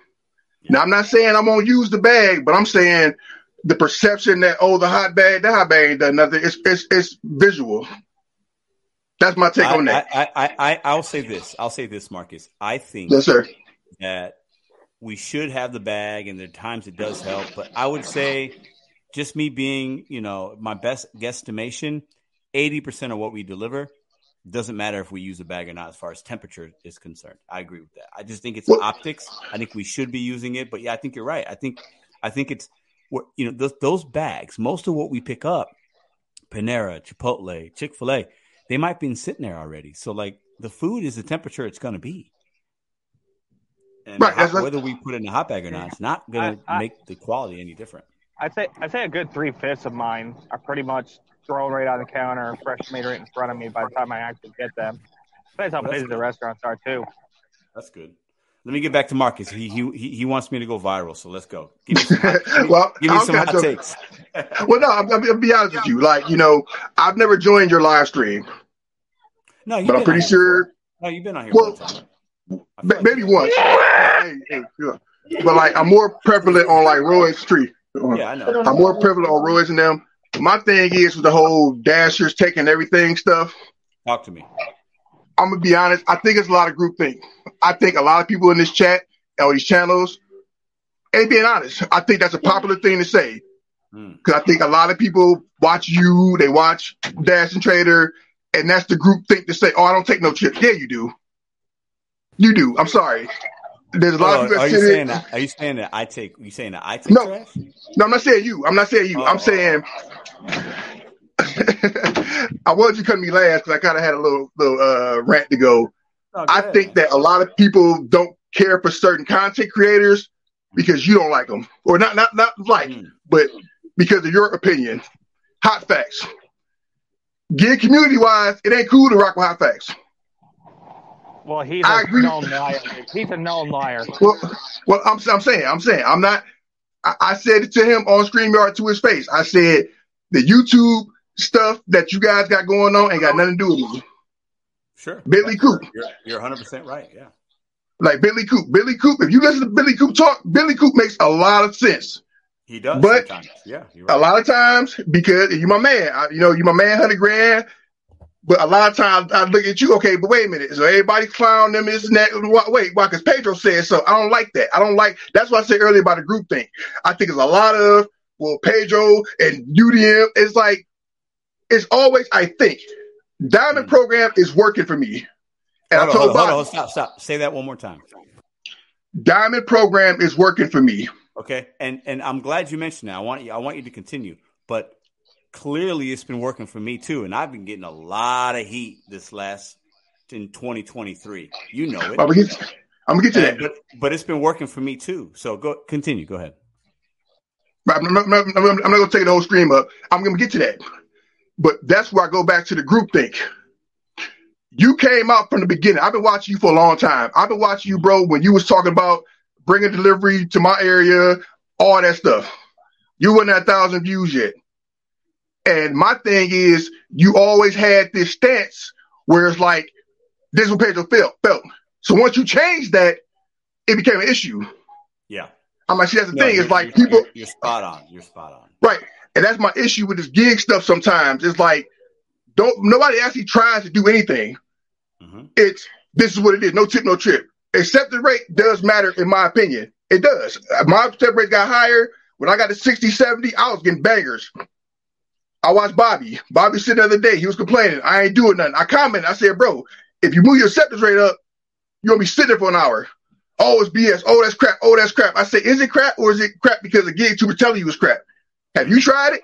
Now I'm not saying I'm gonna use the bag, but I'm saying the perception that oh the hot bag, the hot bag ain't done nothing. It's it's it's visual. That's my take I, on that. I, I, I, I'll say this. I'll say this, Marcus. I think yes, sir. that we should have the bag, and there are times it does help. But I would say, just me being, you know, my best guesstimation, eighty percent of what we deliver doesn't matter if we use a bag or not, as far as temperature is concerned. I agree with that. I just think it's Well- optics. I think we should be using it, but yeah, I think you're right. I think, I think it's, what you know, those, those bags. Most of what we pick up, Panera, Chipotle, Chick Fil A, they might be sitting there already. So like the food is the temperature it's going to be. And Right, hot- that's- that's- whether we put it in the hot bag or not, it's not going to I- I- make the quality any different. I'd say I'd say a good three fifths of mine are pretty much thrown right on the counter, fresh made right in front of me by the time I actually get them. Depends how busy the restaurants are too. That's good. Let me get back to Marcus. He he he he wants me to go viral, so let's go. Give me some hot, well, give me I'll some hot catch up. takes. Well, no, I'm, I'm gonna be honest with you. Like, you know, I've never joined your live stream, No, you've but I'm been pretty on here sure. before. No, you've been on here. Well, one time. Like maybe once. hey, hey, yeah. But like I'm more prevalent on like Roy's Street. Yeah, I know. I'm more prevalent on Roy's and them. My thing is with the whole dashers taking everything stuff. Talk to me. I'm gonna be honest. I think it's a lot of group think. I think a lot of people in this chat or these channels, and being honest, I think that's a popular thing to say. Because hmm. I think a lot of people watch you, they watch Dashing Trader, and that's the group think to say, "Oh, I don't take no chips." Yeah, you do. You do. I'm sorry. There's a lot oh, of people. Are you saying that? Are you saying that I take? You saying that I take no, trash? No, I'm not saying you. I'm not saying you. Oh, I'm saying. I wanted you to cut me last because I kind of had a little little uh, rant to go. Oh, I think that a lot of people don't care for certain content creators because you don't like them, or not not not like, mm. but because of your opinion. Hot facts. Get community wise, it ain't cool to rock with hot facts. Well, he's I a agree. known liar. He's a known liar. Well, well, I'm, I'm saying, I'm saying, I'm not. I, I said it to him on StreamYard to his face. I said the YouTube stuff that you guys got going on ain't got nothing to do with me. Sure. Billy Coop. You're, you're 100% right. Yeah. Like Billy Coop. Billy Coop, if you listen to Billy Coop talk, Billy Coop makes a lot of sense. He does. But sometimes. yeah, right. a lot of times because you're my man, I, you know, you're my man, hundred grand. But a lot of times I look at you, okay, but wait a minute. So everybody clown them, is that. Wait, why? Because Pedro said so. I don't like that. I don't like. That's what I said earlier about the group thing. I think it's a lot of well, Pedro and UDM. It's like it's always. I think Diamond mm. program is working for me. And hold I told on, hold on, hold on, stop, stop. Say that one more time. Diamond program is working for me. Okay, and and I'm glad you mentioned that. I want you. I want you to continue, but clearly it's been working for me too, and I've been getting a lot of heat this last in 2023. You know it. I'm gonna get, I'm gonna get to that, but but it's been working for me too. So go continue. Go ahead. I'm not, I'm not, I'm not gonna take the whole stream up. I'm gonna get to that, but that's where I go back to the group think. You came out from the beginning. I've been watching you for a long time. I've been watching you, bro, when you was talking about bringing delivery to my area, all that stuff. You weren't at thousand views yet. And my thing is, you always had this stance where it's like, this is what Pedro felt. felt. So once you change that, it became an issue. Yeah. I'm like, see, that's the no, thing. It's like people. You're, you're spot on. You're spot on. Right. And that's my issue with this gig stuff sometimes. It's like, don't, nobody actually tries to do anything. Mm-hmm. It's, this is what it is. No tip, no trip. Accepted rate does matter, in my opinion. It does. My accepted rate got higher. When I got to 60, 70, I was getting bangers. I watched Bobby. Bobby said the other day, he was complaining. I ain't doing nothing. I commented. I said, bro, if you move your acceptance rate up, you're going to be sitting there for an hour. Oh, it's BS. Oh, that's crap. Oh, that's crap. I said, is it crap or is it crap because the gig tuber telling you it's crap? Have you tried it?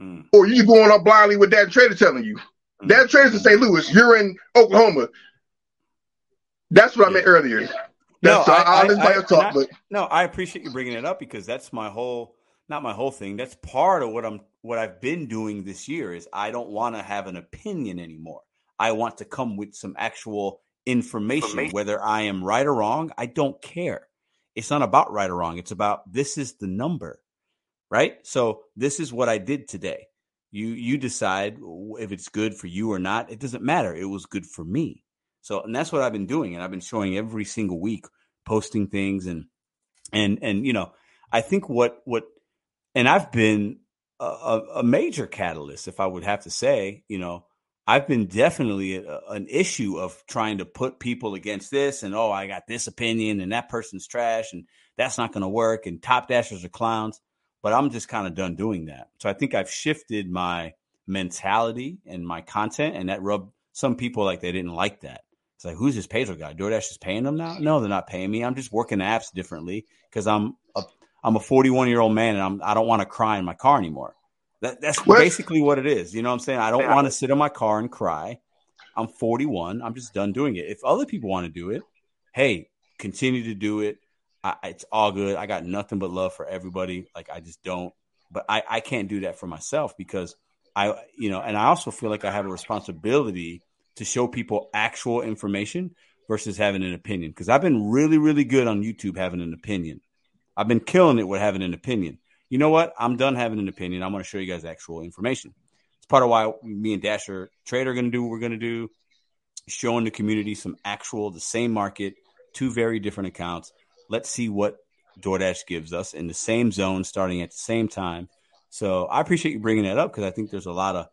Mm. Or you going up blindly with that trader telling you? Mm. That trader's in St. Louis. You're in Oklahoma. That's what yeah. I meant earlier. That's, no, I, I, I, I talk, but no, I appreciate you bringing it up because that's my whole not my whole thing. That's part of what I'm what I've been doing this year is I don't want to have an opinion anymore. I want to come with some actual information whether I am right or wrong, I don't care. It's not about right or wrong. It's about this is the number. Right? So this is what I did today. You you decide if it's good for you or not. It doesn't matter. It was good for me. So and that's what I've been doing and I've been showing every single week posting things and and and you know, I think what what and I've been a, a, major catalyst, if I would have to say, you know, I've been definitely a, an issue of trying to put people against this and oh, I got this opinion and that person's trash and that's not going to work and top dashers are clowns. But I'm just kind of done doing that. So I think I've shifted my mentality and my content, and that rubbed some people like they didn't like that. It's like, who's this Pedro guy? DoorDash is paying them now? No, they're not paying me. I'm just working apps differently because I'm a I'm a 41 year old man and I'm I don't want to cry in my car anymore. That, that's what? basically what it is. You know what I'm saying? I don't want to sit in my car and cry. I'm 41. I'm just done doing it. If other people want to do it, hey, continue to do it. I, it's all good. I got nothing but love for everybody. Like I just don't, but I, I can't do that for myself because I, you know, and I also feel like I have a responsibility to show people actual information versus having an opinion. Because I've been really, really good on YouTube having an opinion. I've been killing it with having an opinion. You know what? I'm done having an opinion. I'm going to show you guys actual information. It's part of why me and Dashing Trader are going to do what we're going to do, showing the community some actual, the same market, two very different accounts. Let's see what DoorDash gives us in the same zone, starting at the same time. So I appreciate you bringing that up because I think there's a lot of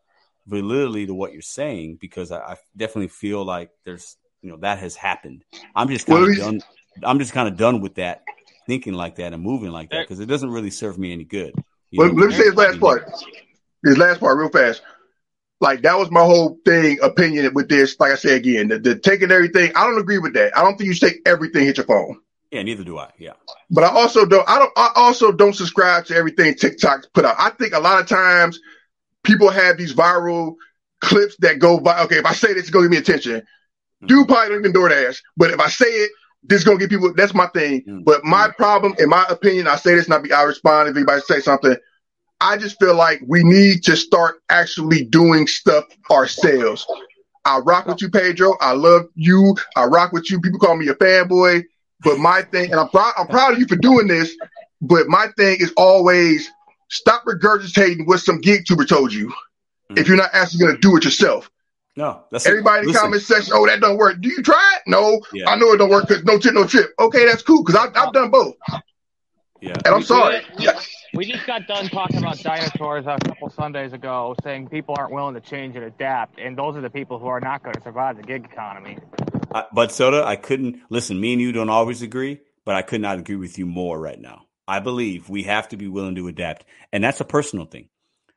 validity to what you're saying because I, I definitely feel like there's you know that has happened. I'm just kind of done. I'm just kind of done with that thinking like that and moving like that because it doesn't really serve me any good. Well, let me say his last part. His last part, real fast. Like that was my whole thing, opinion with this. Like I say again, the, the taking everything. I don't agree with that. I don't think you should take everything hit your phone. Yeah, neither do I. Yeah, but I also don't. I don't. I also don't subscribe to everything TikTok put out. I think a lot of times people have these viral clips that go by. Okay, if I say this, it's gonna give me attention. Mm-hmm. Dude probably don't even DoorDash, but if I say it, this is gonna get people. That's my thing. Mm-hmm. But my problem, in my opinion, I say this, not be. I respond if anybody say something. I just feel like we need to start actually doing stuff ourselves. I rock with you, Pedro. I love you. I rock with you. People call me a fanboy. But my thing, and I'm proud, I'm proud of you for doing this. But my thing is always stop regurgitating what some gig tuber told you. Mm-hmm. If you're not actually going to do it yourself. No, that's everybody in the comment section. Oh, that don't work. Do you try it? No, yeah. I know it don't work because no tip, no trip. Okay, that's cool because I've done both. Yeah, and I'm sorry. We, we just got done talking about dinosaurs a couple Sundays ago, saying people aren't willing to change and adapt, and those are the people who are not going to survive the gig economy. Uh, but Soda, I couldn't listen. Me and you don't always agree, but I could not agree with you more right now. I believe we have to be willing to adapt, and that's a personal thing.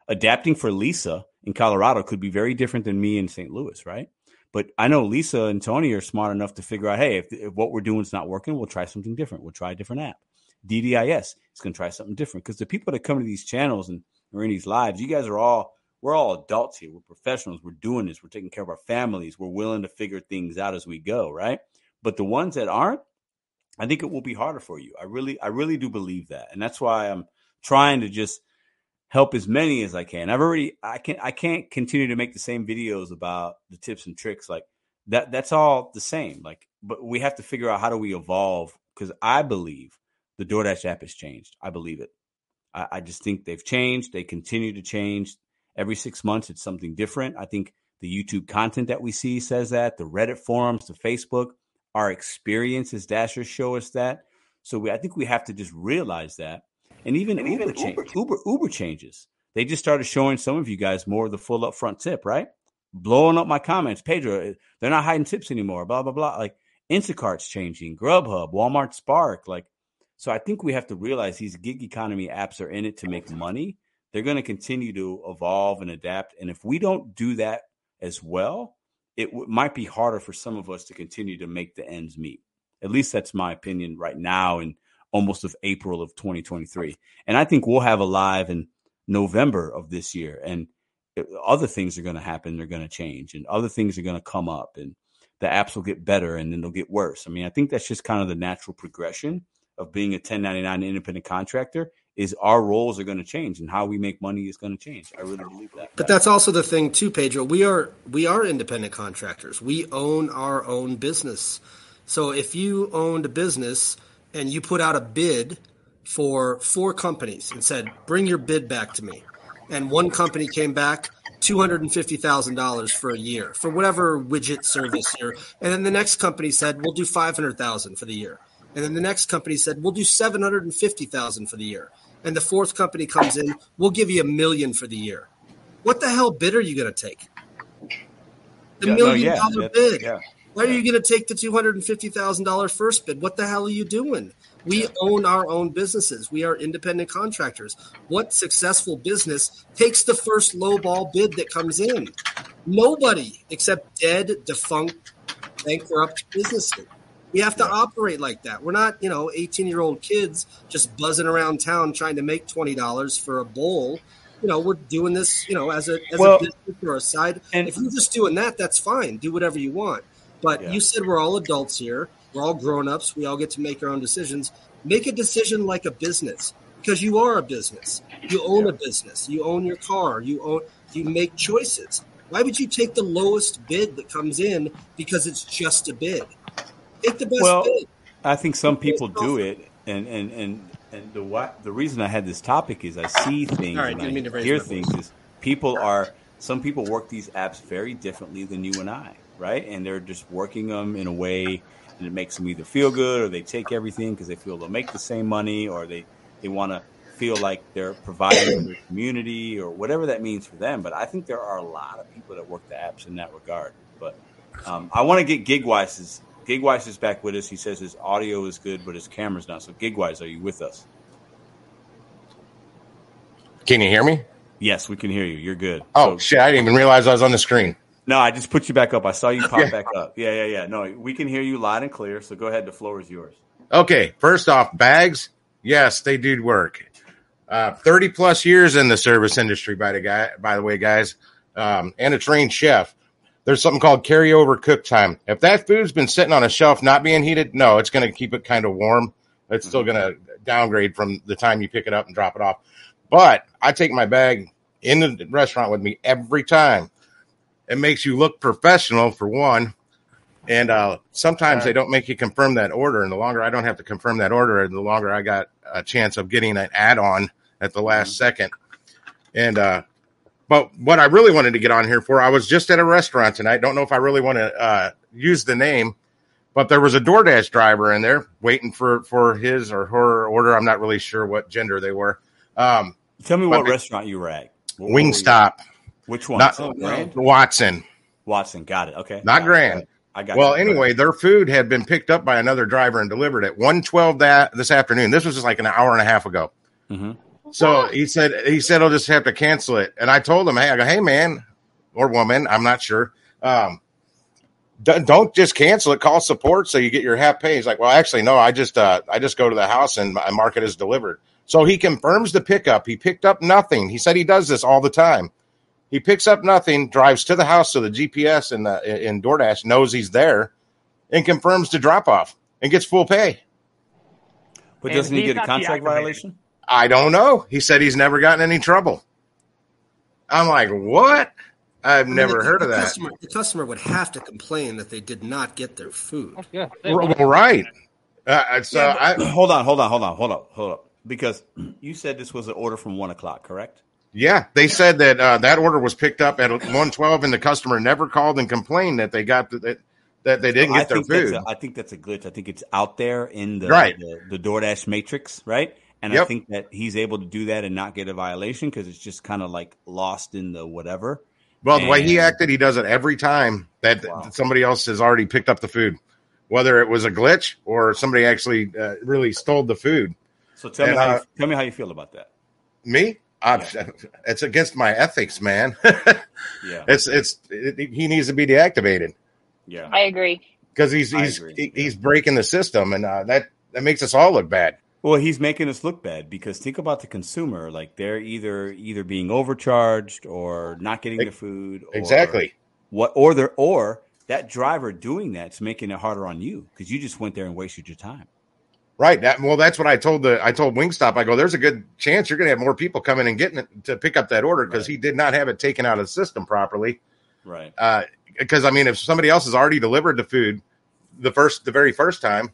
Adapting for Lisa in Colorado could be very different than me in St. Louis, right? But I know Lisa and Tony are smart enough to figure out, hey, if, if what we're doing is not working, we'll try something different. We'll try a different app. DDIS is going to try something different because the people that come to these channels and are in these lives, you guys are all we're all adults here. We're professionals. We're doing this. We're taking care of our families. We're willing to figure things out as we go, right? But the ones that aren't, I think it will be harder for you. I really, I really do believe that, and that's why I'm trying to just help as many as I can. I've already, I can, I can't continue to make the same videos about the tips and tricks like that. That's all the same. Like, but we have to figure out how do we evolve because I believe the DoorDash app has changed. I believe it. I, I just think they've changed. They continue to change. Every six months, it's something different. I think the YouTube content that we see says that. The Reddit forums, the Facebook, our experiences, as Dashers show us that. So we, I think we have to just realize that. And even, and Uber, even change, Uber, Uber, Uber changes. They just started showing some of you guys more of the full upfront tip, right? Blowing up my comments. Pedro, eh, they're not hiding tips anymore. Blah blah blah. Like Instacart's changing, Grubhub, Walmart Spark. Like so I think we have to realize these gig economy apps are in it to make money. They're going to continue to evolve and adapt. And if we don't do that as well, it w- might be harder for some of us to continue to make the ends meet. At least that's my opinion right now in almost of April of 2023. And I think we'll have a live in November of this year. And other things are going to happen. They're going to change and other things are going to come up and the apps will get better and then they'll get worse. I mean, I think that's just kind of the natural progression of being a 1099 independent contractor is our roles are going to change and how we make money is going to change. I really believe that. But that's also the thing too, Pedro. We are we are independent contractors. We own our own business. So if you owned a business and you put out a bid for four companies and said, "Bring your bid back to me," and one company came back two hundred and fifty thousand dollars for a year for whatever widget service here, and then the next company said, "We'll do five hundred thousand for the year." And then the next company said, "We'll do seven hundred and fifty thousand for the year." And the fourth company comes in, "We'll give you a million for the year." What the hell bid are you going to take? The yeah, million no, yeah, dollar bid. Yeah, Why are you going to take the two hundred and fifty thousand dollar first bid? What the hell are you doing? We own our own businesses. We are independent contractors. What successful business takes the first low ball bid that comes in? Nobody except dead, defunct, bankrupt businesses. We have to operate like that. We're not, you know, 18 year old kids just buzzing around town trying to make $20 for a bowl. You know, we're doing this, you know, as a, as well, a business or a side. And if you're just doing that, that's fine. Do whatever you want. But yeah. you said we're all adults here. We're all grown ups. We all get to make our own decisions. Make a decision like a business because you are a business. You own yeah. a business. You own your car. You own, you make choices. Why would you take the lowest bid that comes in because it's just a bid? Take the best well, bid. I think some people do it, and and and and the what the reason I had this topic is I see things right, and I hear things is people are some people work these apps very differently than you and I. right? And they're just working them in a way and it makes them either feel good or they take everything because they feel they'll make the same money or they they want to feel like they're providing for their community or whatever that means for them. But I think there are a lot of people that work the apps in that regard. But um, I want to get Gigwise's. Gigwise is back with us. He says his audio is good, but his camera's not. So Gigwise, are you with us? Can you hear me? Yes, we can hear you. You're good. Oh So- shit! I didn't even realize I was on the screen. No, I just put you back up. I saw you pop Yeah. back up. Yeah, yeah, yeah. No, we can hear you loud and clear. So go ahead. The floor is yours. Okay, first off, bags. Yes, they do work. Uh, Thirty plus years in the service industry, by the guy. By the way, guys, um, and a trained chef. There's something called carryover cook time. If that food's been sitting on a shelf not being heated, no, it's going to keep it kind of warm. It's still going to downgrade from the time you pick it up and drop it off. But I take my bag in the restaurant with me every time. It makes you look professional for one, and uh, sometimes they don't make you confirm that order. And the longer I don't have to confirm that order, the longer I got a chance of getting an add on at the last second. And, uh, but what I really wanted to get on here for, I was just at a restaurant tonight. Don't know if I really want to uh, use the name, but there was a DoorDash driver in there waiting for for his or her order. I'm not really sure what gender they were. Um, Tell me what restaurant you were at. What- what were you- Wingstop, Which one? not Oh, Grand? Watson, Watson. Got it. Okay. not Got it. Grand. I got. Well, you. anyway, their food had been picked up by another driver and delivered at 112 that this afternoon. This was just like an hour and a half ago. Mhm. So he said he said I'll just have to cancel it. And I told him, hey, I go, hey man or woman, I'm not sure. Um, don't, don't just cancel it. Call support so you get your half pay. He's like, well, actually, no. I just uh, I just go to the house and my market is delivered. So he confirms the pickup. He picked up nothing. He said he does this all the time. He picks up nothing, drives to the house so the GPS and the in DoorDash knows he's there, and confirms the drop off and gets full pay. But doesn't he get a contract violation? I don't know. He said he's never gotten any trouble. I'm like, what? I've I mean, never the- heard the of that. Customer, the customer would have to complain that they did not get their food. Yeah. Well, right. Uh, so Yeah, I, but- hold on, hold on, hold on, hold up, hold up. Because you said this was an order from one o'clock, correct? Yeah, they said that uh, that order was picked up at 112, and the customer never called and complained that they got the, that that they didn't get their food. a, I think that's a glitch. I think it's out there in the Right. the, the DoorDash matrix, right? And I think that he's able to do that and not get a violation because it's just kind of like lost in the whatever. Well, the way he acted, he does it every time that Wow. somebody else has already picked up the food, whether it was a glitch or somebody actually uh, really stole the food. So tell me And, how uh, you, tell me how you feel about that. Me, I, it's against my ethics, man. Yeah, it's it's it, he needs to be deactivated yeah. I agree. because he's he's he- he's breaking the system, and uh, that that makes us all look bad. Well, he's making us look bad because think about the consumer. Like they're either either being overcharged or not getting the food. Or Exactly. What or they're or that driver doing that's making it harder on you because you just went there and wasted your time. Right. That, well, that's what I told the I told Wingstop. I go, there's a good chance you're going to have more people coming and getting it to pick up that order because Right. he did not have it taken out of the system properly. Right. Uh, because I mean, if somebody else has already delivered the food the first the very first time,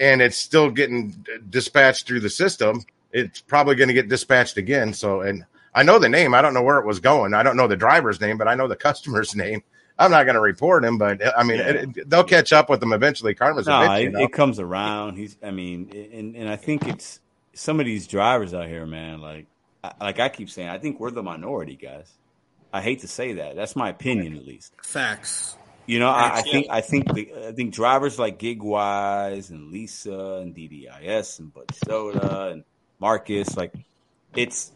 and it's still getting dispatched through the system, it's probably going to get dispatched again. So, and I know the name. I don't know where it was going. I don't know the driver's name, but I know the customer's name. I'm not going to report him, but I mean, Yeah. it, it- they'll catch up with him eventually. Karma's a No, bitch, you it, know? it comes around. He's. I mean, and and I think it's some of these drivers out here, man. Like, I- like I keep saying, I think we're the minority, guys. I hate to say that. That's my opinion, at least. Facts. You know, I, I Yeah. think I think the, I think drivers like Gigwise and Lisa and DDIS and Bud Soda and Marcus, like it's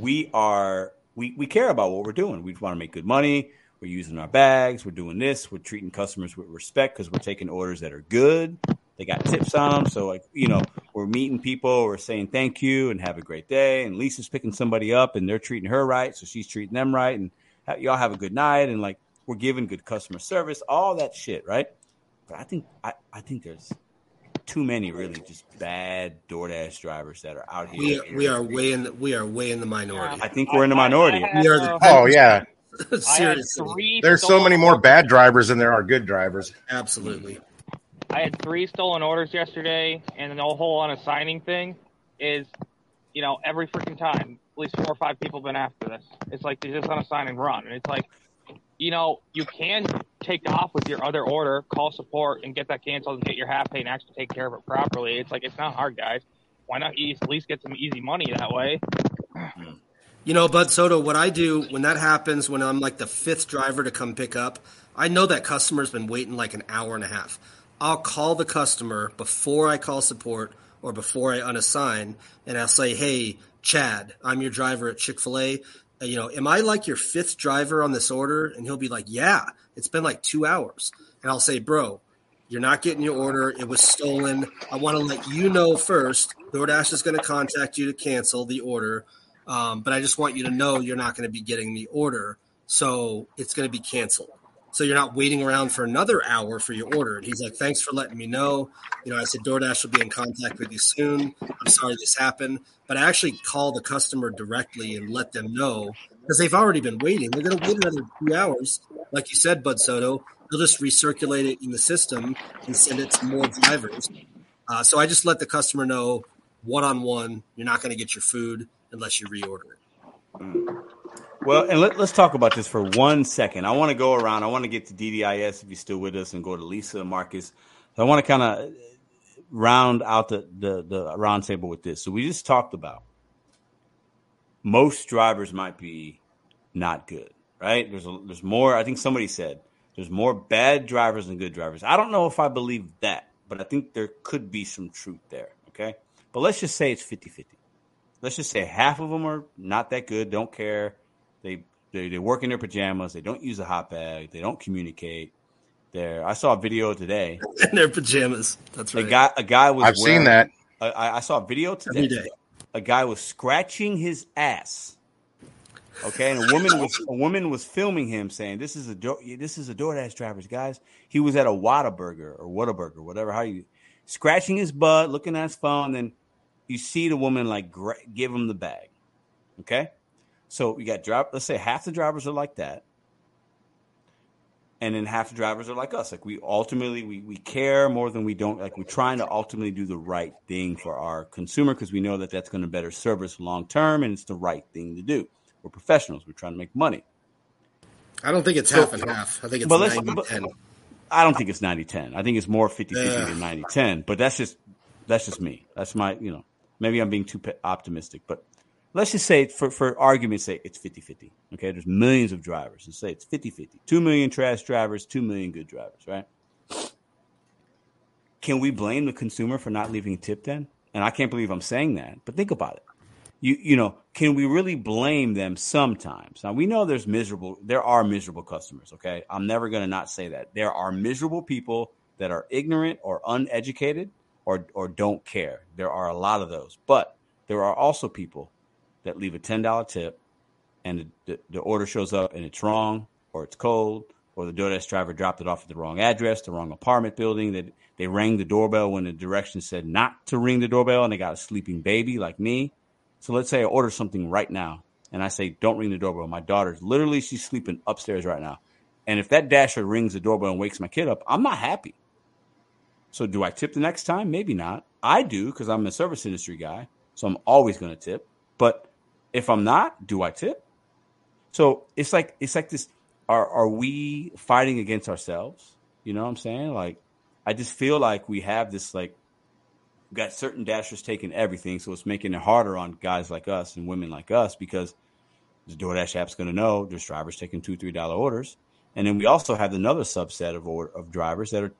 we are we we care about what we're doing. We want to make good money. We're using our bags. We're doing this. We're treating customers with respect because we're taking orders that are good. They got tips on them, so like you know, we're meeting people. We're saying thank you and have a great day. And Lisa's picking somebody up, and they're treating her right, so she's treating them right. And ha- y'all have a good night. And like we're giving good customer service, all that shit, right? But I think I, I think there's too many really just bad DoorDash drivers that are out here. We, we are way in the, we are way in the minority. I think we're in the minority. I, I had, We are the- Oh yeah, I had Seriously, three. there's so many more bad drivers than there are good drivers. absolutely. I had three stolen orders yesterday, and the whole unassigning thing is, you know, every freaking time, at least four or five people have been after this. It's like they just unassign and run, and it's like, you know, you can take off with your other order, call support, and get that canceled and get your half pay and actually take care of it properly. It's like it's not hard, guys. Why not at least get some easy money that way? Hmm. You know, Bud Soto, what I do when that happens, when I'm like the fifth driver to come pick up, I know that customer's been waiting like an hour and a half. I'll call the customer before I call support or before I unassign, and I'll say, "Hey, Chad, I'm your driver at Chick Fil A. Uh, You know, am I like your fifth driver on this order?" And he'll be like, "Yeah, it's been like two hours." And I'll say, "Bro, you're not getting your order. It was stolen. I want to let you know first. DoorDash is going to contact you to cancel the order, um, but I just want you to know you're not going to be getting the order, so it's going to be canceled." So you're not waiting around for another hour for your order. And he's like, thanks for letting me know. You know, I said DoorDash will be in contact with you soon. I'm sorry this happened. But I actually call the customer directly and let them know because they've already been waiting. They're going to wait another two hours. Like you said, Bud Soto, they'll just recirculate it in the system and send it to more drivers. Uh, so I just let the customer know one on one, you're not going to get your food unless you reorder it. Mm. Well, and let, us talk about this for one second. I want to go around. I want to get to DDIS if you're still with us, and go to Lisa and Marcus. I want to kind of round out the, the the round table with this. So we just talked about most drivers might be not good, right? There's a, there's more. I think somebody said there's more bad drivers than good drivers. I don't know if I believe that, but I think there could be some truth there. Okay, but let's just say it's 50-50. Let's just say half of them are not that good, don't care. They they, they work in their pajamas. They don't use a hot bag. They don't communicate. There, I saw a video today. In their pajamas. That's right. A guy, a guy was. I've seen that. I, I saw a video today. Every day. A guy was scratching his ass. Okay, and a woman was a woman was filming him saying, "This is a Do- this is a DoorDash driver's guys." He was at a Whataburger or Whataburger, whatever. How you scratching his butt, looking at his phone, then you see the woman like give him the bag. Okay, so you got drop. Let's say half the drivers are like that, and then half the drivers are like us. Like we ultimately we we care more than we don't. Like we're trying to ultimately do the right thing for our consumer because we know that that's going to better service long term, and it's the right thing to do. We're professionals. We're trying to make money. I don't think it's So- half and half. I think it's But 90 but- 10. I don't think it's 90-10. I think it's more 50-50 Yeah. than 90-10. But that's just that's just me. That's my you know maybe I'm being too optimistic. But let's just say for for argument's sake it's 50-50. Okay, there's millions of drivers. Let's say it's 50-50. Two million trash drivers, two million good drivers. Right? Can we blame the consumer for not leaving a tip then? And I can't believe I'm saying that. But think about it. You you know, can we really blame them sometimes? Now we know there's miserable there are miserable customers, okay? I'm never going to not say that. There are miserable people that are ignorant or uneducated or or don't care. There are a lot of those. But there are also people that leave a $10 tip and the, the, order shows up and it's wrong or it's cold or the DoorDash driver dropped it off at the wrong address, the wrong apartment building. That they rang the doorbell when the directions said not to ring the doorbell, and they got a sleeping baby like me. So let's say I order something right now, and I say don't ring the doorbell. My daughter's literally she's sleeping upstairs right now, and if that dasher rings the doorbell and wakes my kid up, I'm not happy. So do I tip the next time? Maybe not. I do because I'm a service industry guy, so I'm always going to tip. But if I'm not, do I tip? So it's like it's like this. Are are we fighting against ourselves? You know what I'm saying? Like, I just feel like we have this like got certain dashers taking everything, so it's making it harder on guys like us and women like us because the DoorDash app's going to know there's drivers taking two three dollar orders, and then we also have another subset of order, of drivers that are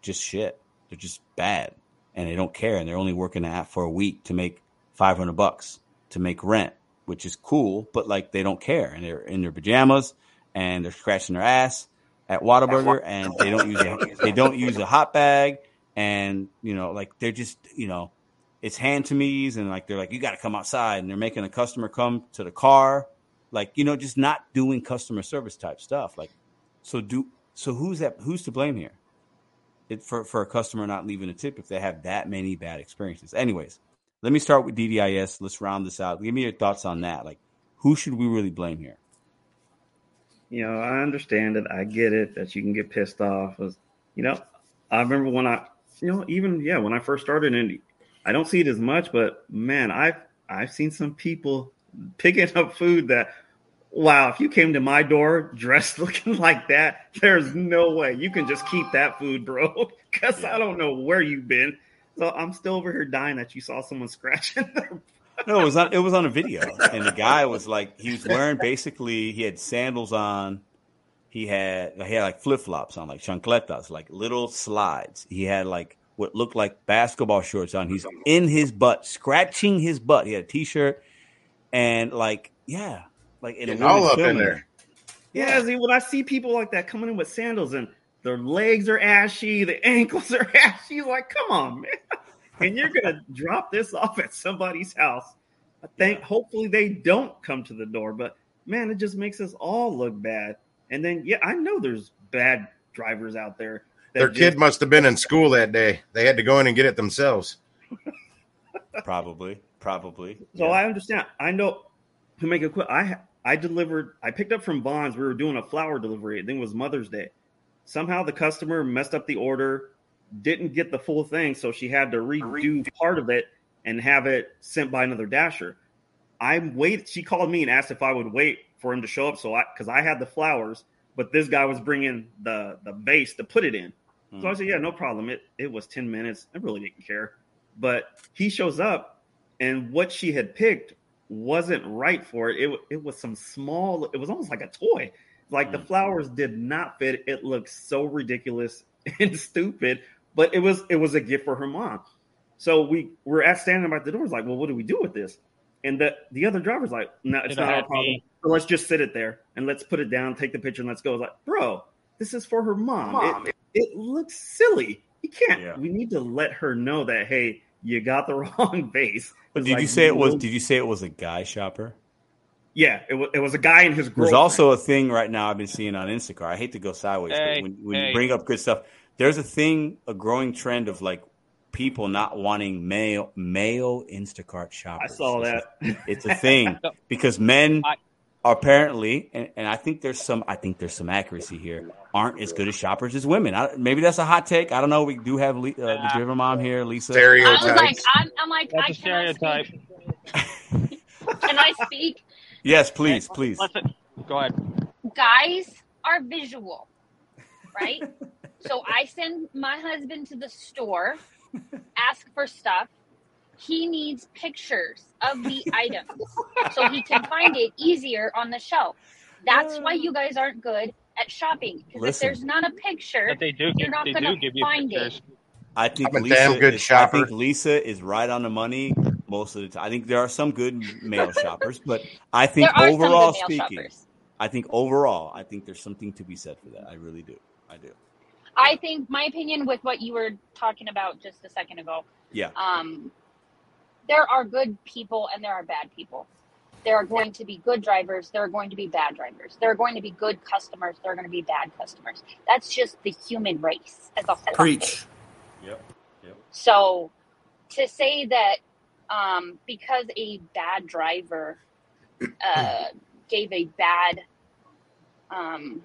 just shit. They're just bad, and they don't care, and they're only working app for a week to make five hundred bucks to make rent, which is cool, but like they don't care, and they're in their pajamas and they're scratching their ass at Whataburger, and they don't use a, they don't use a hot bag, and you know, like they're just you know, it's hand to me's, and like they're like you got to come outside, and they're making a customer come to the car, like you know, just not doing customer service type stuff. Like, so do so who's that? Who's to blame here? It, for for a customer not leaving a tip if they have that many bad experiences. Anyways, let me start with DDIS. Let's round this out. Give me your thoughts on that. Like, who should we really blame here? you know, I understand it. I get it that you can get pissed off. As, you know, I remember when I, you know, even yeah, when I first started in, I don't see it as much, but man, I've I've seen some people picking up food that wow, if you came to my door dressed looking like that, there's no way you can just keep that food, bro. Because I don't know where you've been. So I'm still over here dying that you saw someone scratching. their- No, it was on. It was on a video, and the guy was like, he was wearing basically, he had sandals on. He had he had like flip flops on, like chancletas, like little slides. He had like what looked like basketball shorts on. He's in his butt, scratching his butt. He had a t shirt, and like yeah, like and a Getting all woman up in there. him. Yeah, see, when I see people like that coming in with sandals and their legs are ashy, the ankles are ashy, like, come on, man. And you're gonna drop this off at somebody's house. I think hopefully they don't come to the door, but man, it just makes us all look bad. And then yeah, I know there's bad drivers out there. Their just- kid must have been in school that day. They had to go in and get it themselves. Probably, probably. So Yeah. I understand. I know to make it quick. I I delivered. I picked up from Bonds. We were doing a flower delivery. I think it was Mother's Day. Somehow the customer messed up the order, didn't get the full thing, so she had to redo part of it and have it sent by another dasher. I wait. She called me and asked if I would wait for him to show up. So I because I had the flowers, but this guy was bringing the the vase to put it in. So I said, yeah, no problem. It it was 10 minutes. I really didn't care. But he shows up and what she had picked wasn't right for it. It, it was some small, it was almost like a toy. Like the mm. flowers did not fit. It looked so ridiculous and stupid, but it was it was a gift for her mom. So we were at standing by the door. It's like, well, what do we do with this? And the the other driver's like, no, it's It'll not our problem. So let's just sit it there and let's put it down, take the picture, and let's go. It's like, bro, this is for her mom. It, it looks silly. You can't. Yeah. We need to let her know that hey, you got the wrong vase. But did like, you say it was? Did you say it was a guy shopper? Yeah, it was. It was a guy and his group. There's also a thing right now I've been seeing on Instacart. I hate to go sideways, Hey, but when, when hey. you bring up good stuff, there's a thing, a growing trend of like people not wanting male male Instacart shoppers. I shoppers. saw It's that. a- It's a thing because men I- apparently, and, and I think there's some, I think there's some accuracy here, aren't as good as shoppers as women. I, maybe that's a hot take. I don't know. We do have Le- uh, the driver mom here, Lisa. I was like, Stereotypes. I'm, I'm like, That's I a cannot stereotype. Can I speak? Yes, please, please. Listen, go ahead. Guys are visual, right? so I send my husband to the store, ask for stuff. He needs pictures of the items so he can find it easier on the shelf. That's why you guys aren't good at shopping. Because if Listen. there's not a picture, But they do. you're not they going do give to you find pictures. it. I think I'm a Lisa damn good is, shopper. I think Lisa is right on the money most of the time. I think there are some good male shoppers, but I think There are overall some good male speaking, shoppers. I think overall, I think there's something to be said for that. I really do. I do. I think my opinion with what you were talking about just a second ago, Yeah. um, there are good people and there are bad people. There are going to be good drivers. There are going to be bad drivers. There are going to be good customers. There are going to be bad customers. That's just the human race as a whole. Preach. Yep. Yep. So to say that um, because a bad driver uh, gave a bad um,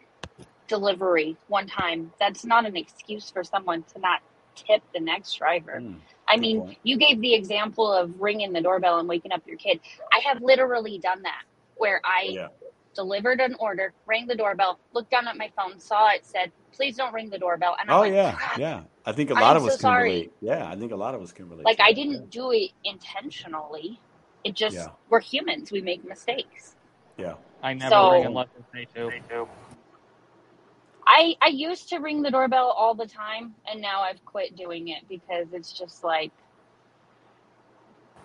delivery one time, that's not an excuse for someone to not tip the next driver. Mm, I mean, you gave the example of ringing the doorbell and waking up your kid. I have literally done that where I Yeah. delivered an order, rang the doorbell, looked down at my phone, saw it said, "Please don't ring the doorbell," and I'm Oh like, yeah, "Crap." yeah. I think a lot am of us so can sorry. relate. Yeah, I think a lot of us can relate. Like I didn't do it intentionally. It just Yeah. we're humans. We make mistakes. Yeah. I never So- ring unless it's me too. I I used to ring the doorbell all the time, and now I've quit doing it because it's just like,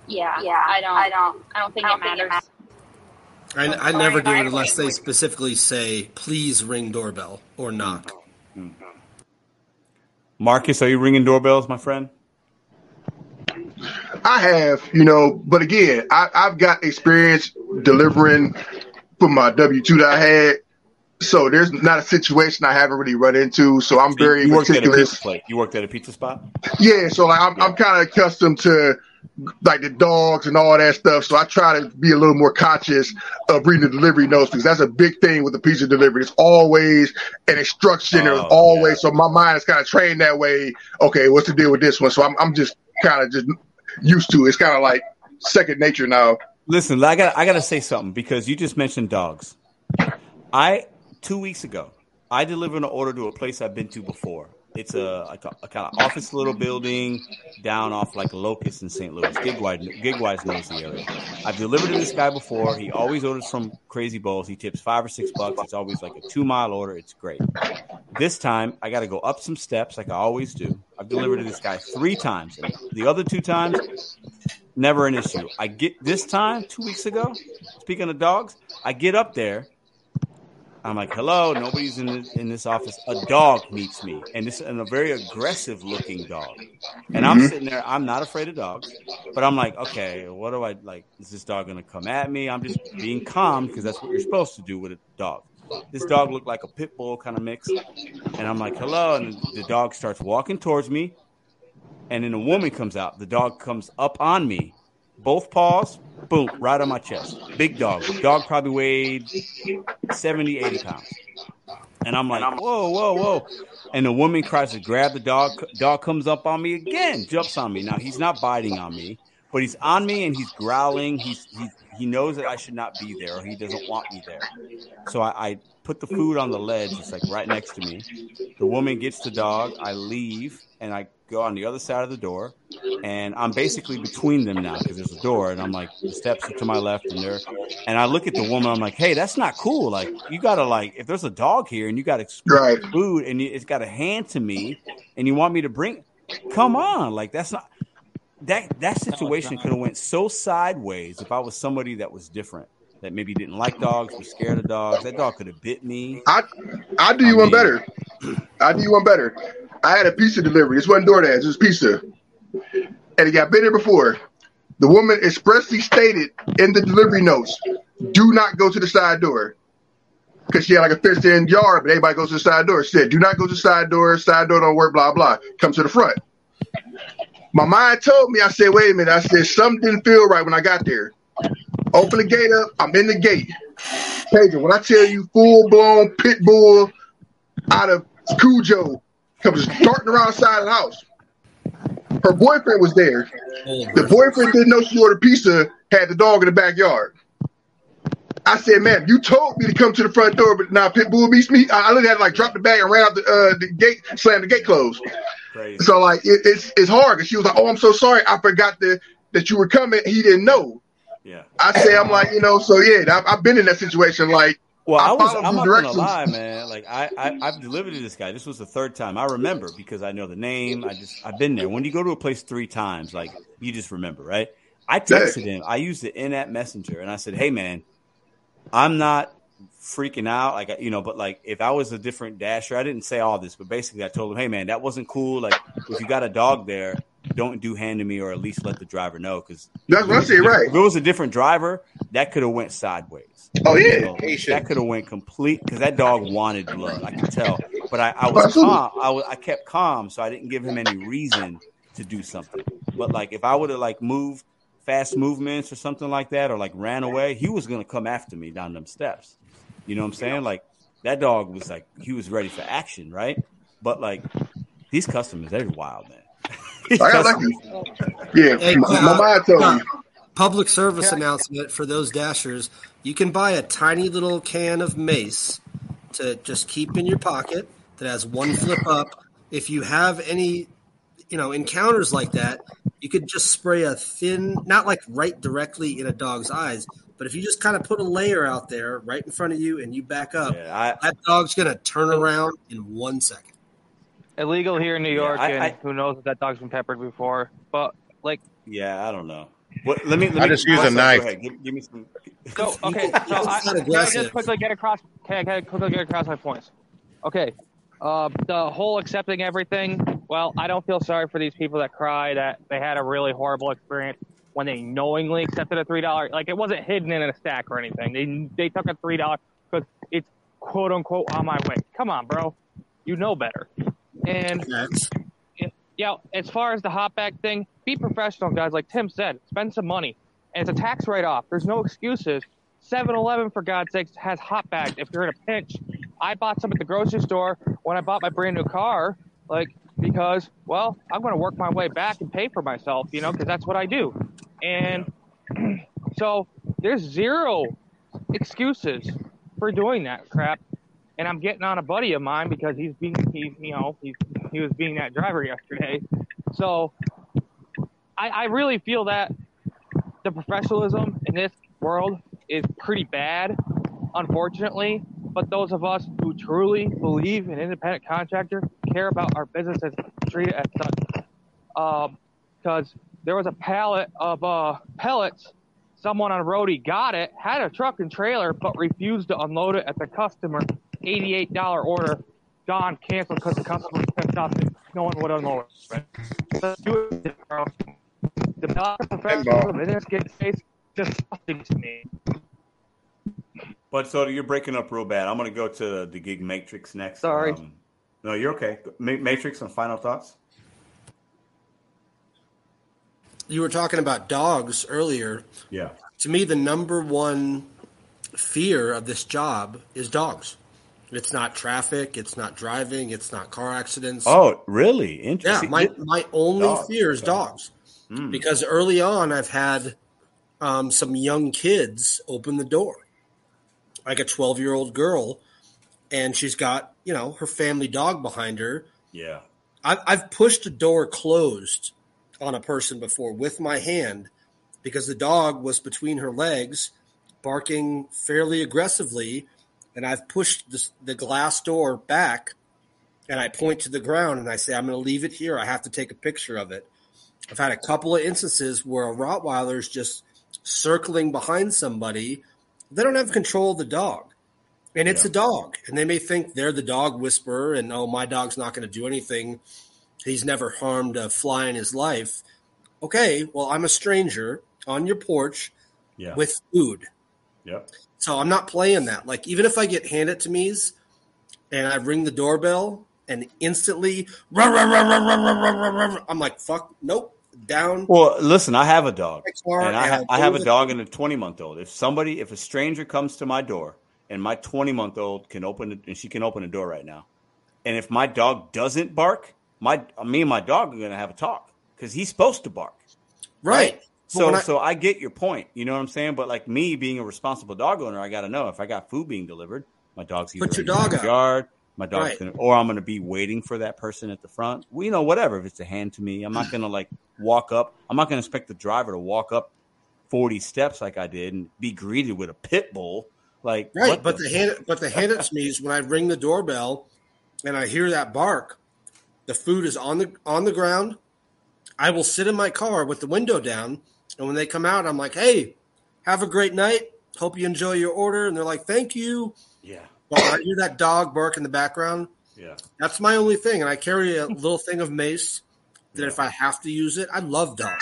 yeah, Yeah, I don't, I don't. I don't think I it don't think it matters. I, I never do it unless they specifically say, please ring doorbell or mm-hmm. knock. Mm-hmm. Marcus, are you ringing doorbells, my friend? I have, you know, but again, I, I've got experience delivering for my W two that I had. So there's not a situation I haven't really run into. So I'm very you worked at a pizza place. You worked at a pizza spot. Yeah, so like I'm, I'm kind of accustomed to like the dogs and all that stuff. So I try to be a little more conscious of reading the delivery notes because that's a big thing with the pizza delivery. It's always an instruction. There's Oh, always yeah. so my mind is kind of trained that way. Okay, what's the deal with this one? So I'm I'm just kind of just used to. it. It's kind of like second nature now. Listen, I got I got to say something because you just mentioned dogs. I two weeks ago, I delivered an order to a place I've been to before. It's a like a, a kind of office little building down off like Locust in St. Louis. Gigwise, Gigwise knows the area. I've delivered to this guy before. He always orders from Crazy Bowls. He tips five or six bucks. It's always like a two mile order. It's great. This time I got to go up some steps like I always do. I've delivered to this guy three times. The other two times, never an issue. I get this time two weeks ago. Speaking of dogs, I get up there. I'm like, hello, nobody's in this, in this office. A dog meets me, and this and a very aggressive looking dog. And I'm mm-hmm. sitting there. I'm not afraid of dogs, but I'm like, okay, what do I like? Is this dog gonna come at me? I'm just being calm because that's what you're supposed to do with a dog. This dog looked like a pit bull kind of mix, and I'm like, hello, and the dog starts walking towards me, and then a woman comes out. The dog comes up on me, both paws, boom, right on my chest. Big dog. Dog probably weighed 70, 80 pounds. And I'm like, whoa, whoa, whoa. And the woman tries to grab the dog. Dog comes up on me again, jumps on me. Now, he's not biting on me, but he's on me and he's growling. He's, he's he knows that I should not be there or he doesn't want me there. So I, I put the food on the ledge. It's like right next to me. The woman gets the dog. I leave and I go on the other side of the door. And I'm basically between them now because there's a door. And I'm like, the steps are to my left and there. And I look at the woman. I'm like, hey, that's not cool. Like, you got to, like, if there's a dog here and you got Right. food and it's got a hand to me and you want me to bring, come on. Like, that's not. That that situation could have went so sideways if I was somebody that was different, that maybe didn't like dogs, was scared of dogs. That dog could have bit me. I I do you one better. I do you one better. I had a pizza delivery. This wasn't DoorDash. It was pizza, and it got been here before. The woman expressly stated in the delivery notes, "Do not go to the side door." Because she had like a fenced-in yard, but everybody goes to the side door. She said, "Do not go to the side door. Side door don't work." Blah blah. Come to the front. My mind told me. I said, "Wait a minute." I said something didn't feel right when I got there. Open the gate up. I'm in the gate. Pedro, when I tell you full blown pit bull out of Cujo comes darting around the side of the house. Her boyfriend was there. The boyfriend didn't know she ordered pizza, had the dog in the backyard. I said, man, you told me to come to the front door, but now pit bull beats me. I I literally had to like drop the bag and ran out the, uh, the gate, slam the gate closed. Crazy. So like it, it's it's hard. And she was like, oh, I'm so sorry. I forgot that that you were coming. He didn't know. Yeah. I say, I'm like, you know, so yeah, I've, I've been in that situation. Like, Well, I, I was. I'm not gonna lie, man. Like I, I, I've delivered to this guy. This was the third time. I remember because I know the name. I just, I've been there. When you go to a place three times, like you just remember, right? I texted him. I used the in-app messenger, and I said, "Hey, man, I'm not freaking out, like you know, but like if I was a different dasher, I didn't say all this, but basically I told him, "Hey, man, that wasn't cool. Like if you got a dog there." Don't do hand to me, or at least let the driver know, because That's what I say, right. If it was a different driver, that could have went sideways. Oh, yeah. You know, Patient. that could have went complete because that dog wanted blood. I could tell, but I, I was calm. I was I kept calm, so I didn't give him any reason to do something. But like if I would have like moved fast movements or something like that, or like ran away, he was gonna come after me down them steps. You know what I'm saying? Like that dog was like he was ready for action, right? But like these customers, they're wild, man. I got customers- lucky. Yeah, Hey, my, my mind told me. Public service announcement for those dashers. You can buy a tiny little can of mace to just keep in your pocket that has one flip up. If you have any, you know, encounters like that, you could just spray a thin, not like right directly in a dog's eyes, but if you just kind of put a layer out there right in front of you and you back up, Yeah, I, that dog's going to turn around in one second. Illegal here in New Yeah, York, I- and I- who knows if that dog's been peppered before. But like, yeah, I don't know. What, let me. Let I just use a knife. Give, give me some. so okay, It's so I, not can I aggressive. just quickly get across. Can I, can I quickly get across my points? Okay, uh, the whole accepting everything. Well, I don't feel sorry for these people that cry that they had a really horrible experience when they knowingly accepted a three dollar. Like it wasn't hidden in a stack or anything. They they took a three dollar because it's quote unquote on my way. Come on, bro, you know better. And Next. yeah, as far as the hot bag thing, be professional, guys. Like Tim said, spend some money. And it's a tax write off. There's no excuses. 7 Eleven, for God's sakes, has hot bags if you're in a pinch. I bought some at the grocery store when I bought my brand new car, like, because, well, I'm going to work my way back and pay for myself, you know, because that's what I do. And so there's zero excuses for doing that crap. And I'm getting on a buddy of mine because he's being he's you know he's he was being that driver yesterday. So I, I really feel that the professionalism in this world is pretty bad, unfortunately. But those of us who truly believe in independent contractor care about our businesses, treat it as such. Because there was a pallet of uh, pellets. Someone on roadie got it, had a truck and trailer, but refused to unload it at the customer. $88 order, gone, canceled because the customer stepped up and no one would unload it. Let's do it, bro. The lack of professionalism in this case just disgusting to me. But so you're breaking up real bad. I'm going to go to the gig matrix next. Sorry. Um, no, you're okay. Ma- Matrix and final thoughts. You were talking about dogs earlier. Yeah. To me, the number one fear of this job is dogs. It's not traffic. It's not driving. It's not car accidents. Oh, really? Interesting. yeah. My my only Dogs, fear is dogs Mm. because early on I've had um, some young kids open the door, like a twelve year old girl, and she's got you know her family dog behind her. Yeah. I've, I've pushed a door closed on a person before with my hand because the dog was between her legs, barking fairly aggressively, and I've pushed this, the glass door back, and I point to the ground and I say, "I'm going to leave it here. I have to take a picture of it." I've had a couple of instances where a Rottweiler is just circling behind somebody. They don't have control of the dog. And it's Yeah. a dog. And they may think they're the dog whisperer and, oh, my dog's not going to do anything. He's never harmed a fly in his life. Okay, well, I'm a stranger on your porch Yeah. with food. Yep. So I'm not playing that. Like, even if I get handed to me's and I ring the doorbell and instantly, rah, rah, rah, rah, rah, rah, rah, rah, rah, I'm like, fuck, nope, down. Well, listen, I have a dog, and I, and ha- I I have a dog and a 20 month old. If somebody, if a stranger comes to my door and my 20 month old can open it, and she can open the door right now, and if my dog doesn't bark, my me and my dog are gonna have a talk because he's supposed to bark. Right. But So, I- so I get your point. You know what I'm saying? But like me being a responsible dog owner, I got to know if I got food being delivered, my dog's either Put your in the dog out. backyard, my dog's Right. gonna, or I'm gonna be waiting for that person at the front. Well, you know, whatever. If it's a hand to me, I'm not gonna like walk up. I'm not gonna expect the driver to walk up 40 steps like I did and be greeted with a pit bull. Like, Right, but the hand, but the hand it to me is when I ring the doorbell and I hear that bark, the food is on the on the ground. I will sit in my car with the window down, and when they come out, I'm like, "Hey, have a great night. Hope you enjoy your order." And they're like, "Thank you." yeah, when I hear that dog bark in the background, yeah, that's my only thing. And I carry a little thing of mace that Yeah. if I have to use it, I love dog.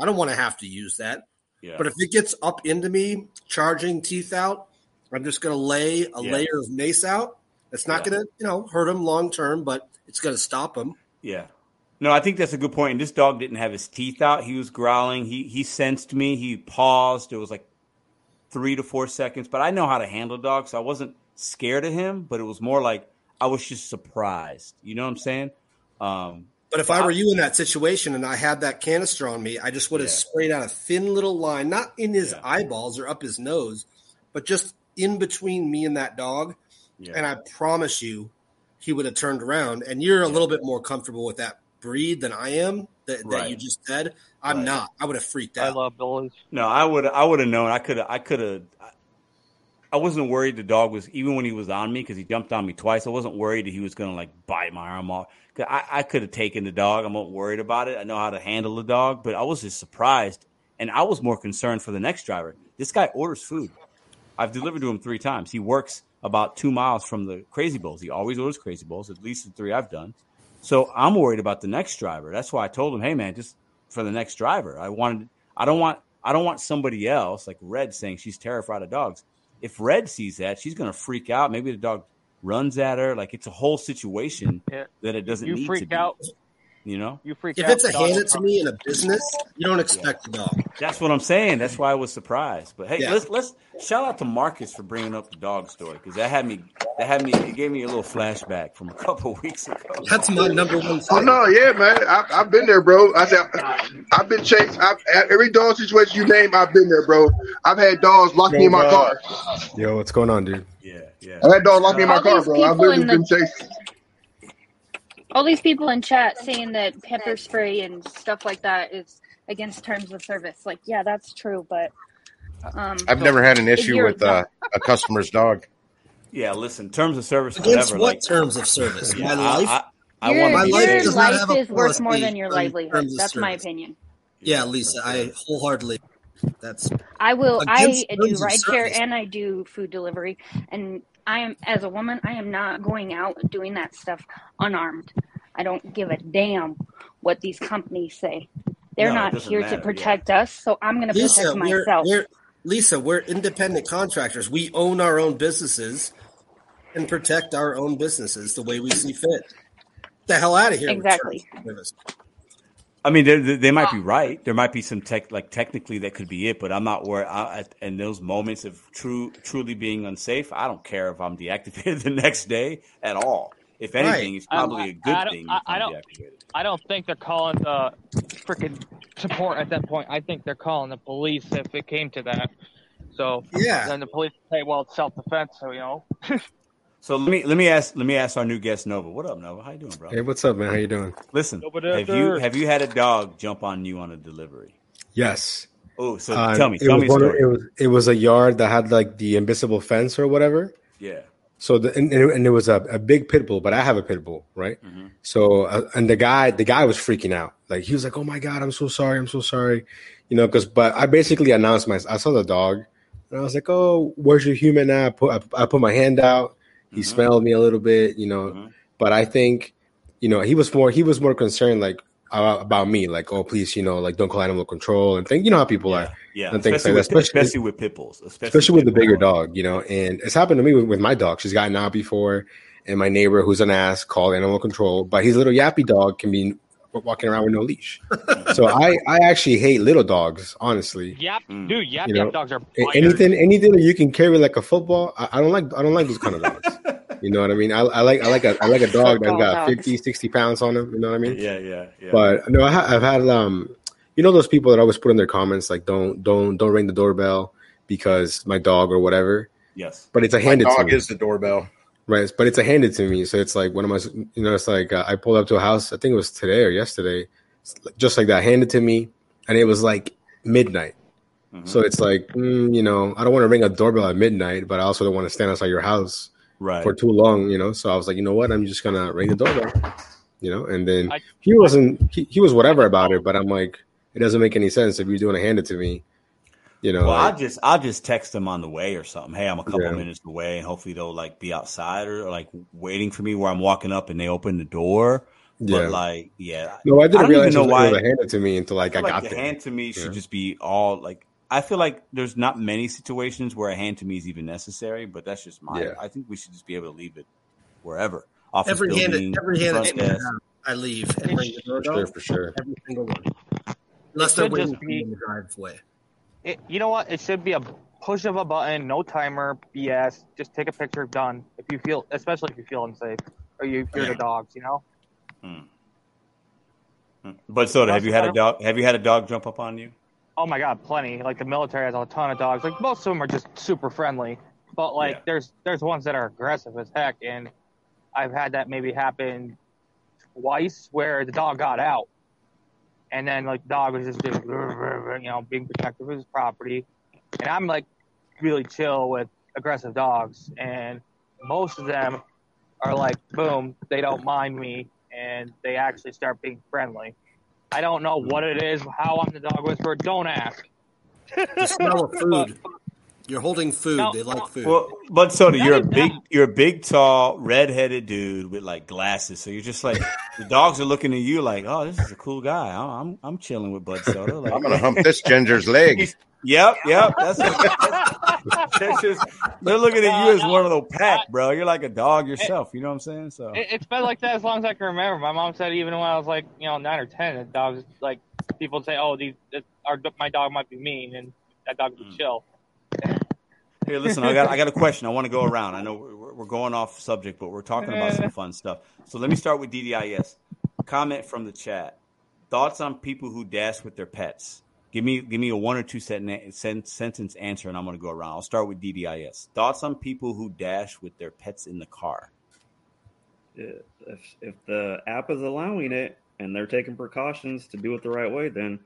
I don't want to have to use that. yeah. But if it gets up into me, charging teeth out, I'm just going to lay a Yeah. layer of mace out. It's not Yeah. going to, you know, hurt him long term, but it's going to stop him. Yeah. No, I think that's a good point. And this dog didn't have his teeth out. He was growling. He he sensed me. He paused. It was like three to four seconds. But I know how to handle dogs, so I wasn't scared of him. But it was more like I was just surprised. You know what I'm saying? Um, But if I were you in that situation and I had that canister on me, I just would have Yeah. sprayed out a thin little line, not in his Yeah. eyeballs or up his nose, but just in between me and that dog. yeah. And I promise you, he would have turned around. And you're a little bit more comfortable with that breed than I am. That, that Right. you just said. I'm Right. not. I would have freaked out. I love bullies. No, I would I would have known. I could have I could have I wasn't worried the dog was even when he was on me because he jumped on me twice. I wasn't worried that he was going to like bite my arm off. 'Cause I, I could have taken the dog. I'm not worried about it. I know how to handle the dog, but I was just surprised, and I was more concerned for the next driver. This guy orders food. I've delivered to him three times. He works about two miles from the Crazy Bowls. He always orders Crazy Bowls, at least the three I've done. So I'm worried about the next driver. That's why I told him, "Hey, man, just for the next driver, I wanted. I don't want. I don't want somebody else like Red saying she's terrified of dogs. If Red sees that, she's going to freak out. Maybe the dog runs at her. Like it's a whole situation Yeah. that it doesn't You need to freak be. Out. You know, You freak If out. it's a hand it to me in a business, you don't expect a dog. that's what I'm saying. That's why I was surprised. But hey, Yeah. let's let's shout out to Marcus for bringing up the dog story because that had me that had me it gave me a little flashback from a couple weeks ago. That's my number one Oh thing. no, yeah, man. I, I've been there, bro. I said I've been chased. I've, every dog situation you name, I've been there, bro. I've had dogs lock me in my car. Yo, what's going on, dude? Yeah, yeah. I've had dogs lock me in my All car, bro. I've literally in the- been chased. All these people in chat saying that pepper spray and stuff like that is against terms of service. Like, yeah, that's true, but um, I've never had an issue with uh, a customer's dog. Yeah, listen, terms of service, Against whatever. what like, terms of service? yeah, my I, life? I, I your, want My to be life your not life have is worth more than your in livelihood. That's my opinion. yeah, Lisa, I wholeheartedly. That's I will. I do ride care and I do food delivery, and I am as a woman. I am not going out doing that stuff unarmed. I don't give a damn what these companies say. They're No, not here matter, to yeah. protect us, so I'm going to Lisa. protect We're, myself. we're Lisa. We're independent contractors. We own our own businesses and protect our own businesses the way we see fit. Get the hell out of here! with Exactly. Terms of service. I mean, they, they might be right. There might be some tech, like technically that could be it, but I'm not worried. I, I- in those moments of true, truly being unsafe, I don't care if I'm deactivated the next day at all. If anything, it's I- probably a good I don't- thing I- if I I'm don't- deactivated. I don't think they're calling the freaking support at that point. I think they're calling the police if it came to that. So Yeah. then the police say, "Well, it's self-defense." So you know, So let me let me ask let me ask our new guest Nova. What up, Nova? How you doing, bro? Hey, what's up, man? How you doing? Listen, Nova have you have you had a dog jump on you on a delivery? Yes. Oh, so Uh, tell me, it tell was me a one of- story. it was it was a yard that had like the invisible fence or whatever. yeah. So the and, and it was a, a big pit bull, but I have a pit bull, right? Mhm. So uh, and the guy the guy was freaking out, like he was like, "Oh my god, I'm so sorry, I'm so sorry," you know, because but I basically announced my I saw the dog, and I was like, "Oh, where's your human?" Now I put I, I put my hand out, he Mhm. smelled me a little bit, you know, Mhm. but I think, you know, he was more he was more concerned like uh, about me, like, "Oh, please, you know, like don't call animal control," and think you know how people Yeah, are yeah. and things Especially, like with, that, especially- especially with pit bulls, especially, especially with the bigger dog, you know. And it's happened to me with, with my dog. She's gotten out before, and my neighbor, who's an ass, called animal control, but his little yappy dog can be walking around with no leash. so I, I actually hate little dogs, honestly. yap, Mm. dude, yap, You yap know, dogs are A- Anything, anything that you can carry like a football, I, I don't like. I don't like those kind of dogs. You know what I mean? I, I like, I like a, I like a dog that's got dogs. 50, 60 pounds on him. You know what I mean? Yeah, yeah, yeah. But no, I, I've had um, you know, those people that always put in their comments like, "Don't, don't, don't ring the doorbell because my dog or whatever." yes. But it's a My handed to dog me. is the doorbell. Right, but it's a handed to me, so it's like one of my, you know, it's like uh, I pulled up to a house. I think it was today or yesterday, just like that, handed to me, and it was like midnight. Mhm. So it's like, mm, you know, I don't want to ring a doorbell at midnight, but I also don't want to stand outside your house right. for too long, you know. So I was like, you know what, I'm just gonna ring the doorbell, you know. And then I- he wasn't, he, he was whatever about it, but I'm like, it doesn't make any sense if you're doing a handed to me, you know. Well, like- I'll just I'll just text them on the way or something. Hey, I'm a couple Yeah. minutes away, and hopefully they'll like be outside or like waiting for me where I'm walking up and they open the door. yeah. But like, yeah, no, I I didn't don't realize even it know was, it was why- a handed to me until like I, feel like got the there. hand to me should Yeah. just be all like. I feel like there's not many situations where a hand to me is even necessary, but that's just my. Yeah. I think we should just be able to leave it wherever. Office Every building, handed, every handed front thing. I leave and ring the For sure, for sure. Every single one, unless they're waiting just for me be- in the driveway. It, you know what? It should be a push of a button, no timer, BS. Just take a picture, done. If you feel, especially if you feel unsafe or you fear Yeah. the dogs, you know. Hmm. Hmm. But so, have you had a dog? Have you had a dog jump up on you? Oh my god, plenty. Like the military has a ton of dogs. Like most of them are just super friendly, but like Yeah. there's there's ones that are aggressive as heck, and I've had that maybe happen twice where the dog got out, and then like the dog was just doing, you know being protective of his property, and I'm like really chill with aggressive dogs, and most of them are like boom, they don't mind me, and they actually start being friendly. I don't know what it is, how I'm the dog whisperer. Don't ask. The smell of food. You're holding food. No, they like food. Well, but Soda, you're a big, you're a big, tall, red-headed dude with like glasses. So you're just like the dogs are looking at you like, oh, this is a cool guy. I'm, I'm, I'm chilling with Bud Soda. Like, I'm gonna hump this ginger's leg. He's- Yep, yep. That's, that's, that's just they're looking at you as one of those pack, bro. You're like a dog yourself. You know what I'm saying? So It, it's been like that as long as I can remember. My mom said even when I was like, you know, nine or ten, the dogs like people would say, "Oh, these this, our my dog might be mean," and that dog would Mm. chill. Here, listen, I got I got a question. I want to go around. I know we're, we're going off subject, but we're talking about some uh. fun stuff. So let me start with DDIS. Comment from the chat. Thoughts on people who dash with their pets. Give me give me a one or two sen- sen- sentence answer, and I'm going to go around. I'll start with DDIS. Thoughts on people who dash with their pets in the car. If if the app is allowing it and they're taking precautions to do it the right way, then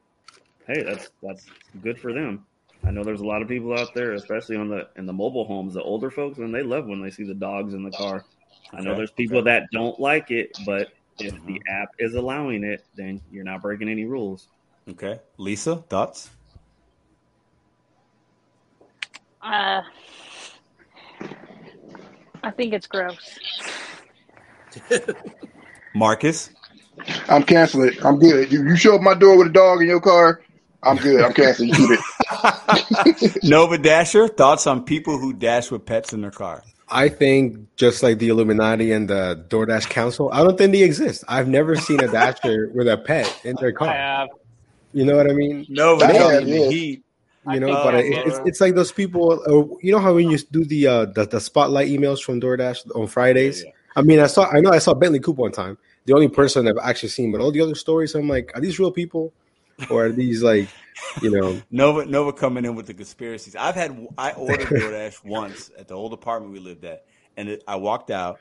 hey, that's that's good for them. I know there's a lot of people out there, especially on the in the mobile homes, the older folks, and they love when they see the dogs in the car. I know Okay, there's people okay. that don't like it, but if the app is allowing it, then you're not breaking any rules. Okay, Lisa, thoughts? Uh, I think it's gross. Marcus, I'm canceling it. I'm good. You, you show up my door with a dog in your car, I'm good. I'm canceling. You keep it. Nova Dasher, thoughts on people who dash with pets in their car. I think just like the Illuminati and the DoorDash Council, I don't think they exist. I've never seen a dasher with a pet in their I car. have. You know what I mean? Nova, I coming have, in the yeah. heat. You know, I but it, it's it's like those people. Uh, you know how when you do the uh the, the spotlight emails from DoorDash on Fridays. Yeah, yeah. I mean, I saw I know I saw Bentley Coop one time. The only person I've actually seen, but all the other stories, I'm like, are these real people, or are these like, you know? Nova Nova coming in with the conspiracies. I've had I ordered DoorDash once at the old apartment we lived at, and it, I walked out,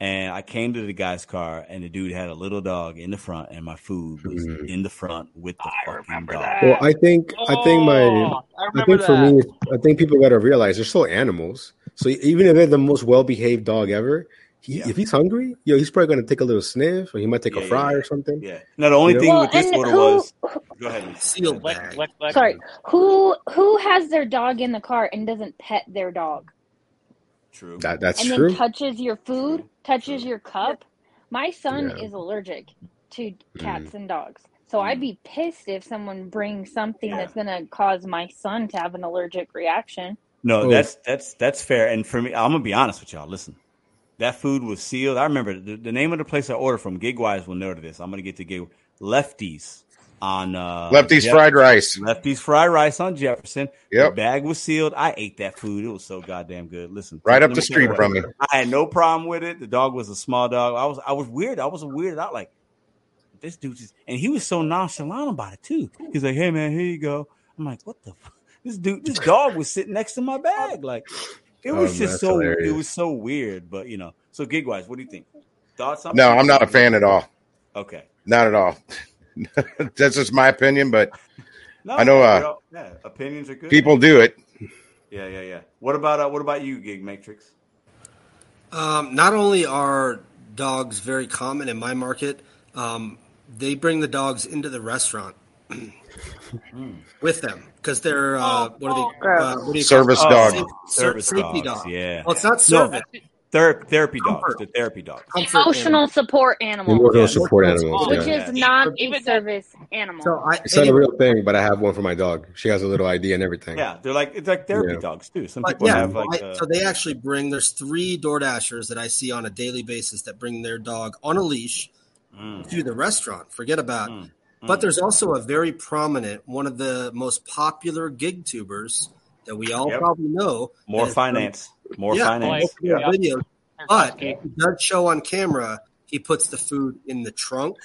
and I came to the guy's car, and the dude had a little dog in the front, and my food was Mhm. in the front with the I fucking dog. that. Well, I think I think my Oh, I I remember think for me, I think people got to realize they're still animals. So even if they're the most well behaved dog ever, he, Yeah. if he's hungry, yo, he's probably gonna take a little sniff, or he might take Yeah, a fry yeah. or something. Yeah. Now the only You know? thing Well, with this and order who- was go ahead. Lisa. Sealed Lick, bag. lick, lick. Sorry, who who has their dog in the car and doesn't pet their dog True. That that's and true. then touches your food, touches True. your cup? My son Yeah. is allergic to cats Mm. and dogs. So I'd be pissed if someone brings something Yeah. that's going to cause my son to have an allergic reaction. No, Oh. that's that's that's fair. And for me, I'm gonna be honest with y'all. Listen, that food was sealed. I remember the, the name of the place I ordered from. Gigwise will know to this. I'm gonna get to Gig Lefties on uh, Lefty's Jeff- fried rice. Lefty's fried rice on Jefferson. Yep. The bag was sealed. I ate that food. It was so goddamn good. Listen, Right up the street from me. I had no problem with it. The dog was a small dog. I was I was weird. I was weirded out. Like this dude just and he was so nonchalant about it too. He's like, "Hey man, here you go." I'm like, "What the?" Fuck? This dude, this dog was sitting next to my bag. Like it was just that's so it was so weird. But you know, so gig wise, what do you think? Thoughts? on No, I'm not a fan at all. Okay. Not at all. That's just my opinion, but No, I know, uh, yeah, opinions are good. people do it. Yeah, yeah, yeah. What about uh, what about you, Gig Matrix? Um, not only are dogs very common in my market, um, they bring the dogs into the restaurant with them because they're uh, what are they? Uh, what do you Service call dog. Safe- Service safety dogs, dog. yeah. Well, it's not service. Ther- therapy dogs. Comfort. The therapy dogs. comfort Emotional support animal, Emotional Yeah. support animals. which yeah. is not a service animal. So I, It's not a real thing, but I have one for my dog. She has a little ID and everything. Yeah, they're like it's like therapy Yeah. dogs too. Some But people yeah, have like I- uh, so they actually bring. There's three DoorDashers that I see on a daily basis that bring their dog on a leash mm, to the restaurant. Forget about. mm, But mm. there's also a very prominent, one of the most popular gig tubers that we all Yep. probably know. more that has done finance, more Yeah, finance. Yeah. videos. But he does show on camera. He puts the food in the trunk,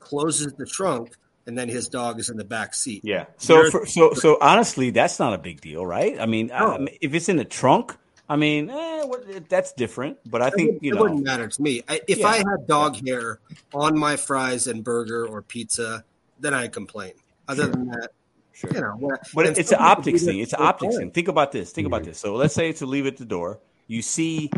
closes the trunk, and then his dog is in the back seat. Yeah. So for, so so honestly, that's not a big deal, right? I mean, No. I mean, if it's in the trunk, I mean, eh, what, that's different. But I It, think would, you it know, wouldn't matter to me. I, if Yeah. I had dog hair on my fries and burger or pizza, then I'd complain. Other than that, sure. you know. But it's an optics thing. It's an optics thing. Think about this. Think about this. So let's say it's a leave at the door. You see,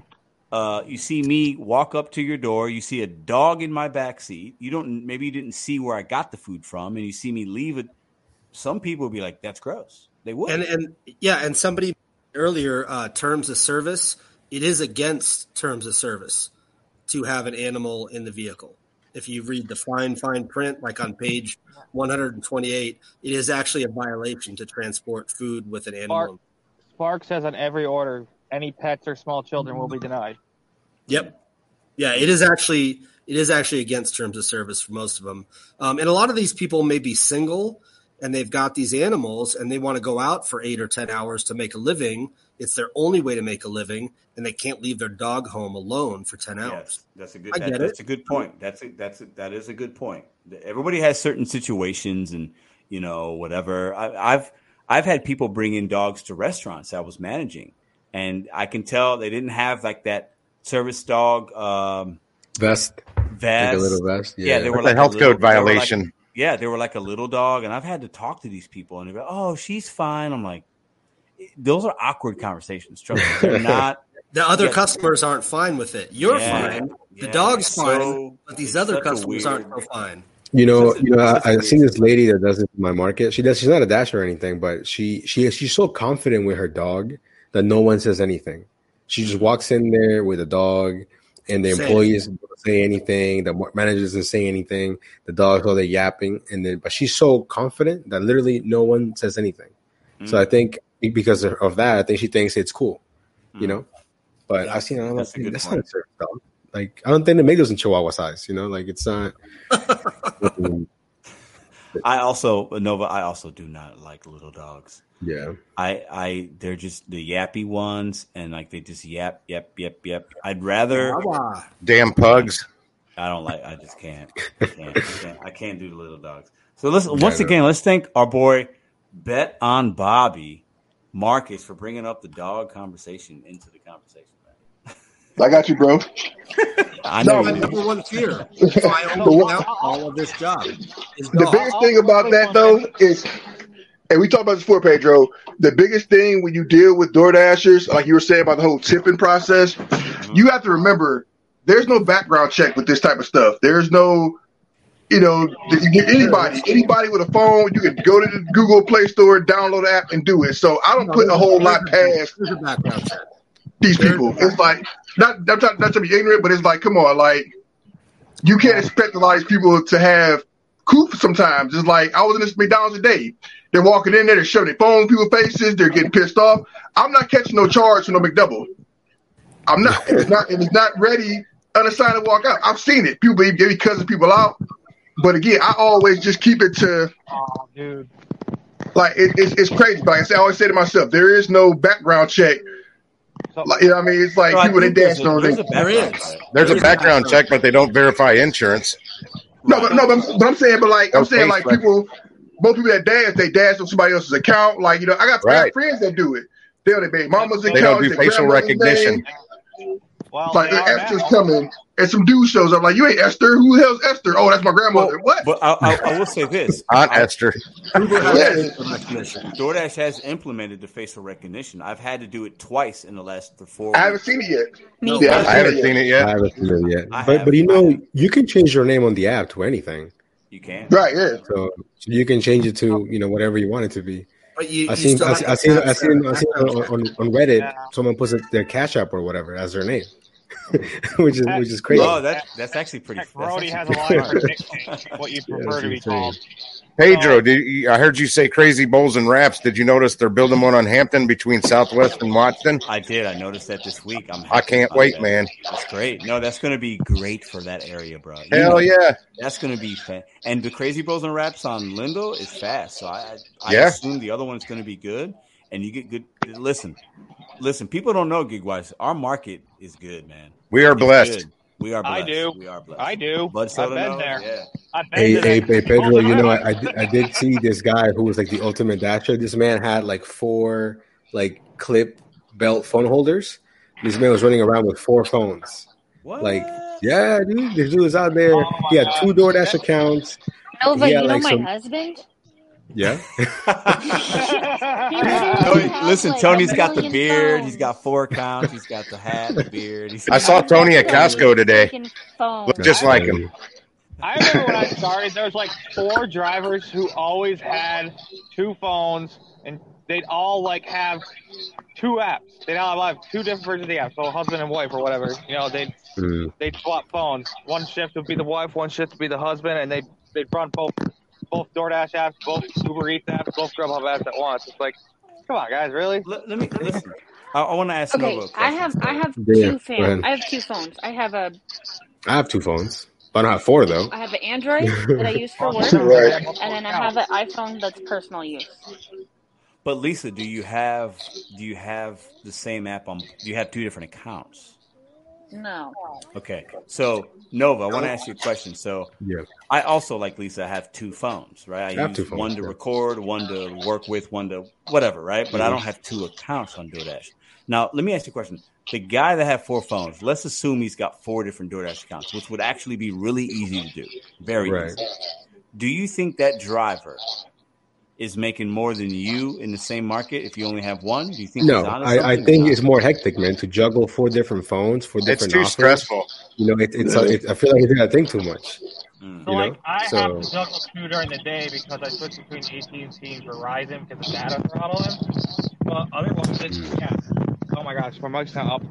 uh, you see me walk up to your door. You see a dog in my back seat. You don't. Maybe you didn't see where I got the food from, and you see me leave it. Some people would be like, "That's gross." They would. And and yeah, and somebody earlier, uh, terms of service, it is against terms of service to have an animal in the vehicle. If you read the fine, fine print, like on page 128, it is actually a violation to transport food with an animal. Spark, Spark says on every order, any pets or small children will be denied. Yep. Yeah, it is actually it is actually against terms of service for most of them. Um, and a lot of these people may be single and they've got these animals and they want to go out for eight or ten hours to make a living. It's their only way to make a living, and they can't leave their dog home alone for ten hours. Yes, that's a good. I that- get that's it. a good point. That's a, that's a, that is a good point. Everybody has certain situations, and you know whatever. I, I've I've had people bring in dogs to restaurants I was managing, and I can tell they didn't have like that service dog um, Vest, vest. like a little vest. Yeah, they were That's like a health little- code they like- violation. yeah, they were like a little dog, and I've had to talk to these people, and they go, "Oh, she's fine." I'm like, those are awkward conversations. Trust me, they're not. The other Yeah. customers aren't fine with it. You're Yeah, fine. The yeah, dog's it's fine, but these other such a customers aren't so fine. You know, you know, I, such a I've seen this lady that does this in my market. She does. She's not a dasher or anything, but she she she's so confident with her dog that no one says anything. She just walks in there with a dog, and the Say employees don't say anything. The mar- manager doesn't say anything. The dog's all they yapping, and then but she's so confident that literally no one says anything. So Mm. I think because of- of that, I think she thinks it's cool, you Mm. know. But Yeah, I've seen. I'm that's like, a good that's point. not a service dog. Like I don't think they make those in Chihuahua size. You know, like it's not. I also Nova. I also do not like little dogs. yeah. I I they're just the yappy ones, and like they just yap yap yap yap. I'd rather. Damn pugs. I don't like. I just can't. I can't. I can't, I can't do the little dogs. So let's once again let's thank our boy Bet on Bobby Marcus for bringing up the dog conversation into the conversation. Man. I got you, bro. I No, know My you number one fear. So I The almost all of this job. The biggest thing about that though is, and we talked about this before, Pedro. The biggest thing when you deal with door dashers, like you were saying about the whole tipping process, mm-hmm. you have to remember there's no background check with this type of stuff. There's no, you know, you get anybody, anybody with a phone, you can go to the Google Play Store, download the app, and do it. So I don't put a whole lot past There's a background check. these people. It's like not not trying, not to be ignorant, but it's like, come on, like you can't expect a lot of these people to have coop sometimes. It's like I was in this McDonald's today. They're walking in there, they're shoving their phone in people's faces, they're getting pissed off. I'm not catching no charge for no McDouble. I'm not. It's not it's not ready, unassigned to walk out. I've seen it. People be be cussing people out. But again, I always just keep it to Oh, dude. like it, it's, it's crazy. But like I, say, I always say to myself, there is no background check. Like you know, what I mean, it's like So I people they think there's dance on. there's They, a There background is. check. There's a There's a background background check, but they don't verify insurance. No, but no, but, but I'm saying, but like I'm saying, like rec- people, most people that dance, they dance on somebody else's account. Like you know, I got, I Right. got friends that do it. They on their baby mama's They account. don't do facial recognition. name. well, Like they are Esther's now. coming, and some dude shows up. Like you ain't Esther. Who the hell's Esther? Oh, that's my grandmother. Well, what? But I, I, I will say this: Aunt I- Esther. Google has Yeah. facial recognition. DoorDash has implemented the facial recognition. I've had to do it twice in the last th- four. I haven't weeks. seen it yet. Me Yeah. I haven't seen it yet. I haven't seen it yet. But but you know, you can change your name on the app to anything. You can. Right? Yeah. So, so you can change it to you know whatever you want it to be. But you, I you seen I seen I seen I seen, the I seen on, on, on Reddit Yeah. someone puts their cash app or whatever as their name, which is which is crazy. Oh, that that's actually pretty. Heck, Brody actually has a pretty line for smart. what you prefer that's to be insane. called. Pedro, did you, I heard you say crazy bowls and wraps. Did you notice they're building one on Hampton between Southwest and Watson? I did. I noticed that this week. I'm. I can't wait, that. man. That's great. No, that's going to be great for that area, bro. You Hell know, yeah. That's going to be fa- and the crazy bros and raps on Lindo is fast. So I I, I Yeah. assume the other one's going to be good, and you get good. Listen, listen. People don't know Gigwise. Our market is good, man. We are It's blessed. good. We are I do. We are blessed. I do. Bud I've been knows? there. Yeah. I've been Hey, hey, hey, Pedro, you know, I, I, did, I did see this guy who was like the ultimate dasher. This man had like four like clip belt phone holders. This man was running around with four phones. What? Like, yeah, dude, this dude was out there. Oh he had God. two DoorDash accounts. Nova, He you had, know like, my some- husband? Yeah. He literally Tony, has, listen, like, Tony's a got the beard. phones. He's got four counts. He's got the hat, the beard. He's I saw Tony at Costco today. Freaking phone. Looked just like him. I remember when I started, there was like four drivers who always had two phones and they'd all like have two apps. They'd all have two different versions of the app. So husband and wife or whatever. You know, they'd Mm. they'd swap phones. One shift would be the wife, one shift would be the husband, and they'd they'd run both both DoorDash apps, both Uber Eats apps, both Grubhub apps at once. It's like, come on, guys, really? Let, let me listen. I, I want to ask Okay, Nova. a I have I have Yeah, two go fam- I have two phones. I have a I have two phones, but I don't have four though. I have an Android that I use for work, Right. and then I have an iPhone that's personal use. But Lisa, do you have do you have the same app on? Do you have two different accounts? No. Okay, so Nova, I want to ask you a question. So Yeah. I also, like Lisa, have two phones, right? I, I have use two phones, one to yeah. record, one to work with, one to whatever, right? But I don't mm-hmm. have two accounts on DoorDash. Now, let me ask you a question. The guy that had four phones, let's assume he's got four different DoorDash accounts, which would actually be really easy to do. Very Right. easy. Do you think that driver is making more than you in the same market if you only have one? Do you think No, I, I think it's more hectic, man, to juggle four different phones for It's different too offers. stressful. You know, it, it's, it, I feel like I think too much. Mm. So You like know? I So- have to juggle two during the day because I switch between AT&T and Verizon because of data throttling. But other ones, it's, yeah. Oh my gosh, my mic's not up.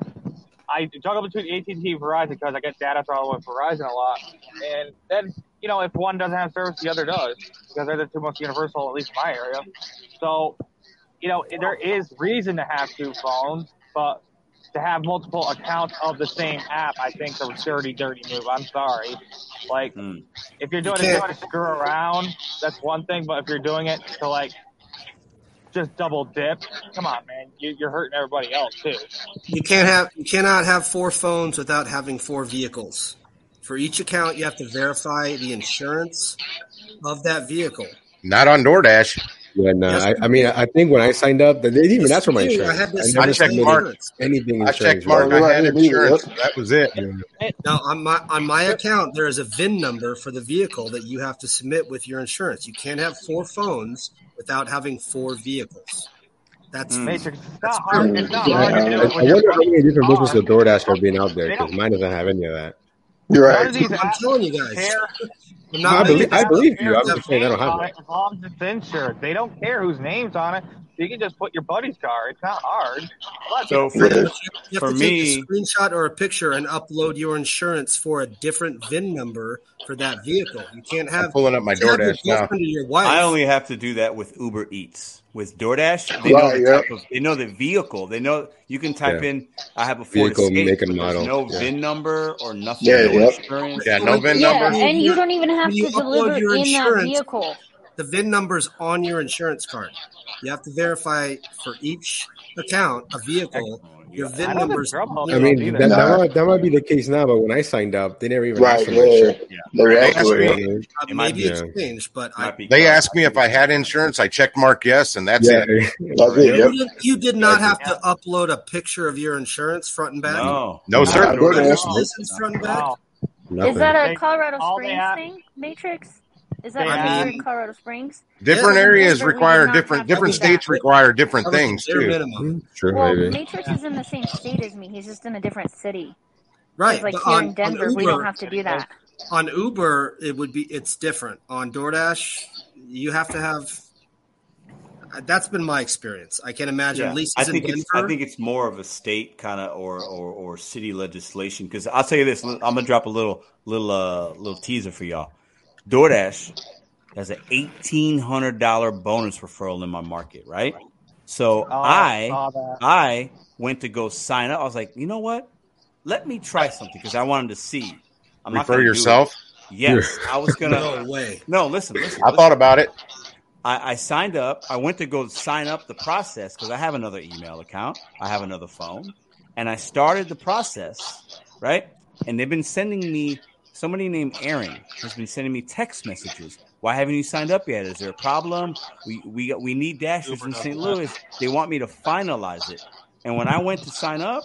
I juggle between AT&T and Verizon because I get data throttle with Verizon a lot. And then you know if one doesn't have service, the other does because they're the two most universal, at least in my area. So you know there is reason to have two phones, but to have multiple accounts of the same app, I think is a dirty, dirty move. I'm sorry. Like, Mm. if you're doing You it can't- to screw around, that's one thing. But if you're doing it to like just double dip, come on, man, you, you're hurting everybody else too. You can't have you cannot have four phones without having four vehicles. For each account, you have to verify the insurance of that vehicle. Not on DoorDash. Yeah, no, Yes, I, I mean, I think when I signed up, they didn't even ask for my insurance. I had this- never I checked submitted Mark. anything I checked Mark. Right, I had insurance. yep. That was it. Now, on my on my account, there is a VIN number for the vehicle that you have to submit with your insurance. You can't have four phones without having four vehicles. That's Mm. Matrix, it's not hard. It's not hard to I, I wonder how many different businesses businesses DoorDash are being out there because mine doesn't have any of that. You're right. I'm apps telling you guys. care. I'm I believe, I believe you. I'm just saying I don't have name's that. it, As long as it's insured, they don't care whose name's on it. You can just put your buddy's car. It's not hard. A So for, Yeah. You have for to take me, a screenshot or a picture and upload your insurance for a different VIN number for that vehicle. You can't I'm have pulling up my you can't have your DoorDash now. your wife. I only have to do that with Uber Eats. With DoorDash, they know Right, the yeah. type of they know the vehicle. They know you can type Yeah. in I have a Ford Vehicle, Escape, make, and model. no Yeah. VIN number or nothing, Yeah, no yep. insurance. Yeah, no VIN Yeah, number. and you don't even have you to deliver your in that vehicle. the VIN number's on your insurance card. You have to verify for each account, a vehicle, your I VIN don't think number's I mean, that, that. that, might, that might be the case now, but when I signed up, they never even asked Right, for my yeah. insurance. They They asked asked me. it. Yeah, uh, might maybe be it's changed, but I They asked me if I had insurance. I checked mark yes, and that's yeah. it. That's it. you, Yep. did, you did not have to upload a picture of your insurance front and back. No, No, sir. on Good DoorDash. answer. Front and back. Nothing. Is that a Colorado Springs thing, Matrix? Is that They what in Colorado Springs? Different Yeah. areas Denver, we did require different different do that. states require different That things too. minimum. Sure, Well, maybe. Matrix is in the same state as me. He's just in a different city. Right. Like here on, in on Denver, we don't have to do that. on Uber, it would be it's different. On DoorDash, you have to have. That's been my experience. I can't imagine. Yeah. At least I in think Denver. it's I think it's more of a state kind of or, or or city legislation because I'll tell you this I'm gonna drop a little little uh little teaser for y'all. DoorDash has an eighteen hundred dollar bonus referral in my market, right? So Oh, I I. I went to go sign up. I was like, you know what? Let me try something because I wanted to see. I'm Refer gonna do it. yourself. Yes, I was gonna. no way. No, listen, listen. I listen. thought about it. I, I signed up. I went to go sign up the process because I have another email account. I have another phone, and I started the process. Right, and they've been sending me. Somebody named Aaron has been sending me text messages. Why haven't you signed up yet? Is there a problem? We we we need dashes in St. Louis. They want me to finalize it. And when I went to sign up,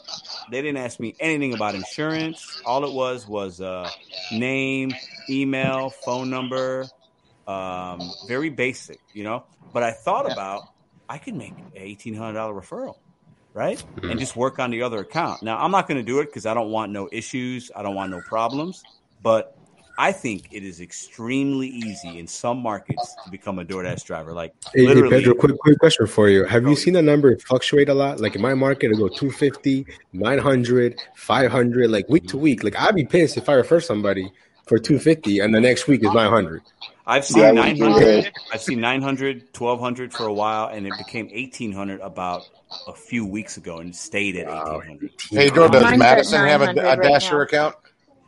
they didn't ask me anything about insurance. All it was was uh, name, email, phone number, um, very basic, you know. But I thought about I could make an eighteen hundred dollar referral, right, and just work on the other account. Now I'm not going to do it because I don't want no issues. I don't want no problems. But I think it is extremely easy in some markets to become a DoorDash driver. Like Hey, hey, Pedro, quick, quick question for you. Have you oh. seen the number fluctuate a lot? Like in my market, it'll go 250, 900, 500, like week to week. Like I'd be pissed if I refer somebody for 250 and the next week is 900. I've seen That 900. I've seen 900, 1200 for a while, and it became 1800 about a few weeks ago and stayed at 1800. Hey, Joe, does Madison have a, 900 a right Dasher now. account?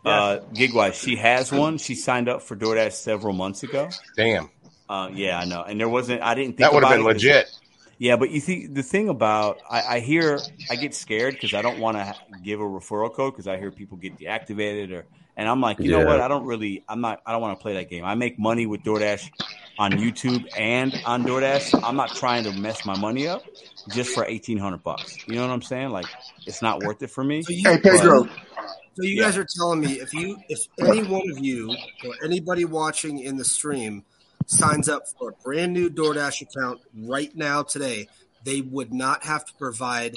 Uh, Gigwise, she has one. She signed up for DoorDash several months ago. Damn, Uh, yeah, I know. And there wasn't. I didn't think that would have been legit. Yeah, but you see, the thing about I, I hear I get scared because I don't want to give a referral code because I hear people get deactivated or, and I'm like, you know what? I don't really, I'm not, I don't want to play that game. I make money with DoorDash on YouTube and on DoorDash. I'm not trying to mess my money up just for eighteen hundred bucks. You know what I'm saying? Like, it's not worth it for me. Hey, Pedro. So you guys are telling me if you, if any one of you or anybody watching in the stream signs up for a brand new DoorDash account right now today, they would not have to provide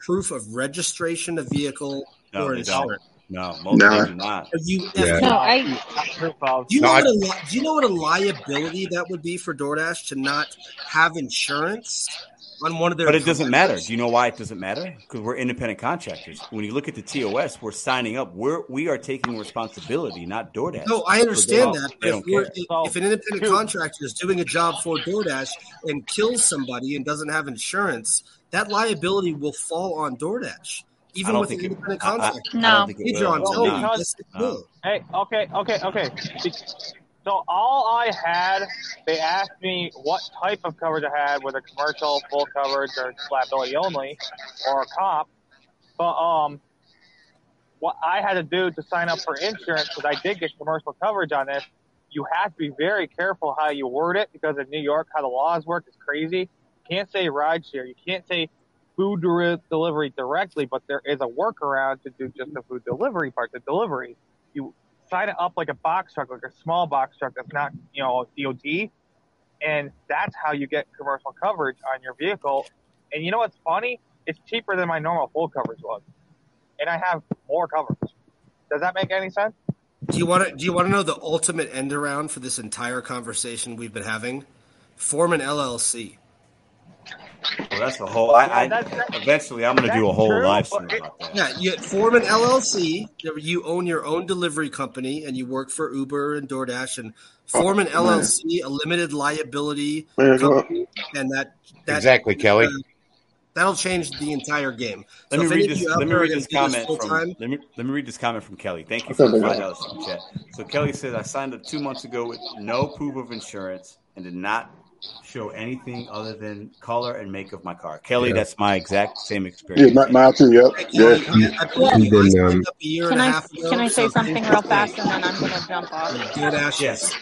proof of registration of vehicle No, or they don't. insurance. No, most Nah. they do not. You, if Yeah. No, I do you No, know I- what a, li- do you know what a liability that would be for DoorDash to not have insurance on one of their? But it doesn't matter. Do you know why it doesn't matter? Because we're independent contractors. When you look at the TOS, we're signing up. We're we are taking responsibility, not DoorDash. No, I understand that. But if, we're, if, an independent two- contractor is doing a job for DoorDash and kills somebody and doesn't have insurance, that liability will fall on DoorDash, even with an think it. independent I, I, contractor. I No. don't think it Hey, will. John, It's tell me. not. Because- Yes, it No. Hey, okay, okay, okay. So all I had, they asked me what type of coverage I had, whether commercial, full coverage, or liability only, or a comp. But um, what I had to do to sign up for insurance, because I did get commercial coverage on this, you have to be very careful how you word it, because in New York, how the laws work is crazy. You can't say rideshare. You can't say food delivery directly, but there is a workaround to do just the food delivery part, the delivery. You sign it up like a box truck, like a small box truck that's not, you know, DOT, and that's how you get commercial coverage on your vehicle. And you know what's funny? It's cheaper than my normal full coverage was, and I have more coverage. Does that make any sense? Do you want to? Do you want to know the ultimate end around for this entire conversation we've been having? Form an LLC. Well, that's a whole. I, I that's- that- eventually I'm going to do a whole true, live stream about that. Yeah, you form an LLC. You own your own delivery company, and you work for Uber and DoorDash, and form an LLC, a limited liability company, and that that Exactly, Kelly. uh, that'll change the entire game. Let So me read this. Let me read this do this comment from. full-time, Let me let me read this comment from Kelly. Thank you for the five dollars chat. So Kelly says I signed up two months ago with no proof of insurance and did not show anything other than color and make of my car. Kelly, Yeah. that's my exact same Yeah, experience. my, mine too. Yep. Yeah. Kelly, I, I believe you Then, guys signed up a year can and a I half ago. can I say something real fast and then I'm gonna jump off. DoorDash Yes.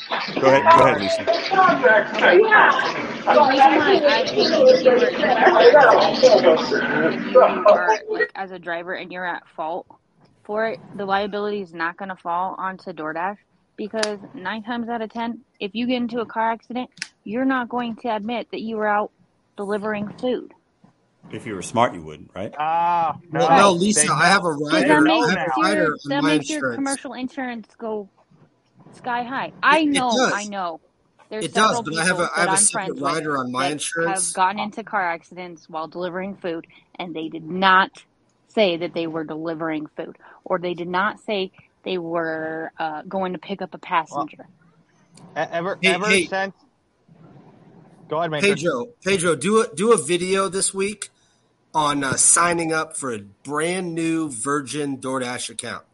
Go ahead. Go ahead, Lisa. Okay. The reason why I think if you were if you are as a driver and you're at fault for it, the liability is not going to fall onto DoorDash because nine times out of ten, if you get into a car accident, you're not going to admit that you were out delivering food. If you were smart, you would, right? Ah, Well, no, no, they Lisa. I have a rider. that I makes have a your rider on that my makes your commercial insurance go sky high. I It, it know, does. I know. There's It does, several but I have people a I have a I'm separate friends rider on my insurance that have insurance. gotten into car accidents while delivering food, and they did not say that they were delivering food, or they did not say they were uh, going to pick up a passenger. e- ever Hey, ever hey, since. Go ahead, Matrix. Pedro, Pedro, do a do a video this week on uh, signing up for a brand new Virgin DoorDash account.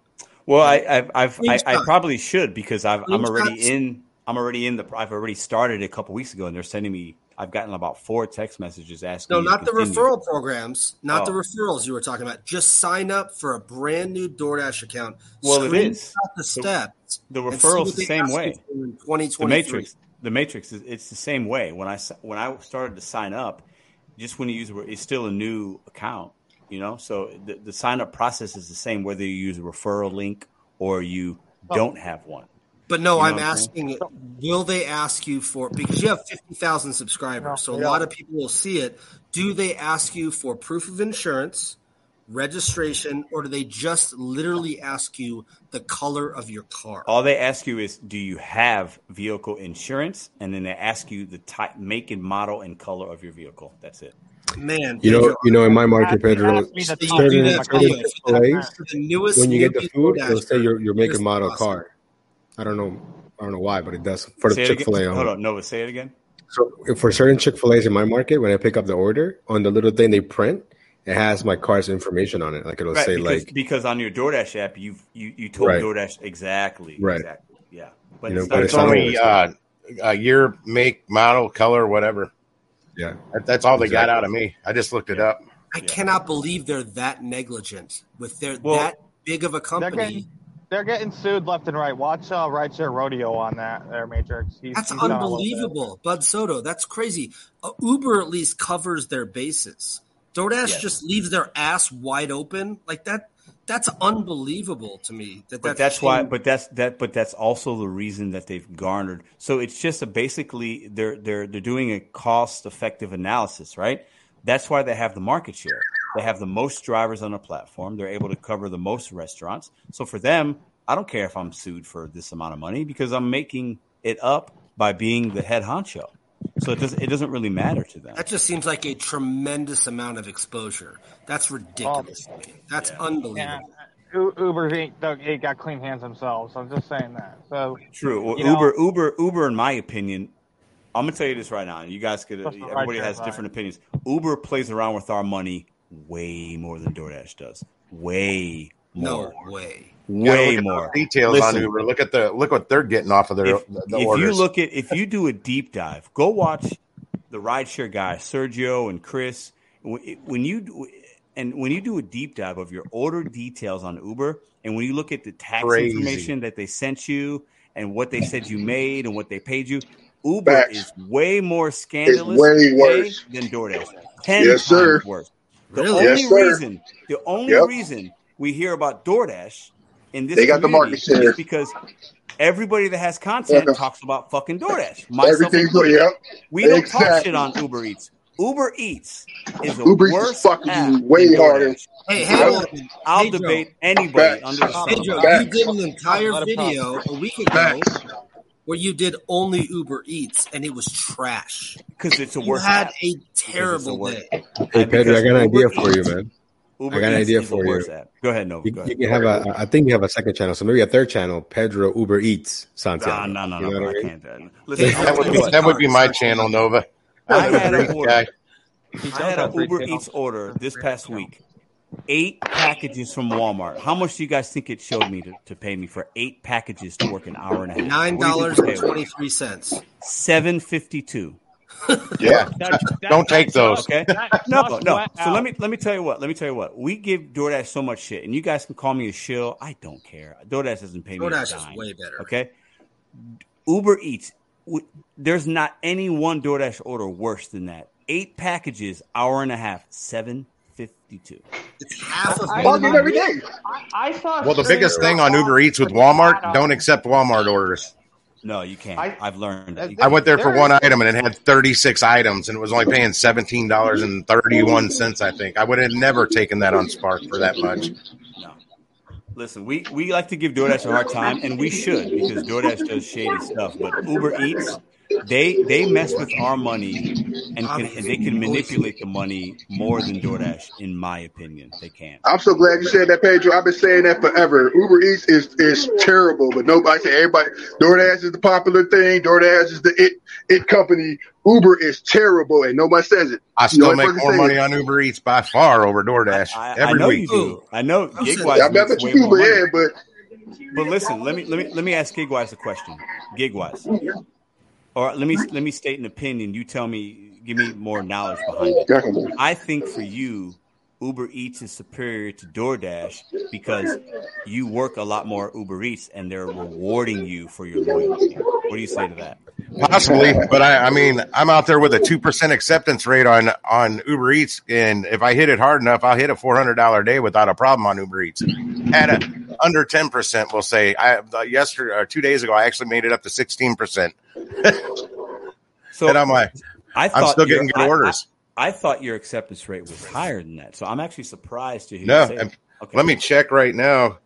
Well, I, I've, I've, I, I probably should because I've, I'm already in. I'm already in the. I've already started a couple weeks ago, and they're sending me. I've gotten about four text messages asking No, me to not the referral programs, not the Oh, referrals you were talking about. Just sign up for a brand new DoorDash account. well, it is. The The, steps the and see referrals the same way. for in The 2023. Matrix. The Matrix is it's the same way. When I when I started to sign up, just when you use it's still a new account, you know. So the, the sign up process is the same whether you use a referral link or you So, don't have one. But no, You know I'm what I'm asking, will they ask you for because you have 50,000 no, subscribers, so a we lot of people will see it. Do they ask you for proof of insurance, registration, or do they just literally ask you the color of your car? All they ask you is, do you have vehicle insurance? And then they ask you the type, make and model and color of your vehicle. That's it. Man, You know, you know, in my market, Pedro, Ask me the you top do certain, certain video. Chick-fil-A's, the newest when you get the food, DoorDash it'll say your, your make newest and model car. I don't know, I don't know why, but it does for the Say it Chick Fil A. again. Hold on, Nova, say it again. So for certain Chick Fil A's in my market, when I pick up the order, on the little thing they print, it has my car's information on it. Like it'll Right, say because, like because on your DoorDash app, you've you you told Right. DoorDash exactly, Right. exactly, yeah. But You know, it's but it's It's only always- uh, uh, year, make, model, color, whatever. yeah. That, that's all they got out of me. I just looked it up. I Yeah. cannot believe they're that negligent with their Well- that big of a They're company. getting they're getting sued left and right. Watch uh, Rideshare Rodeo on that there, Matrix. He's, That's he's done a little bit. unbelievable, Bud Soto. That's crazy. Uh, Uber at least covers their bases. DoorDash Yes. just leaves their ass wide open like that. That's unbelievable to me. That But that's that's why. But that's that. But that's also the reason that they've garnered. So it's just a basically they're they're they're doing a cost effective analysis, right? That's why they have the market share. They have the most drivers on the platform. They're able to cover the most restaurants. So for them, I don't care if I'm sued for this amount of money because I'm making it up by being the head honcho. So it doesn't it doesn't really matter to them. that just seems like a tremendous amount of exposure. That's ridiculous to. That's Yeah, unbelievable. U- Uber ain't, ain't got clean hands themselves. I'm just saying that. So True. Well, You know- Uber, Uber, Uber. In my opinion, I'm gonna tell you this right now. You guys could. Everybody right has side. different opinions. Uber plays around with our money way more than DoorDash does. Way No more. way. Yeah, Way look more. details Listen. on Uber. Look at the look what they're getting off of their If, the, the if you look at, if you do a deep dive, go watch the rideshare guys, Sergio and Chris. When when you and when you do a deep dive of your order details on Uber, and when you look at the tax Crazy. information that they sent you and what they said you made and what they paid you, Uber Facts. is way more scandalous way worse. than DoorDash. Ten Yes, sir. times worse. The Really? Only sir. reason, the only Yep. reason we hear about DoorDash in this They got the community market share. because everybody that has content Yeah. talks about fucking DoorDash. Myself Everything's included. yep. We don't talk shit on Uber Eats. Uber Eats is a Uber Eats fucking app way than harder. DoorDash. Hey, Yep. hang on. I'll Pedro. debate anybody Facts. under the sun. Pedro, Facts. you did an entire Let him talk. video a week ago Facts. where you did only Uber Eats and it was trash. because it's a You had app. a terrible worse. day. Hey Pedro, I got an Uber idea for you, man. Uber I got an Eats idea for a you. app. Go ahead, Nova. You, Go you can have a. I think you have a second channel, so maybe a third channel. Pedro Uber Eats Santiago. No, no, no, You no, no, I I mean? can't. do that. Listen, that would be what. that would be my channel, Nova. I had an order. I had an Uber Eats order this past week. Eight packages from Walmart. How much do you guys think it showed me to, to pay me for eight packages to work an hour and a half? Nine What do you dollars think and the pay was? twenty three cents. Seven fifty two. Yeah, That- that- don't take those. Okay. No, no. So let me let me tell you what. Let me tell you what. We give DoorDash so much shit, and you guys can call me a shill. I don't care. DoorDash doesn't pay me. a DoorDash is dime, way better. Okay. Uber Eats. w- There's not any one DoorDash order worse than that. Eight packages, hour and a half, seven fifty two. It's half of I- Log every day. I, I saw. Well, the biggest thing on Uber Eats with Walmart Walmart, don't accept Walmart orders. No, you can't. I- I've learned. that. I went there for one is- item and it had 36 items and it was only paying $17.31, I think. I would have never taken that on Spark for that much. No. Listen, we, we like to give DoorDash a hard time, and we should because DoorDash does shady stuff. But Uber Eats, they they mess with our money and can and they can manipulate the money more than DoorDash, in my opinion. They can. I'm so glad you said that, Pedro. I've been saying that forever. Uber Eats is is terrible, but nobody say everybody. DoorDash is the popular thing. DoorDash is the it it company. Uber is terrible, and nobody says it. I still make more money it. on Uber Eats by far over DoorDash I, I every know week. you do. I know Gigwise Yeah, I bet makes you way do, but yeah, but But listen, let me let me let me ask Gigwise a question. Gigwise, or let me let me state an opinion. You tell me, give me more knowledge behind it. definitely. I think for you, Uber Eats is superior to DoorDash because you work a lot more Uber Eats and they're rewarding you for your loyalty. What do you say to that? Possibly, but I, I mean, I'm out there with a two percent acceptance rate on on Uber Eats, and if I hit it hard enough, I'll hit a four hundred dollar day without a problem on Uber Eats. At a under ten percent, we'll say. I uh, yesterday or two days ago, I actually made it up to sixteen percent, So and I'm like, I I'm thought still your- getting good I- orders. I, I thought your acceptance rate was higher than that. So I'm actually surprised to hear No, you say that. Okay. let me check right now.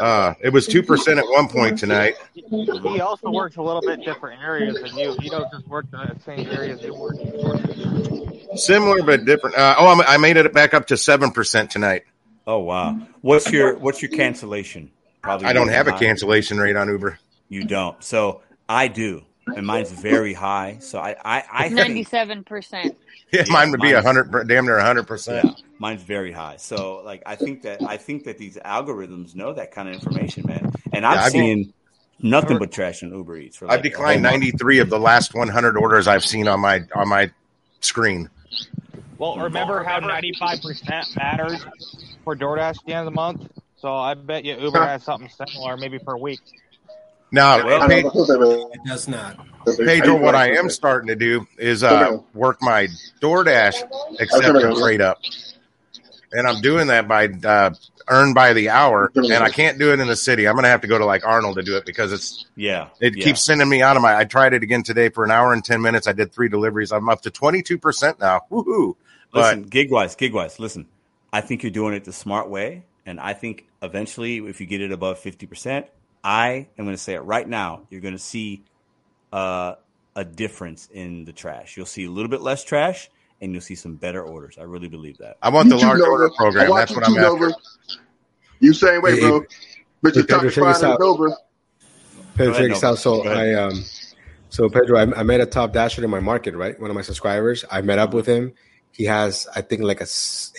Uh, it was two percent at one point tonight. He also works a little bit different areas than you. He don't just work the same areas you work. Similar but different. Uh, oh, I'm, I made it back up to seven percent tonight. Oh wow. What's your what's your cancellation? Probably I don't really have a cancellation rate on Uber. You don't. So I do, and mine's very high. So I I, I think Ninety-seven percent. Yeah, Yeah, mine would be a hundred, damn near a hundred percent. mine's very high. So like I think that I think that these algorithms know that kind of information, man. And I'm Yeah, I've- seeing nothing but trash on Uber Eats. For like I've declined whole month. ninety three of the last one hundred orders I've seen on my on my screen. Well, remember how 95% matters for DoorDash at the end of the month? So I bet you Uber has something similar, maybe for a week. Now, Well, Pe- It does not. Pedro, what I am starting to do is uh, work my DoorDash acceptance rate up, and I'm doing that by uh, earn by the hour, and I can't do it in the city. I'm going to have to go to like Arnold to do it because it's Yeah, it yeah. keeps sending me out of my. I tried it again today for an hour and ten minutes. I did three deliveries. I'm up to twenty two percent now. Woohoo! But Listen, gig wise, gig wise. Listen, I think you're doing it the smart way, and I think eventually, if you get it above fifty percent, I am going to say it right now. You're going to see uh, a difference in the trash. You'll see a little bit less trash, and you'll see some better orders. I really believe that. I want the You too, large order program. watch That's you what I'm too, after. You same way, Hey, bro. But hey, you're Pedro, top check five in out. Nova. Pedro, check this out. So I um, so Pedro, I, I met a top dasher in my market, right? One of my subscribers. I met up with him. He has, I think, like a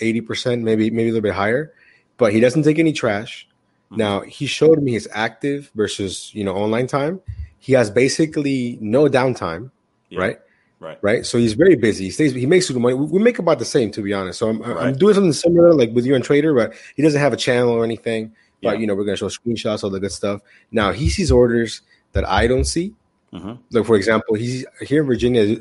eighty percent, maybe maybe a little bit higher, but he doesn't take any trash. Mhm. Now he showed me his active versus you know online time. He has basically no downtime, Yeah, right? Right. Right. So he's very busy. He stays. He makes good money. We make about the same, to be honest. So I'm, I'm doing something similar, like with you and Trader, but he doesn't have a channel or anything. But Yeah. you know, we're gonna show screenshots, all the good stuff. Now he sees orders that I don't see. Mhm. Like for example, he's here in Virginia.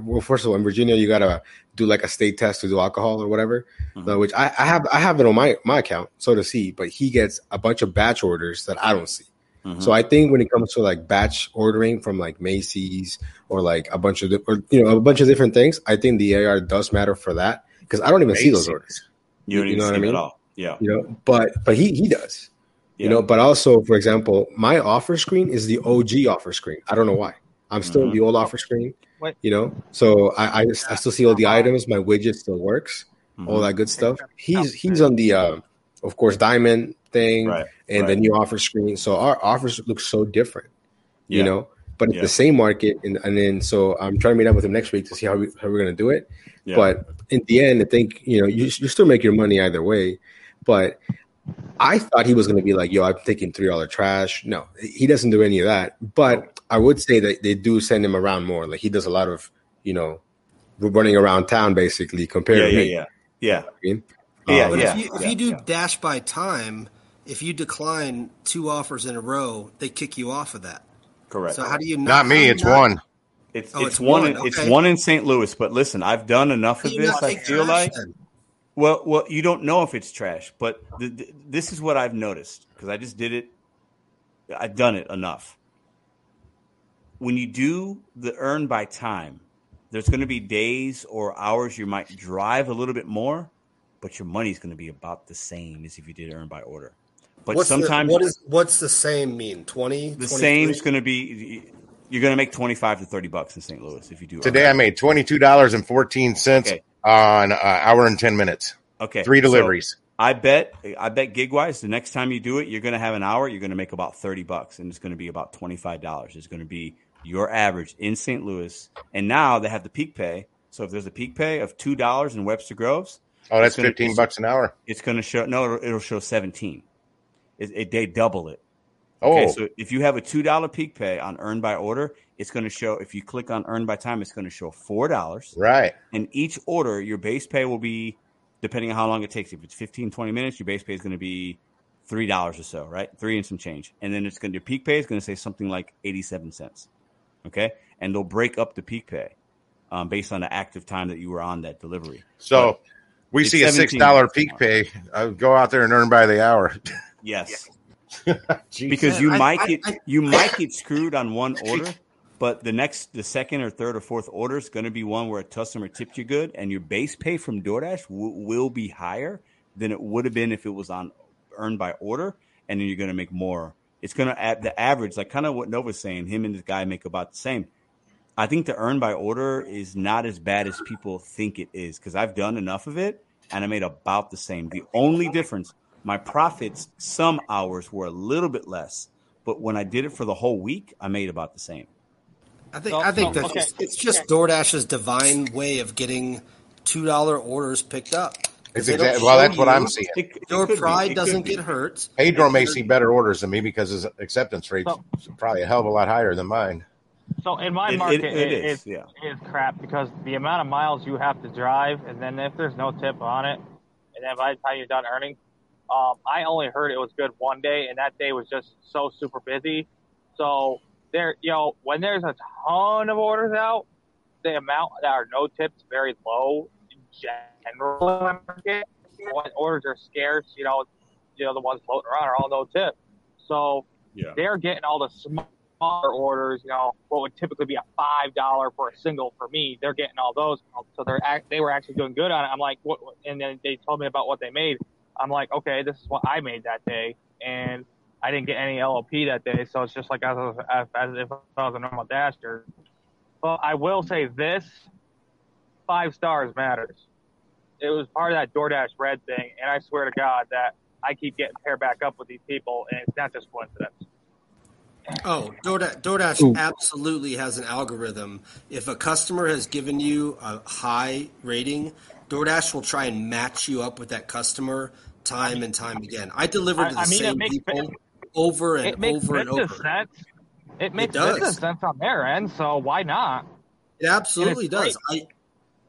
Well, first of all, in Virginia, you gotta do like a state test to do alcohol or whatever. Mhm. uh, which I, I have. I have it on my my account, so to see. But he gets a bunch of batch orders that I don't see. Mhm. So I think when it comes to like batch ordering from like Macy's or like a bunch of or you know a bunch of different things, I think the AR does matter for that because I don't even see those orders. you don't you even know what see I mean? at all. Yeah. You know, but but he he does. yeah. You know, but also for example, my offer screen is the OG offer screen. I don't know why. I'm still Mhm. the old offer screen. What? You know, so I, I I still see all the items. My widget still works. All Mhm. that good stuff. He's he's on the uh, of course diamond thing Right. and the new offer screen. So our offers look so different you know. But it's Yeah. the same market, and, and then so I'm trying to meet up with him next week to see how we how we're gonna do it. Yeah. But in the end, I think you know you you still make your money either way. But I thought he was gonna be like, "Yo, I'm taking three dollar trash." No, he doesn't do any of that. But I would say that they do send him around more. Like he does a lot of you know running around town basically compared yeah, to yeah, me. yeah, yeah. I mean, Yeah, Um, But yeah, if you if yeah, you do yeah. dash by time, if you decline two offers in a row, they kick you off of that. Correct. So how do you not? not me. It's not- one. It's Oh, it's, it's one. one, in- It's one in St. Louis. But listen, I've done enough How of this. I feel like then? well, well, you don't know if it's trash, but th- th- this is what I've noticed because I just did it. I've done it enough. When you do the earn by time, there's going to be days or hours you might drive a little bit more, but your money's going to be about the same as if you did earn by order. But what's sometimes the, what is what's the same mean? 20, the same is going to be you're going to make 25 to 30 bucks in St. Louis if you do earn Today by I made twenty two dollars and fourteen cents Okay. on an hour and ten minutes. Okay. Three so deliveries. I bet I bet gigwise the next time you do it, you're going to have an hour. You're going to make about thirty bucks, and it's going to be about twenty five dollars. It's going to be your average in St. Louis. And now they have the peak pay. So if there's a peak pay of two dollars in Webster Groves, oh, that's gonna- fifteen bucks an hour. it's going to show. No, it'll, it'll show seventeen. It, it, they double it. Oh, Okay, so if you have a two dollar peak pay on earn by order, it's going to show. If you click on earn by time, it's going to show four dollars. right. And each order, your base pay will be, depending on how long it takes. If it's 15, 20 minutes, your base pay is going to be $3 or so, right? Three and some change. And then it's going to, your peak pay is going to say something like 87 cents. Okay. And they'll break up the peak pay um, based on the active time that you were on that delivery. So we see a $6 peak pay. I go out there and earn by the hour. Yes. Because you I- might I- get, I- you might get screwed on one order but the next, the second or third or fourth order is going to be one where a customer tipped you good, and your base pay from DoorDash w- will be higher than it would have been if it was on earned by order, and then you're going to make more. It's going to add the average, like kind of what Nova's saying. Him and this guy make about the same. I think the earn by order is not as bad as people think it is because I've done enough of it and I made about the same. The only difference, my profits some hours were a little bit less, but when I did it for the whole week, I made about the same. I think So- I think so, that okay. it's, it's just DoorDash's divine way of getting two dollar orders picked up. It's exactly well. show That's what I'm seeing. It, it Your could be. pride doesn't get hurt. Pedro may see better orders than me because his acceptance rate's So- probably a hell of a lot higher than mine. So in my It- it- market, it it is, is yeah. is crap because the amount of miles you have to drive, and then if there's no tip on it, and then by the time you're done earning, um, I only heard it was good one day, and that day was just so super busy. So there, you know, when there's a ton of orders out, the amount that are no tips very low in in market. When orders are scarce, you know, you know the ones floating around are all no tip. So Yeah. they're getting all the smaller orders, you know, what would typically be a five dollar for a single for me. They're getting all those, so they're act, they were actually doing good on it. I'm like, what? what- And then they told me about what they made. I'm like, okay, this is what I made that day, and I didn't get any LOP that day, so it's just like as, as, as if I was a normal dasher. But I will say this: five stars matters. It was part of that DoorDash red thing, and I swear to God that I keep getting paired back up with these people, and it's not just coincidence. Oh, DoorDash, DoorDash absolutely has an algorithm. If a customer has given you a high rating, DoorDash will try and match you up with that customer time and time again. I deliver to the I- I mean, same makes people over and it makes over and business over. sense. It makes does. business sense on their end, so why not? It absolutely And it's does. I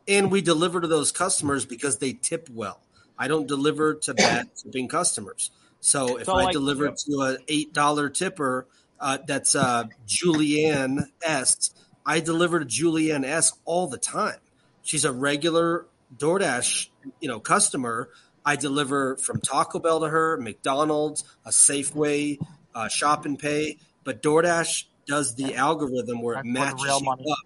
and we deliver to those customers because they tip well. I don't deliver to bad tipping customers. So if So, I like- deliver to an eight dollar tipper, uh, that's uh, Julianne S. I deliver to Julianne S. all the time. She's a regular DoorDash, you know, customer. I deliver from Taco Bell to her, McDonald's, a Safeway, uh, Shop and Pay. But DoorDash does the algorithm where it That's where the matches up.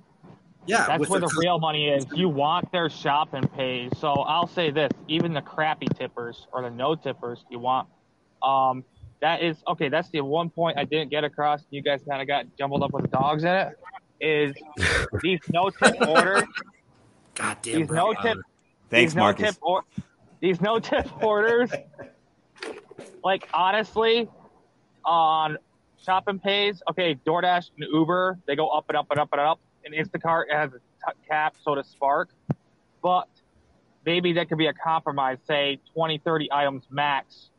Yeah, That's where the the real money is. You want their shop and pay. So I'll say this: even the crappy tippers or the no tippers, you want. Um, that is okay. That's the one point I didn't get across. You guys kind of got jumbled up with dogs in it. Is these no tip orders? Goddamn, These no Brett tip. Thanks, these no Marcus. tip or these no tip orders. Like honestly, on shop and pays, okay, DoorDash and Uber, they go up and up and up and up. And Instacart has a t- cap, so does Spark. But maybe that could be a compromise. Say 20, 30 items max,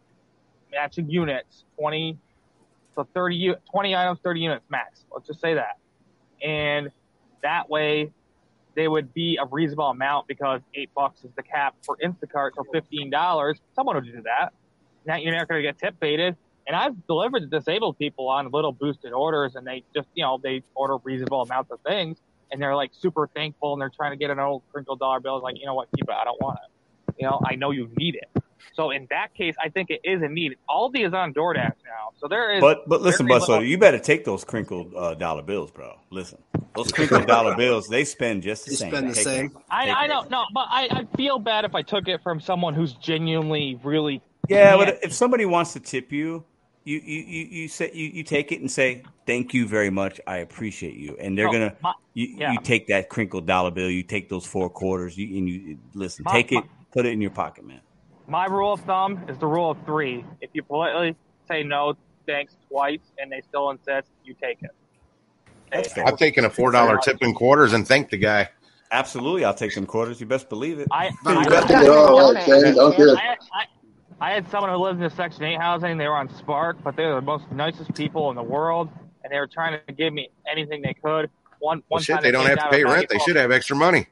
matching units, 20, so 30, 20 items, 30 units max. Let's just say that. And that way, they would be a reasonable amount because eight bucks is the cap for Instacart, so fifteen dollars. Someone would do that. Now you're not going to get tip baited. And I've delivered to disabled people on little boosted orders, and they just you know they order reasonable amounts of things, and they're like super thankful, and they're trying to get an old crinkled dollar bill. It's Like you know what, keep it. I don't want it. You know, I know you need it. So in that case, I think it is a need. Aldi is on DoorDash now, so there is. But but listen, there but is so a- you better take those crinkled uh, dollar bills, bro. Listen, those crinkled dollar bills, they spend just the They same. spend the Take same. them. I, Take I don't know, but I, I feel bad if I took it from someone who's genuinely really. Yeah, can't. but if somebody wants to tip you, you you you, you say you, you take it and say thank you very much, I appreciate you, and they're No, gonna my- you, yeah. you take that crinkled dollar bill, you take those four quarters, you and you listen, My- take it, my- put it in your pocket, man. My rule of thumb is the rule of three. If you politely say no, thanks twice, and they still insist, you take it. That's Okay? I've taken a four dollar tip in quarters and thanked the guy. Absolutely, I'll take some quarters. You best believe it. I, But I, you got I, I, get Oh, Donut okay, tip. okay. I, I, I had someone who lived in the Section 8 housing. They were on Spark, but they were the most nicest people in the world, and they were trying to give me anything they could. One, Well, one shit, time they don't have to pay with rent. They should have extra money.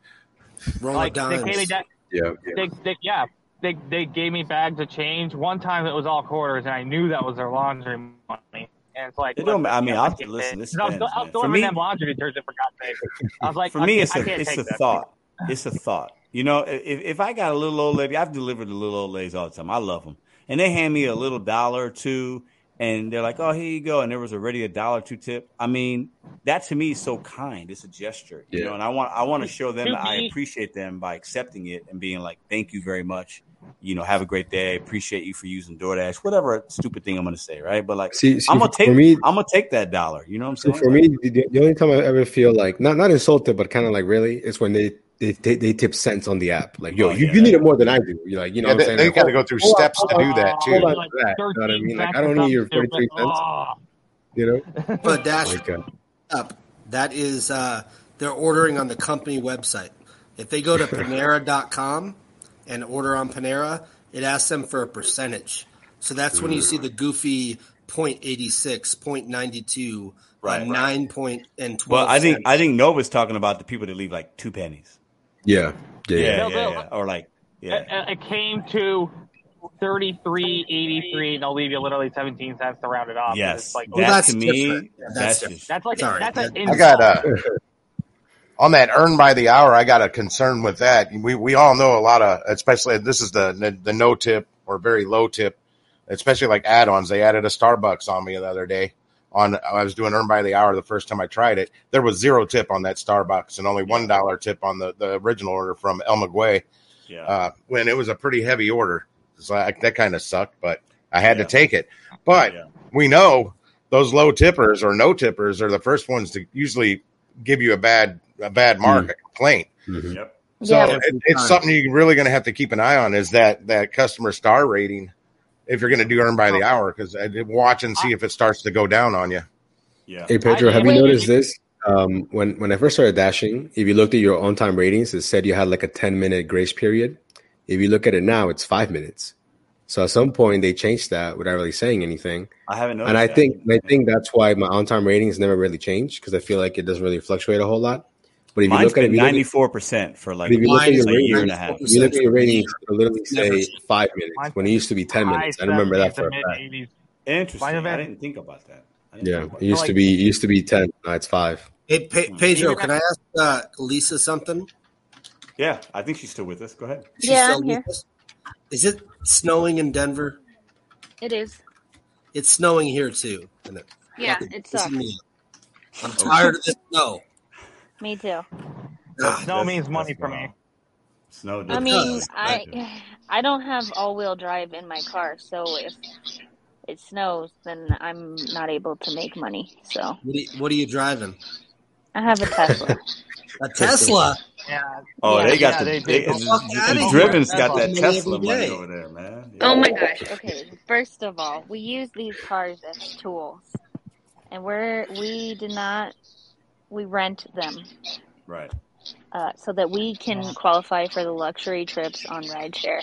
Roll Like of they gave me that. Yeah. They, they, yeah, they, they gave me bags of change. One time it was all quarters, and I knew that was their laundry money. And it's like, It don't- I mean, I'll- can't listen, take this it. I was, depends, I was. For me- them laundry detergent for God's sake. I was like, For I me, it's I a can't it's a thought. It's a thought. You know, if if I got a little old lady, I've delivered to little old ladies all the time. I love them, and they hand me a little dollar or two. and they're like, "Oh, here you go," and there was already a dollar to tip. I mean, that to me is so kind. It's a gesture, you Yeah. know, and I want I want to show them that I appreciate them by accepting it and being like, "Thank you very much." You know, have a great day. Appreciate you for using DoorDash. Whatever stupid thing I'm gonna say, right? But like, See, see I'm gonna take me, I'm gonna take that dollar. You know what I'm saying? for me, the, the only time I ever feel like not not insulted, but kind of like really, is when they they, they they tip cents on the app. Like, yo, Oh, you, yeah. you need it more than I do. You're like, you know, Yeah, what I'm they, saying? they Like, got to hold- go through hold on, steps to do that too. on Like that. You know what I mean? Like, I don't need your something 43 cents. Ah. You know, But dash like, uh, up. That is, uh, they're ordering on the company website. If they go to Panera.com and order on Panera, it asks them for a percentage. So that's when you see the goofy 0.86, 0.92, Right. uh, 9 point and 12 Well, I think cents. I think Nova's talking about the people that leave like two pennies. Yeah, yeah, Yeah, yeah. yeah, No, no. yeah. or like yeah. It, it came to thirty-three eighty-three, and they'll leave you literally seventeen cents to round it off. Yes, like, Well, that that's to different. me, that's, that's just that's like Sorry, that's an that- I got insult. uh, on that earn by the hour. I got a concern with that. We we all know a lot of, especially this is the the, the no tip or very low tip, especially like add-ons. They added a Starbucks on me the other day. On I was doing earn by the hour the first time I tried it. There was zero tip on that Starbucks and only one dollar tip on the the original order from El Maguey. yeah. uh, when it was a pretty heavy order. So I, that kind of sucked, but I had Yeah. to take it. But Yeah. we know those low tippers or no tippers are the first ones to usually give you a bad a bad mark, Mm. a complaint. Mhm. Yep. So Yeah. it, it's something you're really going to have to keep an eye on is that that customer star rating if you're going to do earn by the hour because watch and see if it starts to go down on you. Yeah. Hey Pedro, have you noticed this? Um, when when I first started dashing, if you looked at your on time ratings, it said you had like a ten minute grace period. If you look at it now, it's five minutes. So at some point they changed that without really saying anything. I haven't noticed. and I that. think I think that's why my on time ratings never really changed because I feel like it doesn't really fluctuate a whole lot. But if you mine's look at it, been if you look ninety at, four percent for like, if you look at Mine your is a year and a half. if you look at your ratings, it'll literally say five minutes when it used to be ten minutes. I remember that for a fact. Mid-80s. Interesting. I didn't think about that. Yeah, it used like- to be it used to be ten. Now it's five. Hey, Pe- Pedro, can I ask uh, Lisa something? Yeah, I think she's still with us. Go ahead. She's Yeah, I'm with here. us? Is it snowing in Denver? It is. It's snowing here too. It Yeah, fucking it sucks. I'm tired of this snow. Me too. Ah, Snow means money for me. Snow. I mean, I I don't have all wheel drive in my car, so if it snows, then I'm not able to make money. So What are you, what are you driving? I have a Tesla. A Tesla. Yeah. oh, yeah, they got yeah, the they- they, they- the, Fuck outta the here. Driven's got that Tesla every money over there, man. oh my gosh. Okay, first of all, we use these cars as tools, and we're we did not we rent them Right, uh, so that we can qualify for the luxury trips on rideshare.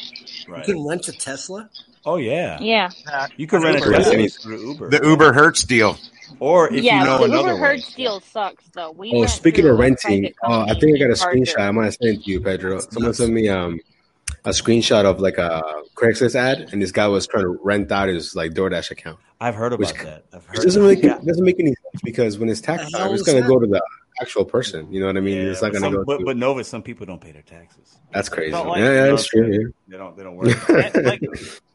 You can rent a Tesla? Oh yeah, Yeah, Uh, you can rent a Tesla through Uber, The Uber Hertz deal. or if yeah. you know the another Uber. Hertz deal sucks though. We Oh, speaking of renting, private uh, I think I got a Parker. screenshot. I might send it to you, Pedro. Someone nuts. sent me um a screenshot of like a Craigslist ad, and this guy was trying to rent out his like DoorDash account, I've heard Which- about that. I've which doesn't make Yeah. doesn't make any sense because when it's tax The time, it's gonna go to the actual person. You know what I mean? Yeah, it's not gonna go. but, to, but Nova, some people don't pay their taxes. that's crazy. Like, yeah, yeah, that's what I'm true. saying? They don't. They don't worry. About Den- it. like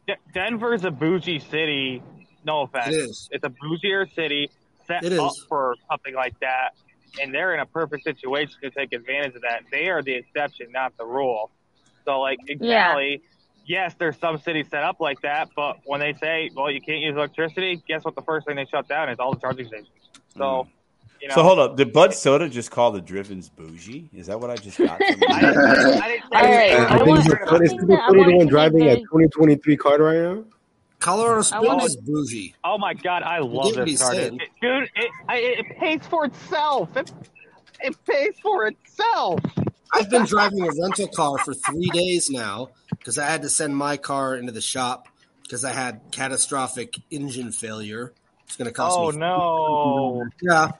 D- Denver's a bougie city. No offense. It is. It's a bougier city set It up is. for something like that, and they're in a perfect situation to take advantage of that. They are the exception, not the rule. So, like exactly. Yeah. Yes, there's some cities set up like that, but when they say, "Well, you can't use electricity," guess what? The first thing they shut down is all the charging stations. So, hmm. you know, So hold up. Did Bud Soda just call the Drivens bougie? Is that what I just got? From I I I All right, anything. I I think want- he's I is think Steve that I Cody the one driving a 2023 car right now. Colorado Springs is bougie. Oh my god, I love get what this he's car, saying. It- dude. It, it pays for itself. It, it pays for itself. I've been driving a rental car for three days now because I had to send my car into the shop because I had catastrophic engine failure. It's going to cost Oh me. Oh no! Yeah,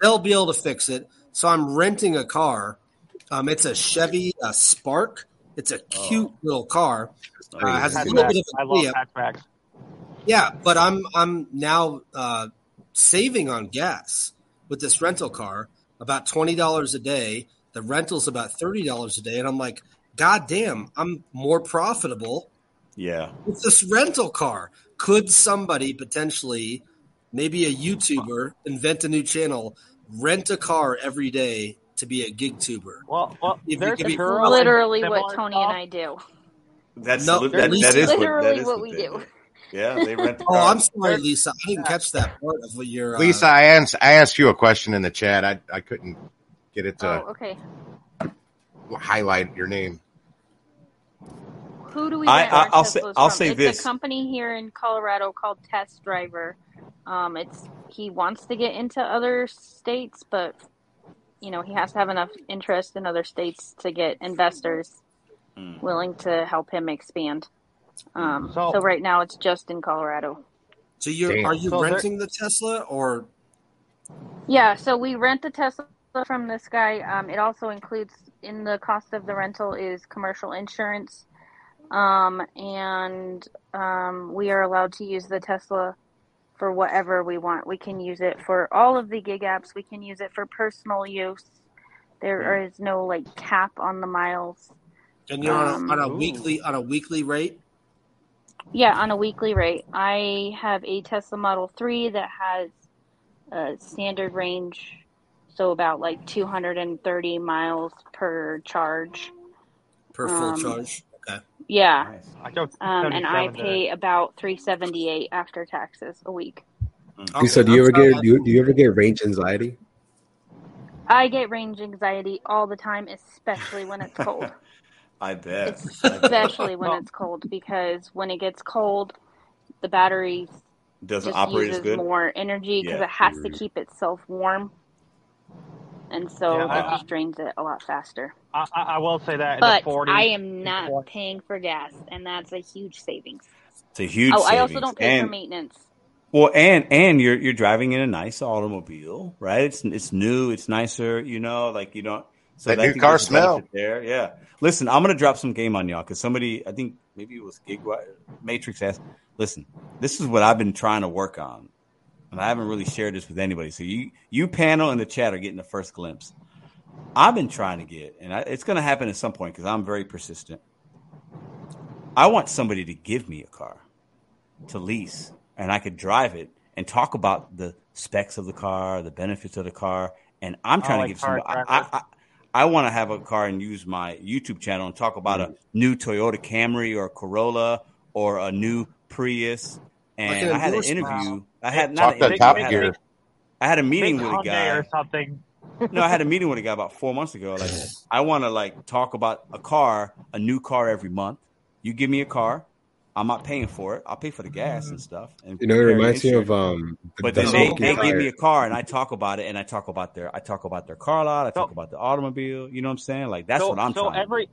they'll be able to fix it. So I'm renting a car. Um, it's a Chevy uh, Spark. It's a cute little car. Uh, has a little bit of I a love yeah, hatchbacks. yeah, but I'm I'm now uh, saving on gas with this rental car about twenty dollars a day. The rental's about thirty dollars a day, and I'm like, God damn, I'm more profitable Yeah. with this rental car could somebody potentially, maybe a YouTuber, invent a new channel, rent a car every day to be a gig tuber? Well, well, If there's could be- Literally what Tony and I do. That's No, that, that Lisa- is what, that Literally what we they do. Yeah, they rent. The Oh. I'm sorry, Lisa. I didn't catch that part of what your uh, Lisa, I asked, I asked you a question in the chat. I, I couldn't get it to Oh, okay. highlight your name. Who do we I, I, i'll say- I'll from? say it's this. a company here in Colorado called Test Driver. Um, it's he wants to get into other states, but you know he has to have enough interest in other states to get investors Mm. willing to help him expand. Um, So- so right now it's just in Colorado. So you Damn. are you So there- renting the Tesla or Yeah, so we rent the Tesla from this guy. Um, it also includes in the cost of the rental is commercial insurance, um, and um, we are allowed to use the Tesla for whatever we want. We can use it for all of the gig apps. We can use it for personal use. There is no like cap on the miles. and you're Um, on, a, on a weekly on a weekly rate? Yeah, on a weekly rate. I have a Tesla Model 3 that has a standard range, so about like 230 miles per charge. per full Um, charge. Okay. Yeah. Nice. I go Um, and I 77 to- pay about 378 after taxes a week. Lisa, Okay, do you ever get do you, do you ever get range anxiety? I get range anxiety all the time, especially when it's cold. I bet. Especially when it's cold because when it gets cold, the battery Doesn't just operate as uses good. more energy because Yeah. it has to keep itself warm, and so Yeah, I- it just drains it a lot faster. I, I I will say that But the 40, I am not 40. paying for gas, and that's a huge savings. It's a huge. oh, I also don't pay for maintenance. Well, and and you're you're driving in a nice automobile, right? It's it's new, it's nicer, you know, like you don't. So That I new car there's smell. there. Yeah. Listen, I'm gonna drop some game on y'all because somebody, I think maybe it was Gig Matrix asked. Listen, this is what I've been trying to work on, and I haven't really shared this with anybody. So you you panel in the chat are getting the first glimpse. I've been trying to get, and I, it's gonna happen at some point because I'm very persistent. I want somebody to give me a car to lease and I could drive it and talk about the specs of the car, the benefits of the car. And I'm trying like to give somebody, I, I, I, I want to have a car and use my YouTube channel and talk about a new Toyota Camry or Corolla or a new Prius. Like And an I had an endorsement. interview. I had not that an Top interview. I had, Gear. a, I had a meeting Big with a guy or something. no, I had a meeting with a guy about four months ago. Like, I want to like talk about a car, a new car every month. You give me a car, I'm not paying for it. I'll pay for the gas and stuff. And You know, it carry reminds me of um. the But then they, they give me a car, and I talk about it, and I talk about their, I talk about their car lot, I talk So- about the automobile. You know what I'm saying? Like that's so, what I'm so trying. every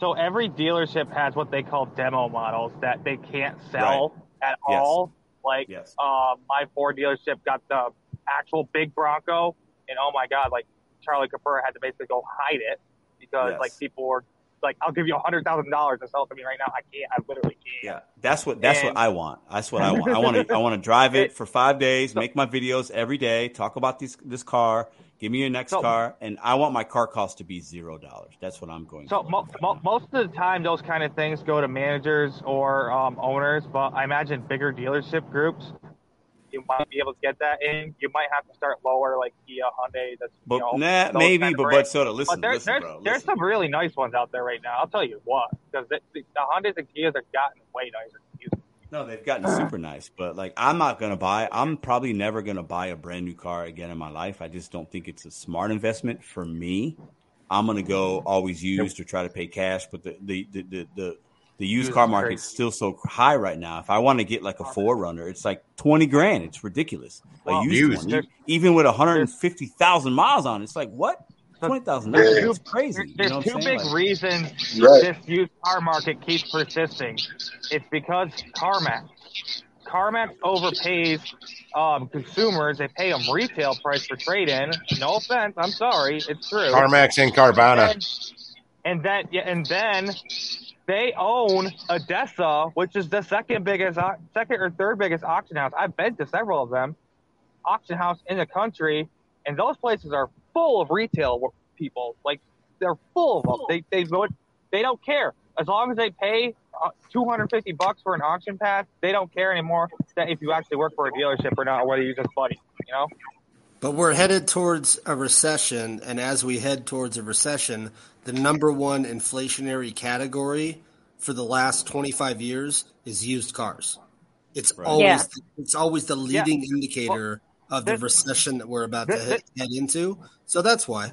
so every dealership has what they call demo models that they can't sell at Yes. all. Like yes. uh, my Ford dealership got the actual big Bronco, and oh my god, like Charlie Capur had to basically go hide it because Yes. like people were like, "I'll give you a hundred thousand dollars to sell it to me right now." I can't. I literally can't. Yeah, that's what that's And- what I want. That's what I want. I want to I want to drive it for five days, make my videos every day, talk about this this car, give me your next So- car, and I want my car cost to be zero dollars. That's what I'm going. So mo- mo- most of the time, those kind of things go to managers or um, owners. But I imagine bigger dealership groups, you might be able to get that in. You might have to start lower, like Kia, Hyundai. That's But you know, nah, maybe, kind of but but brands. soda, listen, But there, listen, there's bro. there's some really nice ones out there right now. I'll tell you what, because the, the, the Hondas and Kias have gotten way nicer. No, they've gotten super nice, but like I'm not gonna buy. I'm probably never gonna buy a brand new car again in my life. I just don't think it's a smart investment for me. I'm gonna go always used or try to pay cash, but the the the the, the, the used car is market's still so high right now. If I want to get like a 4Runner, it's like twenty grand. It's ridiculous. A used, used. one, even with 150 thousand miles on, it, it's like what twenty thousand dollars? It's crazy. There- You There's know two big Like, reasons Right. this used car market keeps persisting. It's because CarMax. CarMax overpays um, consumers. They pay them retail price for trade-in. No offense, I'm sorry, it's true. CarMax and Carvana. And, and then, yeah, and then they own ADESA, which is the second biggest, second or third biggest auction house. I've been to several of them, auction house in the country, and those places are full of retail people. Like they're full of them. They they go- they don't care as long as they pay uh, 250 bucks for an auction pass, they don't care anymore that if you actually work for a dealership or not, or whether you're just buddy. You know. But we're headed towards a recession, and as we head towards a recession, the number one inflationary category for the last 25 years is used cars. It's Right. always Yeah. it's always the Yeah. leading indicator of the this- recession that we're about to this- head, head into. So that's why.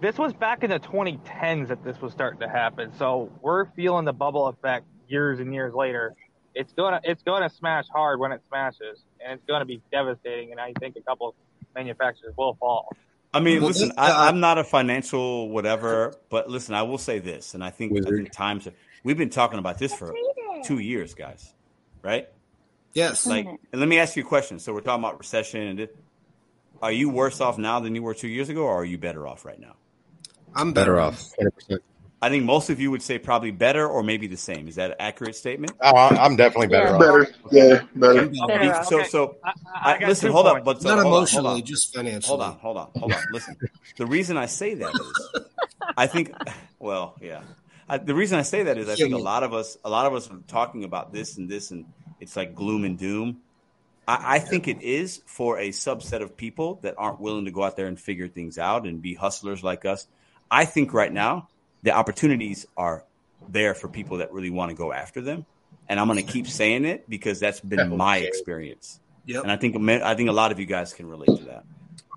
This was back in the 2010s that this was starting to happen. So we're feeling the bubble effect years and years later. It's gonna it's gonna smash hard when it smashes, and it's gonna be devastating. And I think a couple manufacturers will fall. I mean, Well, listen, uh, I, I'm not a financial whatever, but listen, I will say this, and I think, I think times we've been talking about this for two years, guys, right? Yes. Like, and let me ask you a question. So we're talking about recession, and it, are you worse off now than you were two years ago, or are you better off right now? I'm better, Better off. 100%. I think most of you would say probably better, or maybe the same. Is that an accurate statement? Oh, I'm definitely better Yeah. off. Better, yeah, better. I'm better. Better. So, Okay. so I, I, I listen, two hold up, but so, Not hold on, hold emotionally, on. just financially. Hold on, hold on, hold on. Listen, the reason I say that is, I think, well, yeah, I, the reason I say that is I think a lot of us, a lot of us are talking about this and this, and it's like gloom and doom. I, I think it is for a subset of people that aren't willing to go out there and figure things out and be hustlers like us. I think right now the opportunities are there for people that really want to go after them, and I'm going to keep saying it because that's been my experience, Yep. and I think I think a lot of you guys can relate to that.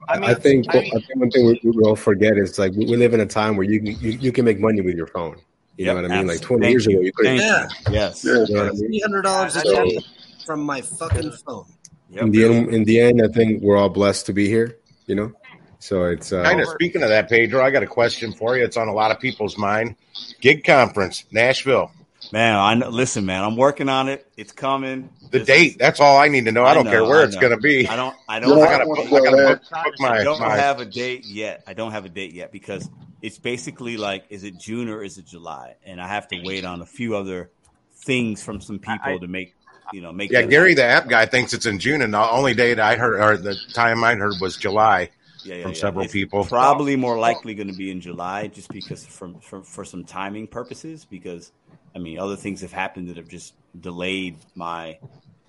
I mean, I think I I think one thing we, we all forget is like we, we live in a time where you can you, you can make money with your phone. You know what I mean? Like absolutely. twenty years Thank ago, you. you couldn't. Thank Yeah. Yes. Yeah. You know I mean? Three hundred dollars a So- day from my fucking phone. Yep. In the end, in the end, I think we're all blessed to be here. You know, so it's uh, Kind of speaking of that, Pedro, I got a question for you. It's on a lot of people's mind. Gig conference, Nashville. Man, I know, listen, man, I'm working on it. It's coming. The This date. is- That's all I need to know. I, I don't know, care where I it's going to be. I don't. I don't. I gotta, a want book. I gotta that. book, book I my, don't my have a date yet. I don't have a date yet because it's basically like, is it June or is it July? And I have to wait on a few other things from some people I- to make, you know, make. Yeah, Gary, happen. the app guy, thinks it's in June, and the only date I heard, or the time I heard, was July yeah, yeah, from yeah. several It's people. Probably more likely going to be in July, just because from for, for some timing purposes. Because I mean, other things have happened that have just delayed my.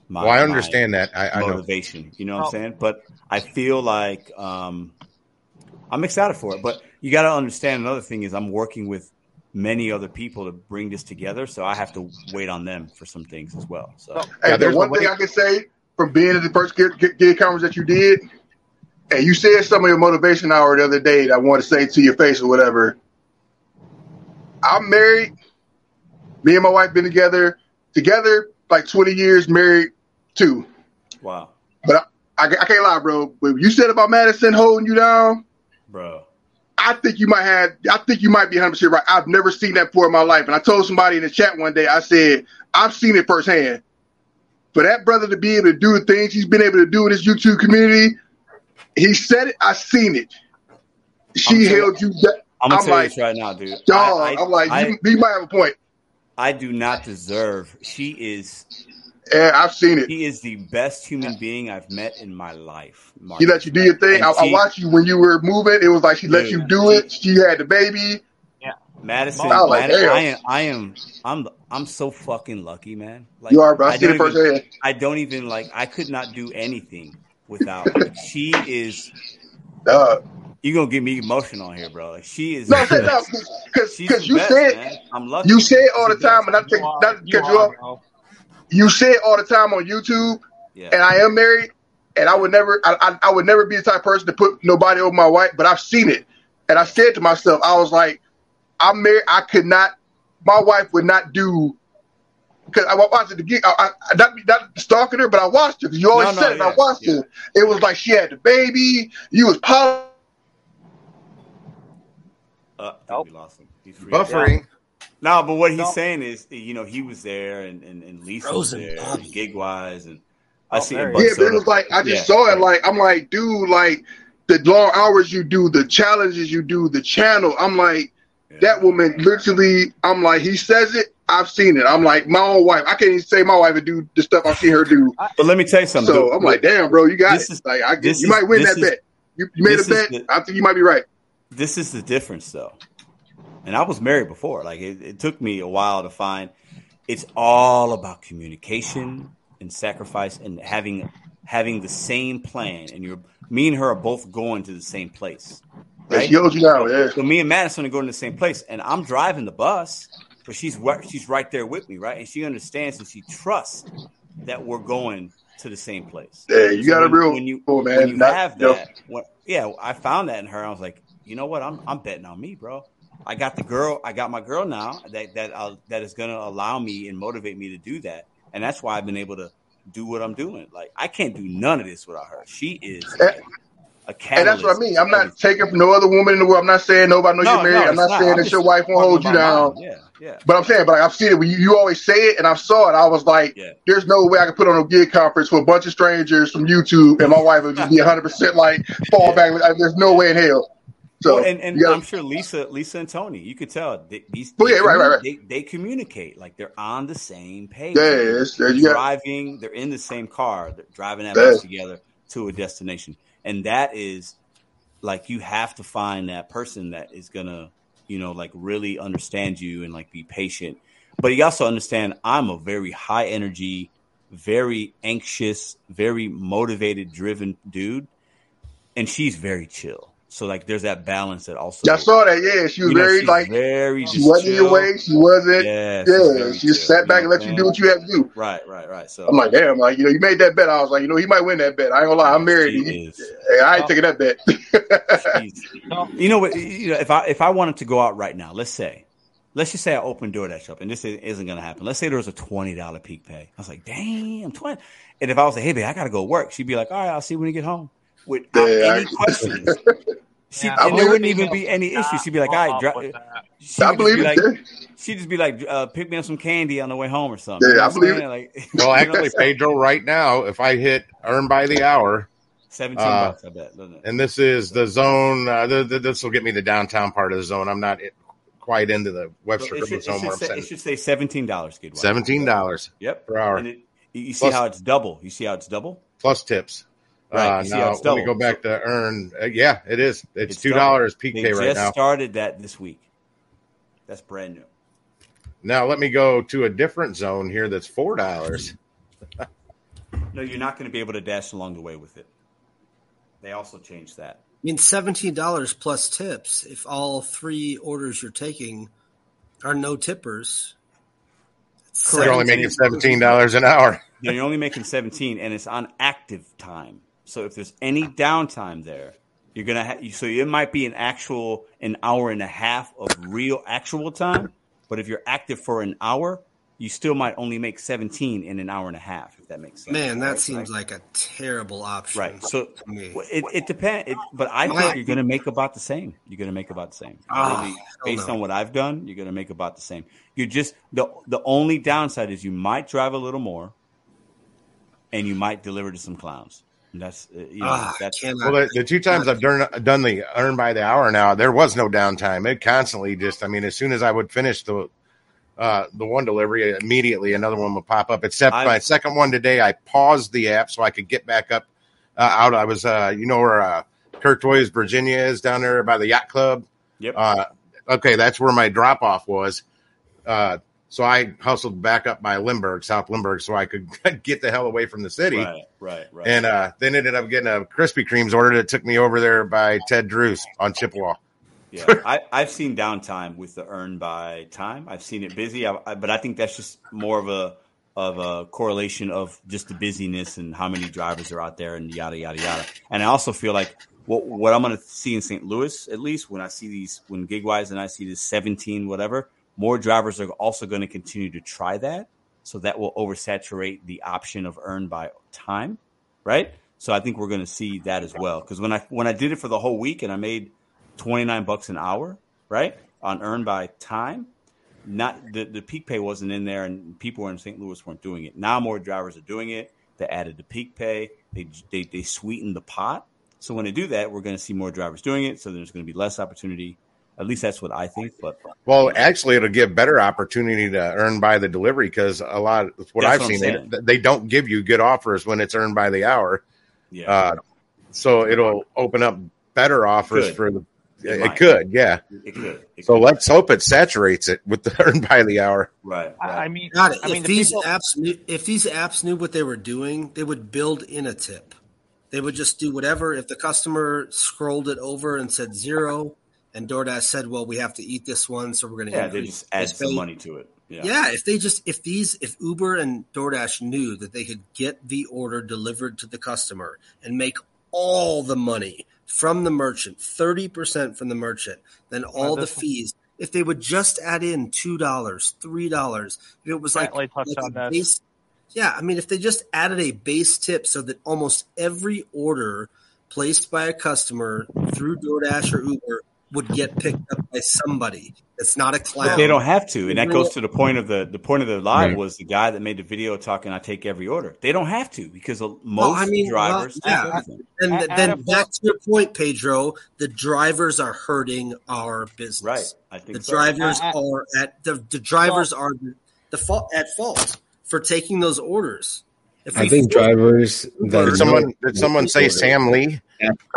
my Well, I my- understand that. I, I know. motivation. You know what I'm Oh. saying? But I feel like um, I'm excited for it. But you got to understand another thing is I'm working with many other people to bring this together, so I have to wait on them for some things as well. So So- Hey, Yeah, the there's one way- thing I can say from being at the first gig, gig, gig conference that you did, and you said some of your motivation hour the other day that I want to say to your face or whatever. I'm married. Me and my wife been together together like 20 years, married two. wow, But I, I, I can't lie, bro. What you said about Madison holding you down, bro. I think you might have. I think you might be 100 percent right. I've never seen that before in my life, and I told somebody in the chat one day. I said I've seen it firsthand. For that brother to be able to do the things he's been able to do in his YouTube community, he said it. I seen it. She I'm held you. Da- I'm I'm like, you this right now, dude. dog. I, I'm like, I, you, you might have a point. I do not deserve. She is. Yeah, I've seen it. She is the best human being I've met in my life. She Marcus. let you do your thing. And I, I watched you when you were moving. It was like she let Dude, you do it. She had the baby. Madison, I like, Madison. I am, I am, I'm, I'm so fucking lucky, man. Like, You are, bro. I I seen it don't firsthand. I don't even like. I could not do anything without. Like, she is. Uh, You gonna get me emotional here, bro? Like she is. no, I no, because because you best, said man. I'm lucky. you say it all the the time, best. and I take You are, not to you cut you are, off. Bro. You say it all the time on YouTube, Yeah. and I am married, and I would never, I, I, I would never be the type of person to put nobody over my wife. But I've seen it, and I said to myself, I was like, I'm married. I could not. My wife would not do. Because I watched it again. I, I, not, not stalking her, but I watched her. Because you always No, no, said it. yeah, I watched yeah. it. It was like she had the baby. You was poly- Uh, I think Nope. we lost him. He's free. Buffering. No, but what he's No. saying is, you know, he was there, and and, and Lisa was there, Bobby. and gig wise, and I Oh, see. it. Yeah, is. but it was like I just Yeah. saw it. Like I'm like, dude, like the long hours you do, the challenges you do, the channel. I'm like, Yeah. that woman literally. I'm like, he says it. I've seen it. I'm like, my own wife. I can't even say my wife would do the stuff I've seen her do. But let me tell you something. So dude. I'm like, damn, bro, you got This it. is- like, I, this you is- might win this that is- bet. You, you made a bet. the- I think you might be right. this is the difference though and i was married before like it, it took me a while to find it's all about communication and sacrifice and having having the same plan. And you're me and her are both going to the same place. Right? she owes you now, yeah. So me and Madison are going to the same place, and I'm driving the bus, but she's right, she's right there with me, right? And she understands and she trusts that we're going to the same place. Yeah, you So got a real when you cool man. when you Not- have you know, that, yeah, I found that in her. I was like, you know what? I'm I'm betting on me, bro. I got the girl. I got my girl now that that uh, that is going to allow me and motivate me to do that, and that's why I've been able to do what I'm doing. Like I can't do none of this without her. She is like, a catalyst. And that's what I mean. I'm not taking from no other woman in the world. I'm not saying nobody know No, you're married. no, I'm not not. saying I'm that your wife won't hold you down. Yeah, yeah. But I'm saying, but like, I've seen it. When you, you always say it, and I saw it. I was like, "There's no way I could put on a gig conference for a bunch of strangers from YouTube, and my wife would just be 100 percent like fall back. Like, There's no way in hell." So well, and, and gotta- I'm sure Lisa, Lisa and Tony, you could tell they, these. They yeah, right, right, right. They, they communicate like they're on the same page. Yeah, They're it's- got- driving. They're in the same car. They're driving that bus together to a destination, and that is like you have to find that person that is gonna, you know, like really understand you and like be patient. But you also understand I'm a very high energy, very anxious, very motivated, driven dude, and she's very chill. So like, there's that balance that also. I saw that. Yeah, she was You know, very like very she just wasn't in your way. She wasn't. Yeah, Yeah, she just sat back and you know let what you I'm do what you had to do. Right, right, right. So I'm like, damn, like you know, you made that bet. I was like, you know, he might win that bet. I ain't gonna lie, I'm married. He- Hey, I ain't taking that bet. you know what? You know, if I if I wanted to go out right now, let's say, let's just say I open door DoorDash up, and this is- isn't going to happen. Let's say there was a twenty dollar peak pay. I was like, damn, twenty. And if I was like, hey, babe, I got to go work, she'd be like, all right, I'll see you when you get home, without Yeah, any I- questions. She, I and there wouldn't even be any issues. She'd be like, all right, dri- she'd I just believe be it, like, yeah. she'd just be like, uh, pick me up some candy on the way home or something. Yeah, You know I believe it. Like, Well, actually, Pedro, right now, if I hit earn by the hour, 17 uh, bucks, I bet, it? and this is the zone. Uh, the, the, this will get me the downtown part of the zone. I'm not quite into the Webster So it, should, River it, zone should where I'm say, it should say seventeen dollars, kid. Seventeen dollars. Yep. per hour. And it, you you see Plus- how it's double. You see how it's double. plus tips. Right, Uh, you see now, let me go back to earn. Uh, yeah, it is. It's, two double. dollars They PK right just now. started that this week. That's brand new. Now let me go to a different zone here. That's four dollars. No, you're not going to be able to dash along the way with it. They also changed that. I mean, seventeen dollars plus tips. If all three orders you're taking are no tippers, You're only making seventeen dollars an hour. No, you're only making 17, and it's on active time. So if there's any downtime there, you're gonna have. So it might be an actual an hour and a half of real actual time. But if you're active for an hour, you still might only make 17 in an hour and a half. If that makes sense. man, that Right? seems like a terrible option. Right. So to me. it, it depends. It, but I think you're going to make about the same. You're going to make about the same. Really, ah, based on what I've done, you're going to make about the same. You just the the only downside is you might drive a little more, and you might deliver to some clowns. And that's uh, you know Ah, that's Well, the, the two times I've done done the earn by the hour now, there was no downtime. It constantly just, I mean, as soon as I would finish the uh, the one delivery, immediately another one would pop up. Except I- my second one today, I paused the app so I could get back up uh, out. I was, uh, you know, where uh, Kirktoys, Virginia is down there by the yacht club. Yep. Uh, okay, that's where my drop off was. So I hustled back up by Lindbergh, South Lindbergh, so I could get the hell away from the city. right, right, right. And uh, then ended up getting a Krispy Kreme's order that took me over there by Ted Drewes on Chippewa. Yeah, I, I've seen downtime with the earn by time. I've seen it busy, I, I, but I think that's just more of a of a correlation of just the busyness and how many drivers are out there and yada yada yada. And I also feel like what what I'm going to see in St. Louis, at least when I see these when Gigwise and I see this 17 whatever, more drivers are also going to continue to try that. So that will oversaturate the option of earn by time, right? So I think we're going to see that as well. Because when I when I did it for the whole week and I made 29 bucks an hour, right? On earn by time. Not the, the peak pay wasn't in there and people in St. Louis weren't doing it. Now more drivers are doing it. They added the peak pay. They they they sweetened the pot. So when they do that, we're going to see more drivers doing it. So there's going to be less opportunity. At least that's what I think. But Well, actually, it'll give better opportunity to earn by the delivery because a lot of what That's I've what seen, they, they don't give you good offers when it's earned by the hour. yeah, Uh, so it'll open up better offers Good. for the It, might. could, yeah. It could. It So could. let's hope it saturates it with the earned by the hour. right. I, right. I mean, Got it. I mean, if the these people, apps knew, if these apps knew what they were doing, they would build in a tip. They would just do whatever. If the customer scrolled it over and said zero, and DoorDash said, "Well, we have to eat this one, so we're going to yeah, they increase just add some fee." money to it. Yeah. Yeah, if they just if these if Uber and DoorDash knew that they could get the order delivered to the customer and make all the money from the merchant, 30% from the merchant, then all the fees, if they would just add in $2, $3, if it was like, Bentley touched like on a base, yeah, I mean if they just added a base tip so that almost every order placed by a customer through DoorDash or Uber would get picked up by somebody. It's not a clown. But they don't have to, and that goes to the point of the the point of the live Right. was the guy that made the video talking. I take every order. They don't have to because most Well, I mean, drivers take yeah. everything. And At- th- at then a back to your point, Pedro, the drivers are hurting our business. Right. I think The so. drivers I- I- are at the, the drivers are the fault at fault for taking those orders. If I think drivers that Did someone did someone say Sam Lee?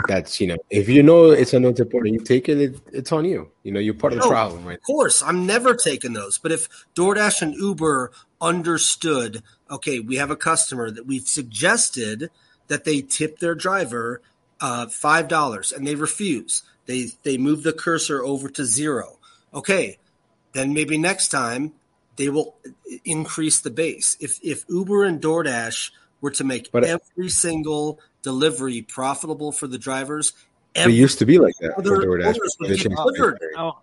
That's you know if you know it's a no tip order, you take it, it. It's on you. You know you're part of the No. problem, right? Of course, I'm never taking those. But if DoorDash and Uber understood, okay, we have a customer that we've suggested that they tip their driver uh, five dollars, and they refuse. They they move the cursor over to zero. Okay, then maybe next time they will increase the base. If if Uber and DoorDash were to make But- every single delivery profitable for the drivers, It used to be like that for other DoorDash. orders they get changed no,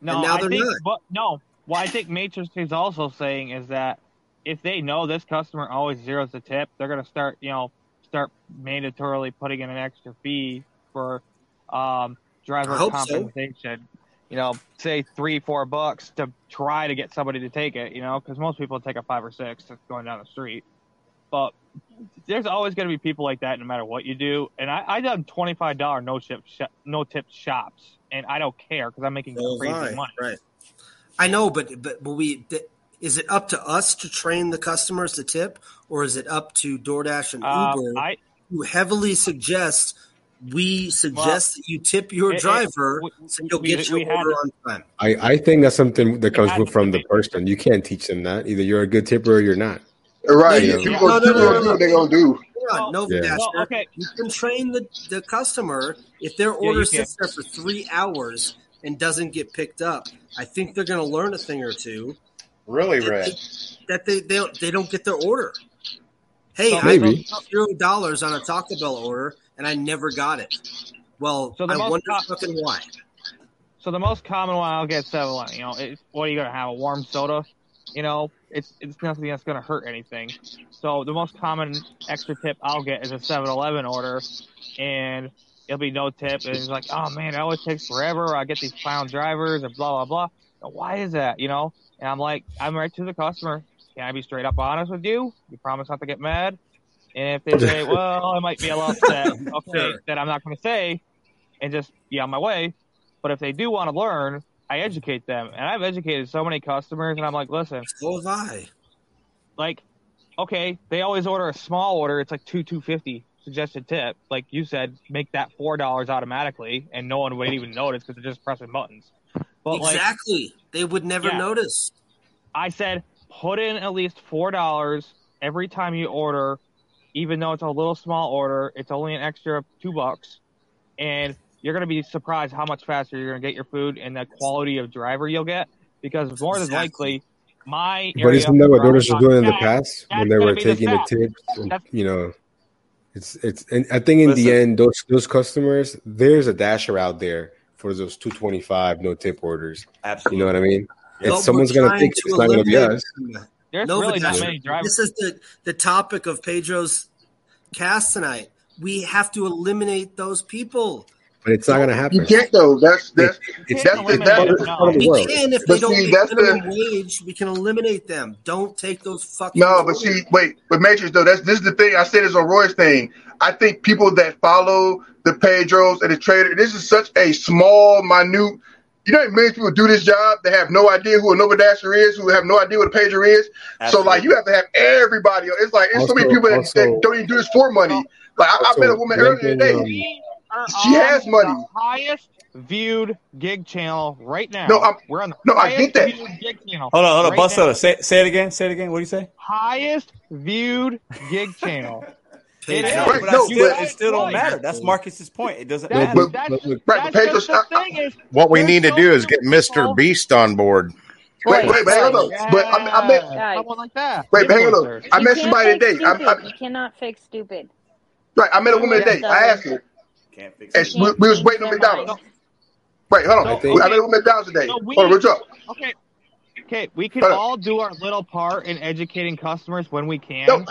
no, And now I they're think, not. but no. What I think Matrix is also saying is that if they know this customer always zeroes the tip, they're going to start, you know, start mandatorily putting in an extra fee for um, driver I hope so. compensation. You know, say three, four bucks to try to get somebody to take it. You know, because most people take a five or six going down the street. But there's always going to be people like that, no matter what you do. And I, I done twenty five dollar no tip sh- no tip shops, and I don't care because I'm making So crazy have money. Right. I know, but but but we th- is it up to us to train the customers to tip, or is it up to DoorDash and Um, Uber I who heavily suggest we suggest that you tip your it- it- driver we- so you'll we- get your we order on time? I, I think that's something that comes from the person. You can't teach them that. Either you're a good tipper or you're not. Right. No, you- People, no, no, people no, gonna no, no. what they gonna do. Hold on, no, Yeah. Well, okay. You can train the, the customer if their order can. sits there for three hours and doesn't get picked up. I think they're going to learn a thing or two Really, that Red? they, that they, they, don't, they don't get their order. Hey, So- I Maybe. spent zero dollars on a Taco Bell order and I never got it. Well, So the I most wonder co- fucking why. So the most common one I'll get seven eleven. You know, it's, what are you gonna have? A warm soda? You know, it's it's nothing that's gonna hurt anything. So the most common extra tip I'll get is a 7-Eleven order, and it'll be no tip. And it's like, oh man, it always takes forever. I get these clown drivers and blah blah blah. Why is that? You know? And I'm like, I'm right to the customer. Can I be straight up honest with you? You promise not to get mad. And if they say, well, I might be a little upset, okay, Sure. then I'm not going to say and just be on my way. But if they do want to learn, I educate them. And I've educated so many customers, and I'm like, listen, So have I. like, okay, they always order a small order. It's like two two fifty suggested tip. Like you said, make that four dollars automatically, and no one would even notice because they're just pressing buttons. But like exactly. they would never Yeah. notice. I said, put in at least four dollars every time you order, even though it's a little small order. It's only an extra two bucks, and you're gonna be surprised how much faster you're gonna get your food and the quality of driver you'll get. Because more than likely, my But area isn't that what where I DoorDash was was doing in the past when they were be the taking the tips? And, you know, it's it's. And I think in the end, those those customers, there's a dasher out there for those two twenty five no tip orders. Absolutely. You know what I mean? Yeah. If someone's gonna trying think to it's not gonna be us. There's No, really not many drivers. This is the, the topic of Pedro's cast tonight. We have to eliminate those people. But it's not gonna happen. You can't though. That's that's It's, that's eliminate that's them, part of the We world. can if But they don't see, make that's the- minimum wage. We can eliminate them. Don't take those fucking. No, but see, wait, but Matrix though, that's this is the thing. I said this on Roy's thing. I think people that follow the Pedros and the trader, this is such a small, minute. You know, how many people do this job They have no idea who a Nova Dasher is, who have no idea what a pager is. So, like, you have to have everybody. It's like it's so many people that, also- that don't even do this for money. Like, I, I also, met a woman earlier today. um, We are She on has money. The highest viewed gig channel right now. No, I'm- We're on the no, I highest get that. viewed gig channel. Hold on, hold on, right bust now. out. Say, say it again. Say it again. What do you say? Highest viewed gig channel. Page It I. Right, but I no, still, but- it still don't matter. That's Marcus's point. It doesn't That, matter. but- that's, but- right, that's Pedro, just the I- thing is, What we There's need to do is many get Mr. Beast on board. Wait, wait, but hang on. Right. But I, I met, Guys. someone like that. wait, hang on. I met somebody fake today. I, I, you cannot fake stupid. right, I met a woman Yeah, today. I asked her, Can't fix and it. we, we was waiting on McDonald's. Wait, hold on. No, I think- I met a McDonald's today. No, we- hold on, what's up? Okay. Okay, we can Hold on. all do our little part in educating customers when we can. No.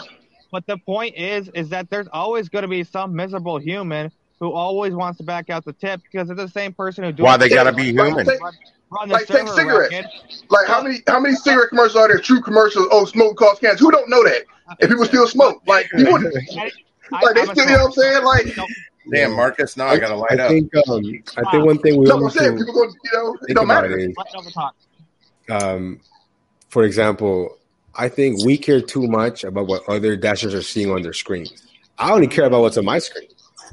But the point is, is that there's always going to be some miserable human who always wants to back out the tip because it's the same person who. Why they gotta be Like, human? Run, run the Like, take cigarettes. racket. Like how many how many cigarette commercials are there? True commercials. Oh, smoke cause cancer. Who don't know that? And people still smoke. Like people, like I, they I'm still, you know what I'm saying? Like No, Damn, Marcus, now I gotta light I up. think um, I think one thing we no, all I'm need saying to people go. You know, it think don't about matter. is, let over talk. um, for example, I think we care too much about what other dashers are seeing on their screens. I only care about what's on my screen.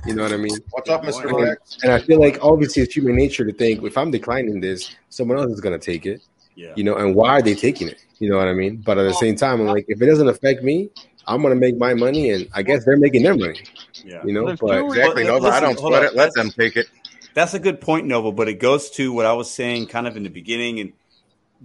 You know what I mean? What's up, Mr. And, Rex? and I feel like obviously it's human nature to think if I'm declining this, someone else is gonna take it. Yeah. You know, and why are they taking it? You know what I mean? But at the same time, I'm like, if it doesn't affect me, I'm gonna make my money, and I guess they're making their money. Yeah. You know, There's but two Exactly, But Nova. I don't hold sweat on. it. Let them take it. That's a good point, Nova, but it goes to what I was saying kind of in the beginning. And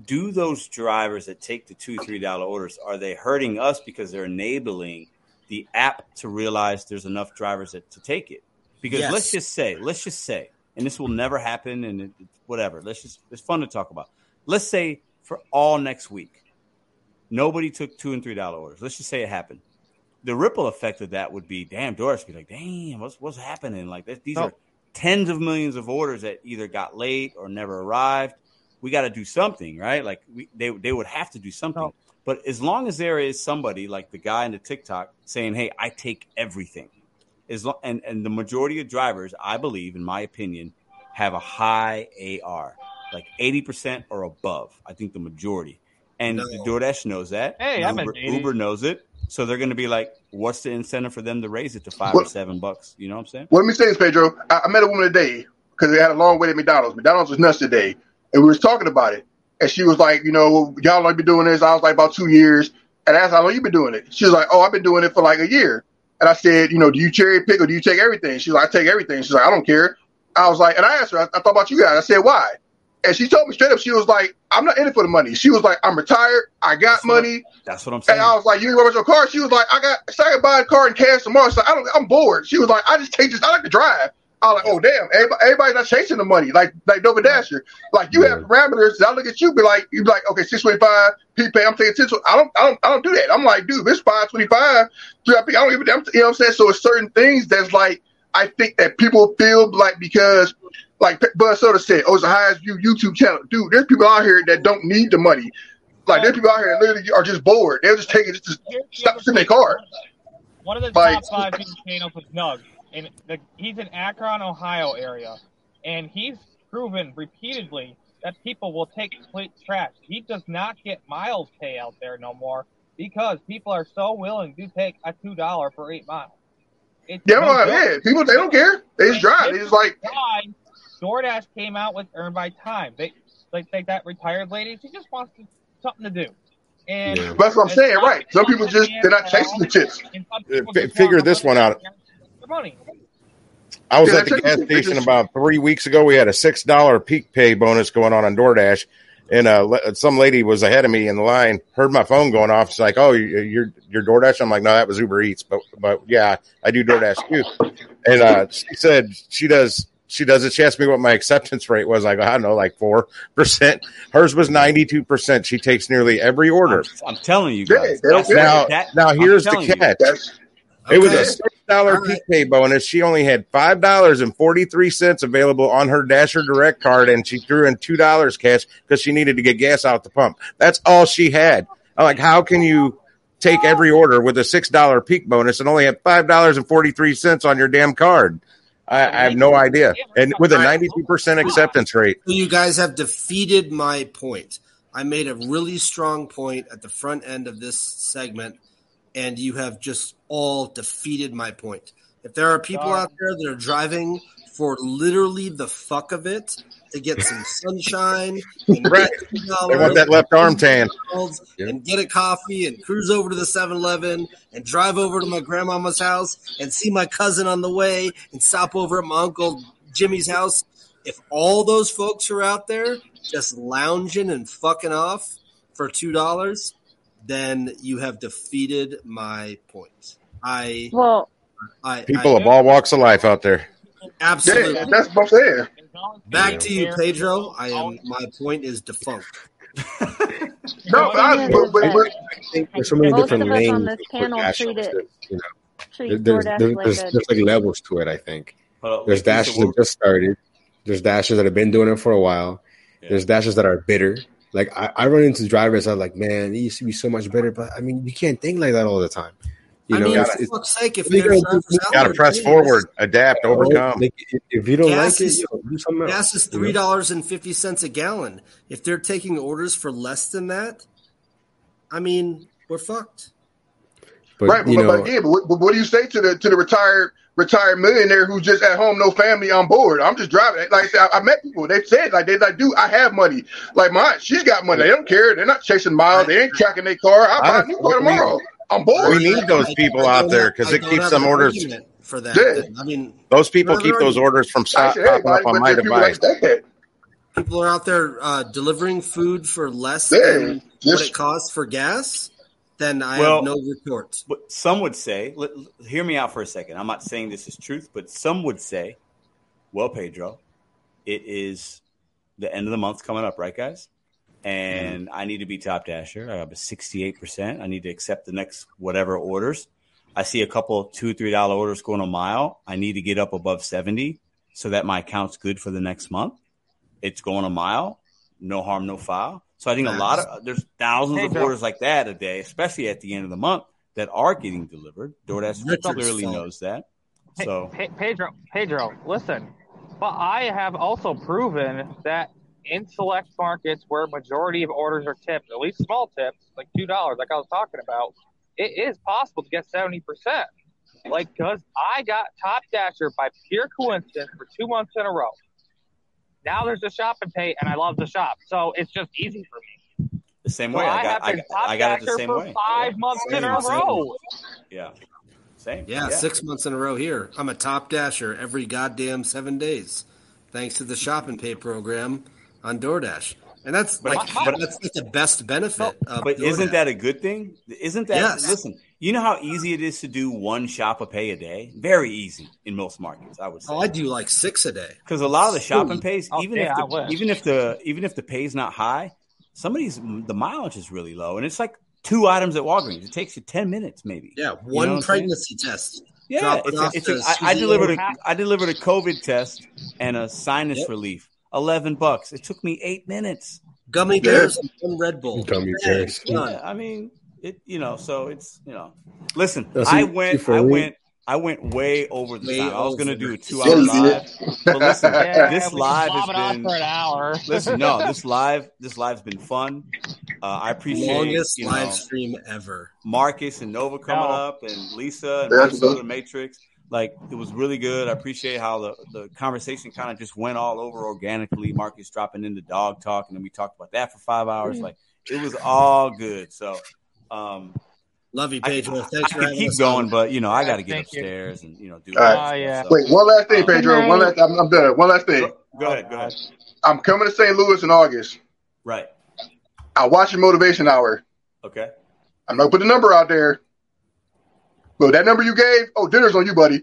do those drivers that take the two, three dollar orders, are they hurting us because they're enabling the app to realize there's enough drivers that, to take it? Because Yes. let's just say, let's just say, and this will never happen and it, whatever. Let's just it's fun to talk about. Let's say for all next week, nobody took two and three dollar orders. Let's just say it happened. The ripple effect of that would be, damn, Doris be like, damn, what's what's happening? Like this, these No. are tens of millions of orders that either got late or never arrived. We got to do something, right? Like we, they they would have to do something. No. But as long as there is somebody like the guy in the TikTok saying, "Hey, I take everything," as long, and and the majority of drivers, I believe, in my opinion, have a high AR, like eighty percent or above. I think the majority, and No. DoorDash knows that. Hey, I'm Uber, Uber knows it, so they're going to be like, "What's the incentive for them to raise it to five or seven bucks?" You know what I'm saying? Well, let me say this, Pedro. I, I met a woman today because they had a long wait at McDonald's. McDonald's was nuts today, and we was talking about it. And she was like, you know, y'all like been doing this. I was like, about two years. And I asked, how long you been doing it? She was like, oh, I've been doing it for like a year. And I said, you know, do you cherry pick or do you take everything? She's like, I take everything. She's like, I don't care. I was like, and I asked her, I, I thought about you guys. I said, why? And she told me straight up, she was like, I'm not in it for the money. She was like, I'm retired. I got That's what- money. That's what I'm saying. And I was like, you ain't about your car? She was like, I got, so I can buy a car in cash tomorrow. So I don't, I'm bored. She was like, I just take this. I like to drive. I was like, oh damn, everybody, everybody's not chasing the money like like Nova Dasher. Like you have parameters. I look at you, be like, you be like, okay, six twenty five, prepay. I'm taking ten. I don't, I don't, I don't do that. I'm like, dude, this five twenty five, three I don't even, I'm, you know what I'm saying? So it's certain things that's like, I think that people feel like because, like Buzz Soda said, oh, it's the highest view YouTube channel, dude. There's people out here that don't need the money. Like there's people out here that literally are just bored. They'll just take it just to Here's the stop in their car. One of the Like- top five YouTube channels is Nug, and the, he's in Akron, Ohio area, and he's proven repeatedly that people will take complete trash. He does not get miles pay out there no more because people are so willing to take a two dollar for eight miles. It's Yeah, no yeah, people they don't care. They just drive. They just like DoorDash came out with Earn by Time. They like, like that retired lady. She just wants to, something to do. And Yeah. that's what I'm saying, right? Some people just they're not chasing the chips. and some people fi- just figure this one out. their money. I was Yeah, at the gas station just- about three weeks ago. We had a six dollar peak pay bonus going on on DoorDash, and uh, some lady was ahead of me in the line. Heard my phone going off. She's like, "Oh, you- you're you're DoorDash." I'm like, "No, that was Uber Eats, but but yeah, I do DoorDash too." And uh, she said she does she does it. She asked me what my acceptance rate was. I go, I don't know, like four percent. Hers was ninety two percent. She takes nearly every order. I'm telling you guys. they that's Now, that- now here's the catch. That's It was a six dollar All right. peak bonus. She only had five dollars and forty three cents available on her Dasher Direct card, and she threw in two dollars cash because she needed to get gas out the pump. That's all she had. I'm like, how can you take every order with a six dollar peak bonus and only have five dollars and forty three cents on your damn card? I, I have no idea. And with a ninety two percent acceptance rate, You guys have defeated my point. I made a really strong point at the front end of this segment, and you have just all defeated my point. If there are people out there that are driving for literally the fuck of it to get some sunshine and Right. get They want that left arm tan. And get a coffee and cruise over to the 7-Eleven and drive over to my grandmama's house and see my cousin on the way and stop over at my uncle Jimmy's house. If all those folks are out there just lounging and fucking off for two dollars, then you have defeated my point. I, Well, I, People I of all walks of life out there. Absolutely. Yeah, that's what I'm saying. Back to you, Pedro. I am. My point is defunct. No, but, I, but, but, but There's so many Most different of us on this for panel treat it- that, you know, treat there's, there's, like there's, a there's like levels to it. I think up, there's dashes that just started. There's dashes that have been doing it for a while. Yeah. There's dashes that are bitter. Like I, I run into drivers I'm like, man, it used to be so much better, but I mean, you can't think like that all the time. You I know, mean, it's, for fuck's sake, if you there's gotta do- drivers out Got to press doing forward, adapt, overcome. like, if- if you don't Gas like is- it, yo, do something else. gas is three dollars and fifty cents a gallon. If they're taking orders for less than that, I mean, we're fucked. But right, you but, know, but again, but what, but what do you say to the to the retired retired millionaire who's just at home, no family on board? I'm just driving. Like I said, I, I met people. They said like they like, do I have money? Like my she's got money. They don't care. They're not chasing miles. They ain't tracking their car. I'll buy a new car tomorrow. I'm bored. We need those people I out don't there because it keeps have them orders. for that. Yeah. I mean, Those people keep those orders from stop, popping up everybody, on my there's people like device. people are out there uh, delivering food for less Yeah, than what it costs for gas. Then I Well- have no report. But some would say, let, hear me out for a second. I'm not saying this is truth, but some would say, well, Pedro, it is the end of the month coming up, right, guys? Mm-hmm. And I need to be top dasher. I have a 68%. I need to accept the next whatever orders. I see a couple two, three dollar orders going a mile. I need to get up above 70 so that my account's good for the next month. It's going a mile, no harm, no foul. So I think a lot of there's thousands of orders like that a day, especially at the end of the month, that are getting delivered. DoorDash clearly knows that. So Pe- Pedro, Pedro, listen. But I have also proven that in select markets where majority of orders are tipped, at least small tips, like two dollars, like I was talking about, it is possible to get seventy percent. Like, cause I got Top Dasher by pure coincidence for two months in a row. Now there's a shop and pay, and I love the shop, so it's just easy for me. the same So way I I got have I, been Top I got it the same for way. five months in a Same, same. row. Yeah. Same. Yeah, six months in a row here. I'm a top dasher every goddamn seven days, thanks to the shop and pay program on DoorDash. And that's But- like but- that's like the best benefit of But isn't that a good thing? Isn't that Yes. listen, you know how easy it is to do one shop a pay a day? Very easy in most markets, I would say. Oh, I do like six a day. Because a lot of the shopping Ooh. pays, Oh, even yeah, if the, even if the even if the pay's not high, somebody's the mileage is really low, and it's like two items at Walgreens. It takes you ten minutes, maybe. Yeah, one what I'm pregnancy test. Yeah, Drop it it's, off it's a, I, I delivered a Orr. I delivered a COVID test and a sinus Yep. relief. Eleven bucks. It took me eight minutes. Gummy Yeah. bears and Red Bull. Gummy Bang, bears. Yeah, I mean, it. You know, so it's you know. Listen, No, I went. I went. I went way over the Way time. I was going to do a two-hour live, but listen, Yeah, this live can bob it has been. for an hour. Listen, no, this live, this live's been fun. Uh, I appreciate Longest you know, live stream ever. Marcus and Nova coming No. up, and Lisa and That's Minnesota good. Matrix. Like it was really good. I appreciate how the, the conversation kind of just went all over organically. Marcus dropping into dog talk, and then we talked about that for five hours. Like it was all good. So um, Love you, I, Pedro. I Thanks for could keep going, on. but you know I got to get thank you. upstairs and you know do All all right. Oh yeah. stuff. So, Wait, one last thing, Pedro. One last. I'm, I'm done. One last thing. go, go ahead. Go ahead. I'm coming to St. Louis in August. Right. I watch your motivation hour. Okay. I'm not gonna put the number out there. But that number you gave, oh, dinner's on you, buddy.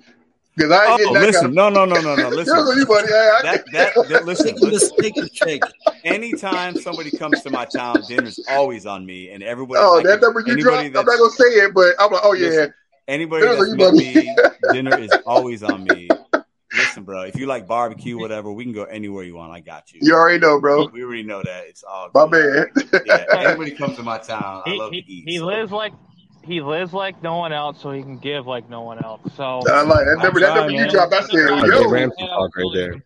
Because I ain't Oh, that listen. kind No, no, no, no, no. of dinner's on you, buddy. I, I, That that, that listen. Listen. mistake of shake. anytime somebody comes to my town, dinner's always on me, and everybody. oh, like, that number you dropped, I'm not gonna say it, but I'm like, oh yeah, listen, anybody dinner's that's on met me, dinner is always on me. Listen, bro, if you like barbecue, whatever, we can go anywhere you want. I got you. you already know, bro. We already know that. It's all My man. Yeah, anybody comes to my town, I He, love he, to eat. he so. lives like he lives like no one else, so he can give like no one else. So I like that I number. That number you man. dropped, I said, yo. Ramsey talk right there.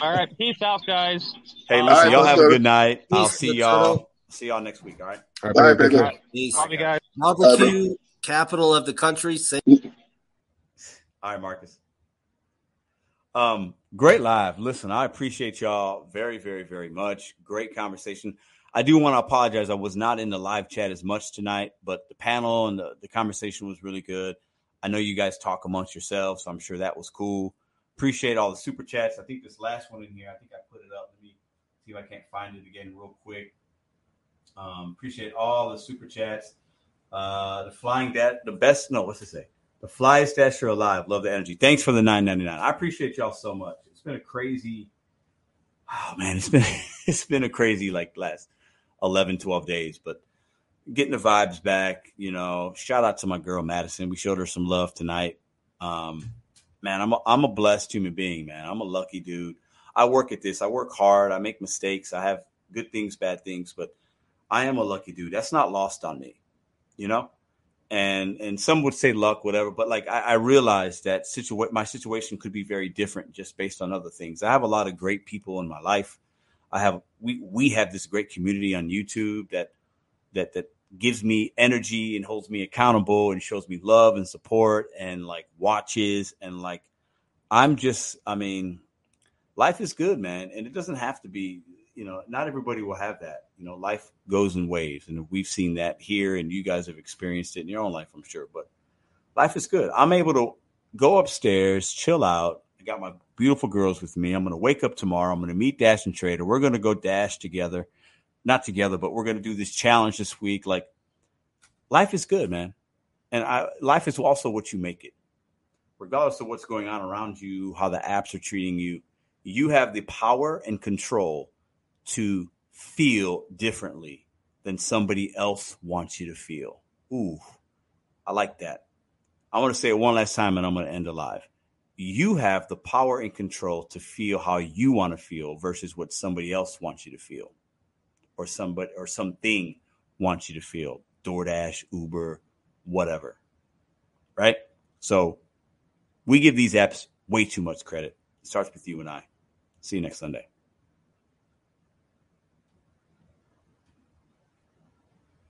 All right, peace out, guys. Hey, listen, right, y'all let's have a good night. I'll see y'all. See y'all next week. All right. All All right, right, baby. baby. Peace. Love you guys. Barbecue, capital of the country. Same All right, Marcus. Um, great live. Listen, I appreciate y'all very, very, very much. Great conversation. I do want to apologize. I was not in the live chat as much tonight, but the panel and the, the conversation was really good. I know you guys talk amongst yourselves, so I'm sure that was cool. Appreciate all the super chats. I think this last one in here, I think I put it up. Let me see if I can't find it again real quick. Um, appreciate all the super chats. Uh, the flying that the best. No, what's it say? The flyest dasher alive. Love the energy. Thanks for the nine ninety nine. I appreciate y'all so much. It's been a crazy. Oh man, it's been it's been a crazy like last 11, 12 days, but getting the vibes back. You know, shout out to my girl Madison. We showed her some love tonight. Um, man, I'm a, I'm a blessed human being, man. I'm a lucky dude. I work at this. I work hard. I make mistakes. I have good things, bad things, but I am a lucky dude. That's not lost on me, you know. And and some would say luck, whatever. But like I, I realized that situa- my situation could be very different just based on other things. I have a lot of great people in my life. I have we we have this great community on YouTube that that that gives me energy and holds me accountable and shows me love and support and like watches and like I'm just I mean life is good man and it doesn't have to be you know not everybody will have that you know life goes in waves and we've seen that here and you guys have experienced it in your own life I'm sure but life is good. I'm able to go upstairs chill out got my beautiful girls with me I'm going to wake up tomorrow I'm going to meet Dashing Trader we're going to go dash together not together, but we're going to do this challenge this week. Like, life is good, man. And I, life is also what you make it. Regardless of what's going on around you, how the apps are treating you, you have the power and control to feel differently than somebody else wants you to feel. Ooh, I like that. I want to say it one last time and I'm going to end alive. You have the power and control to feel how you want to feel versus what somebody else wants you to feel or somebody or something wants you to feel. DoorDash, Uber, whatever. Right? So we give these apps way too much credit. It starts with you and I. See you next Sunday.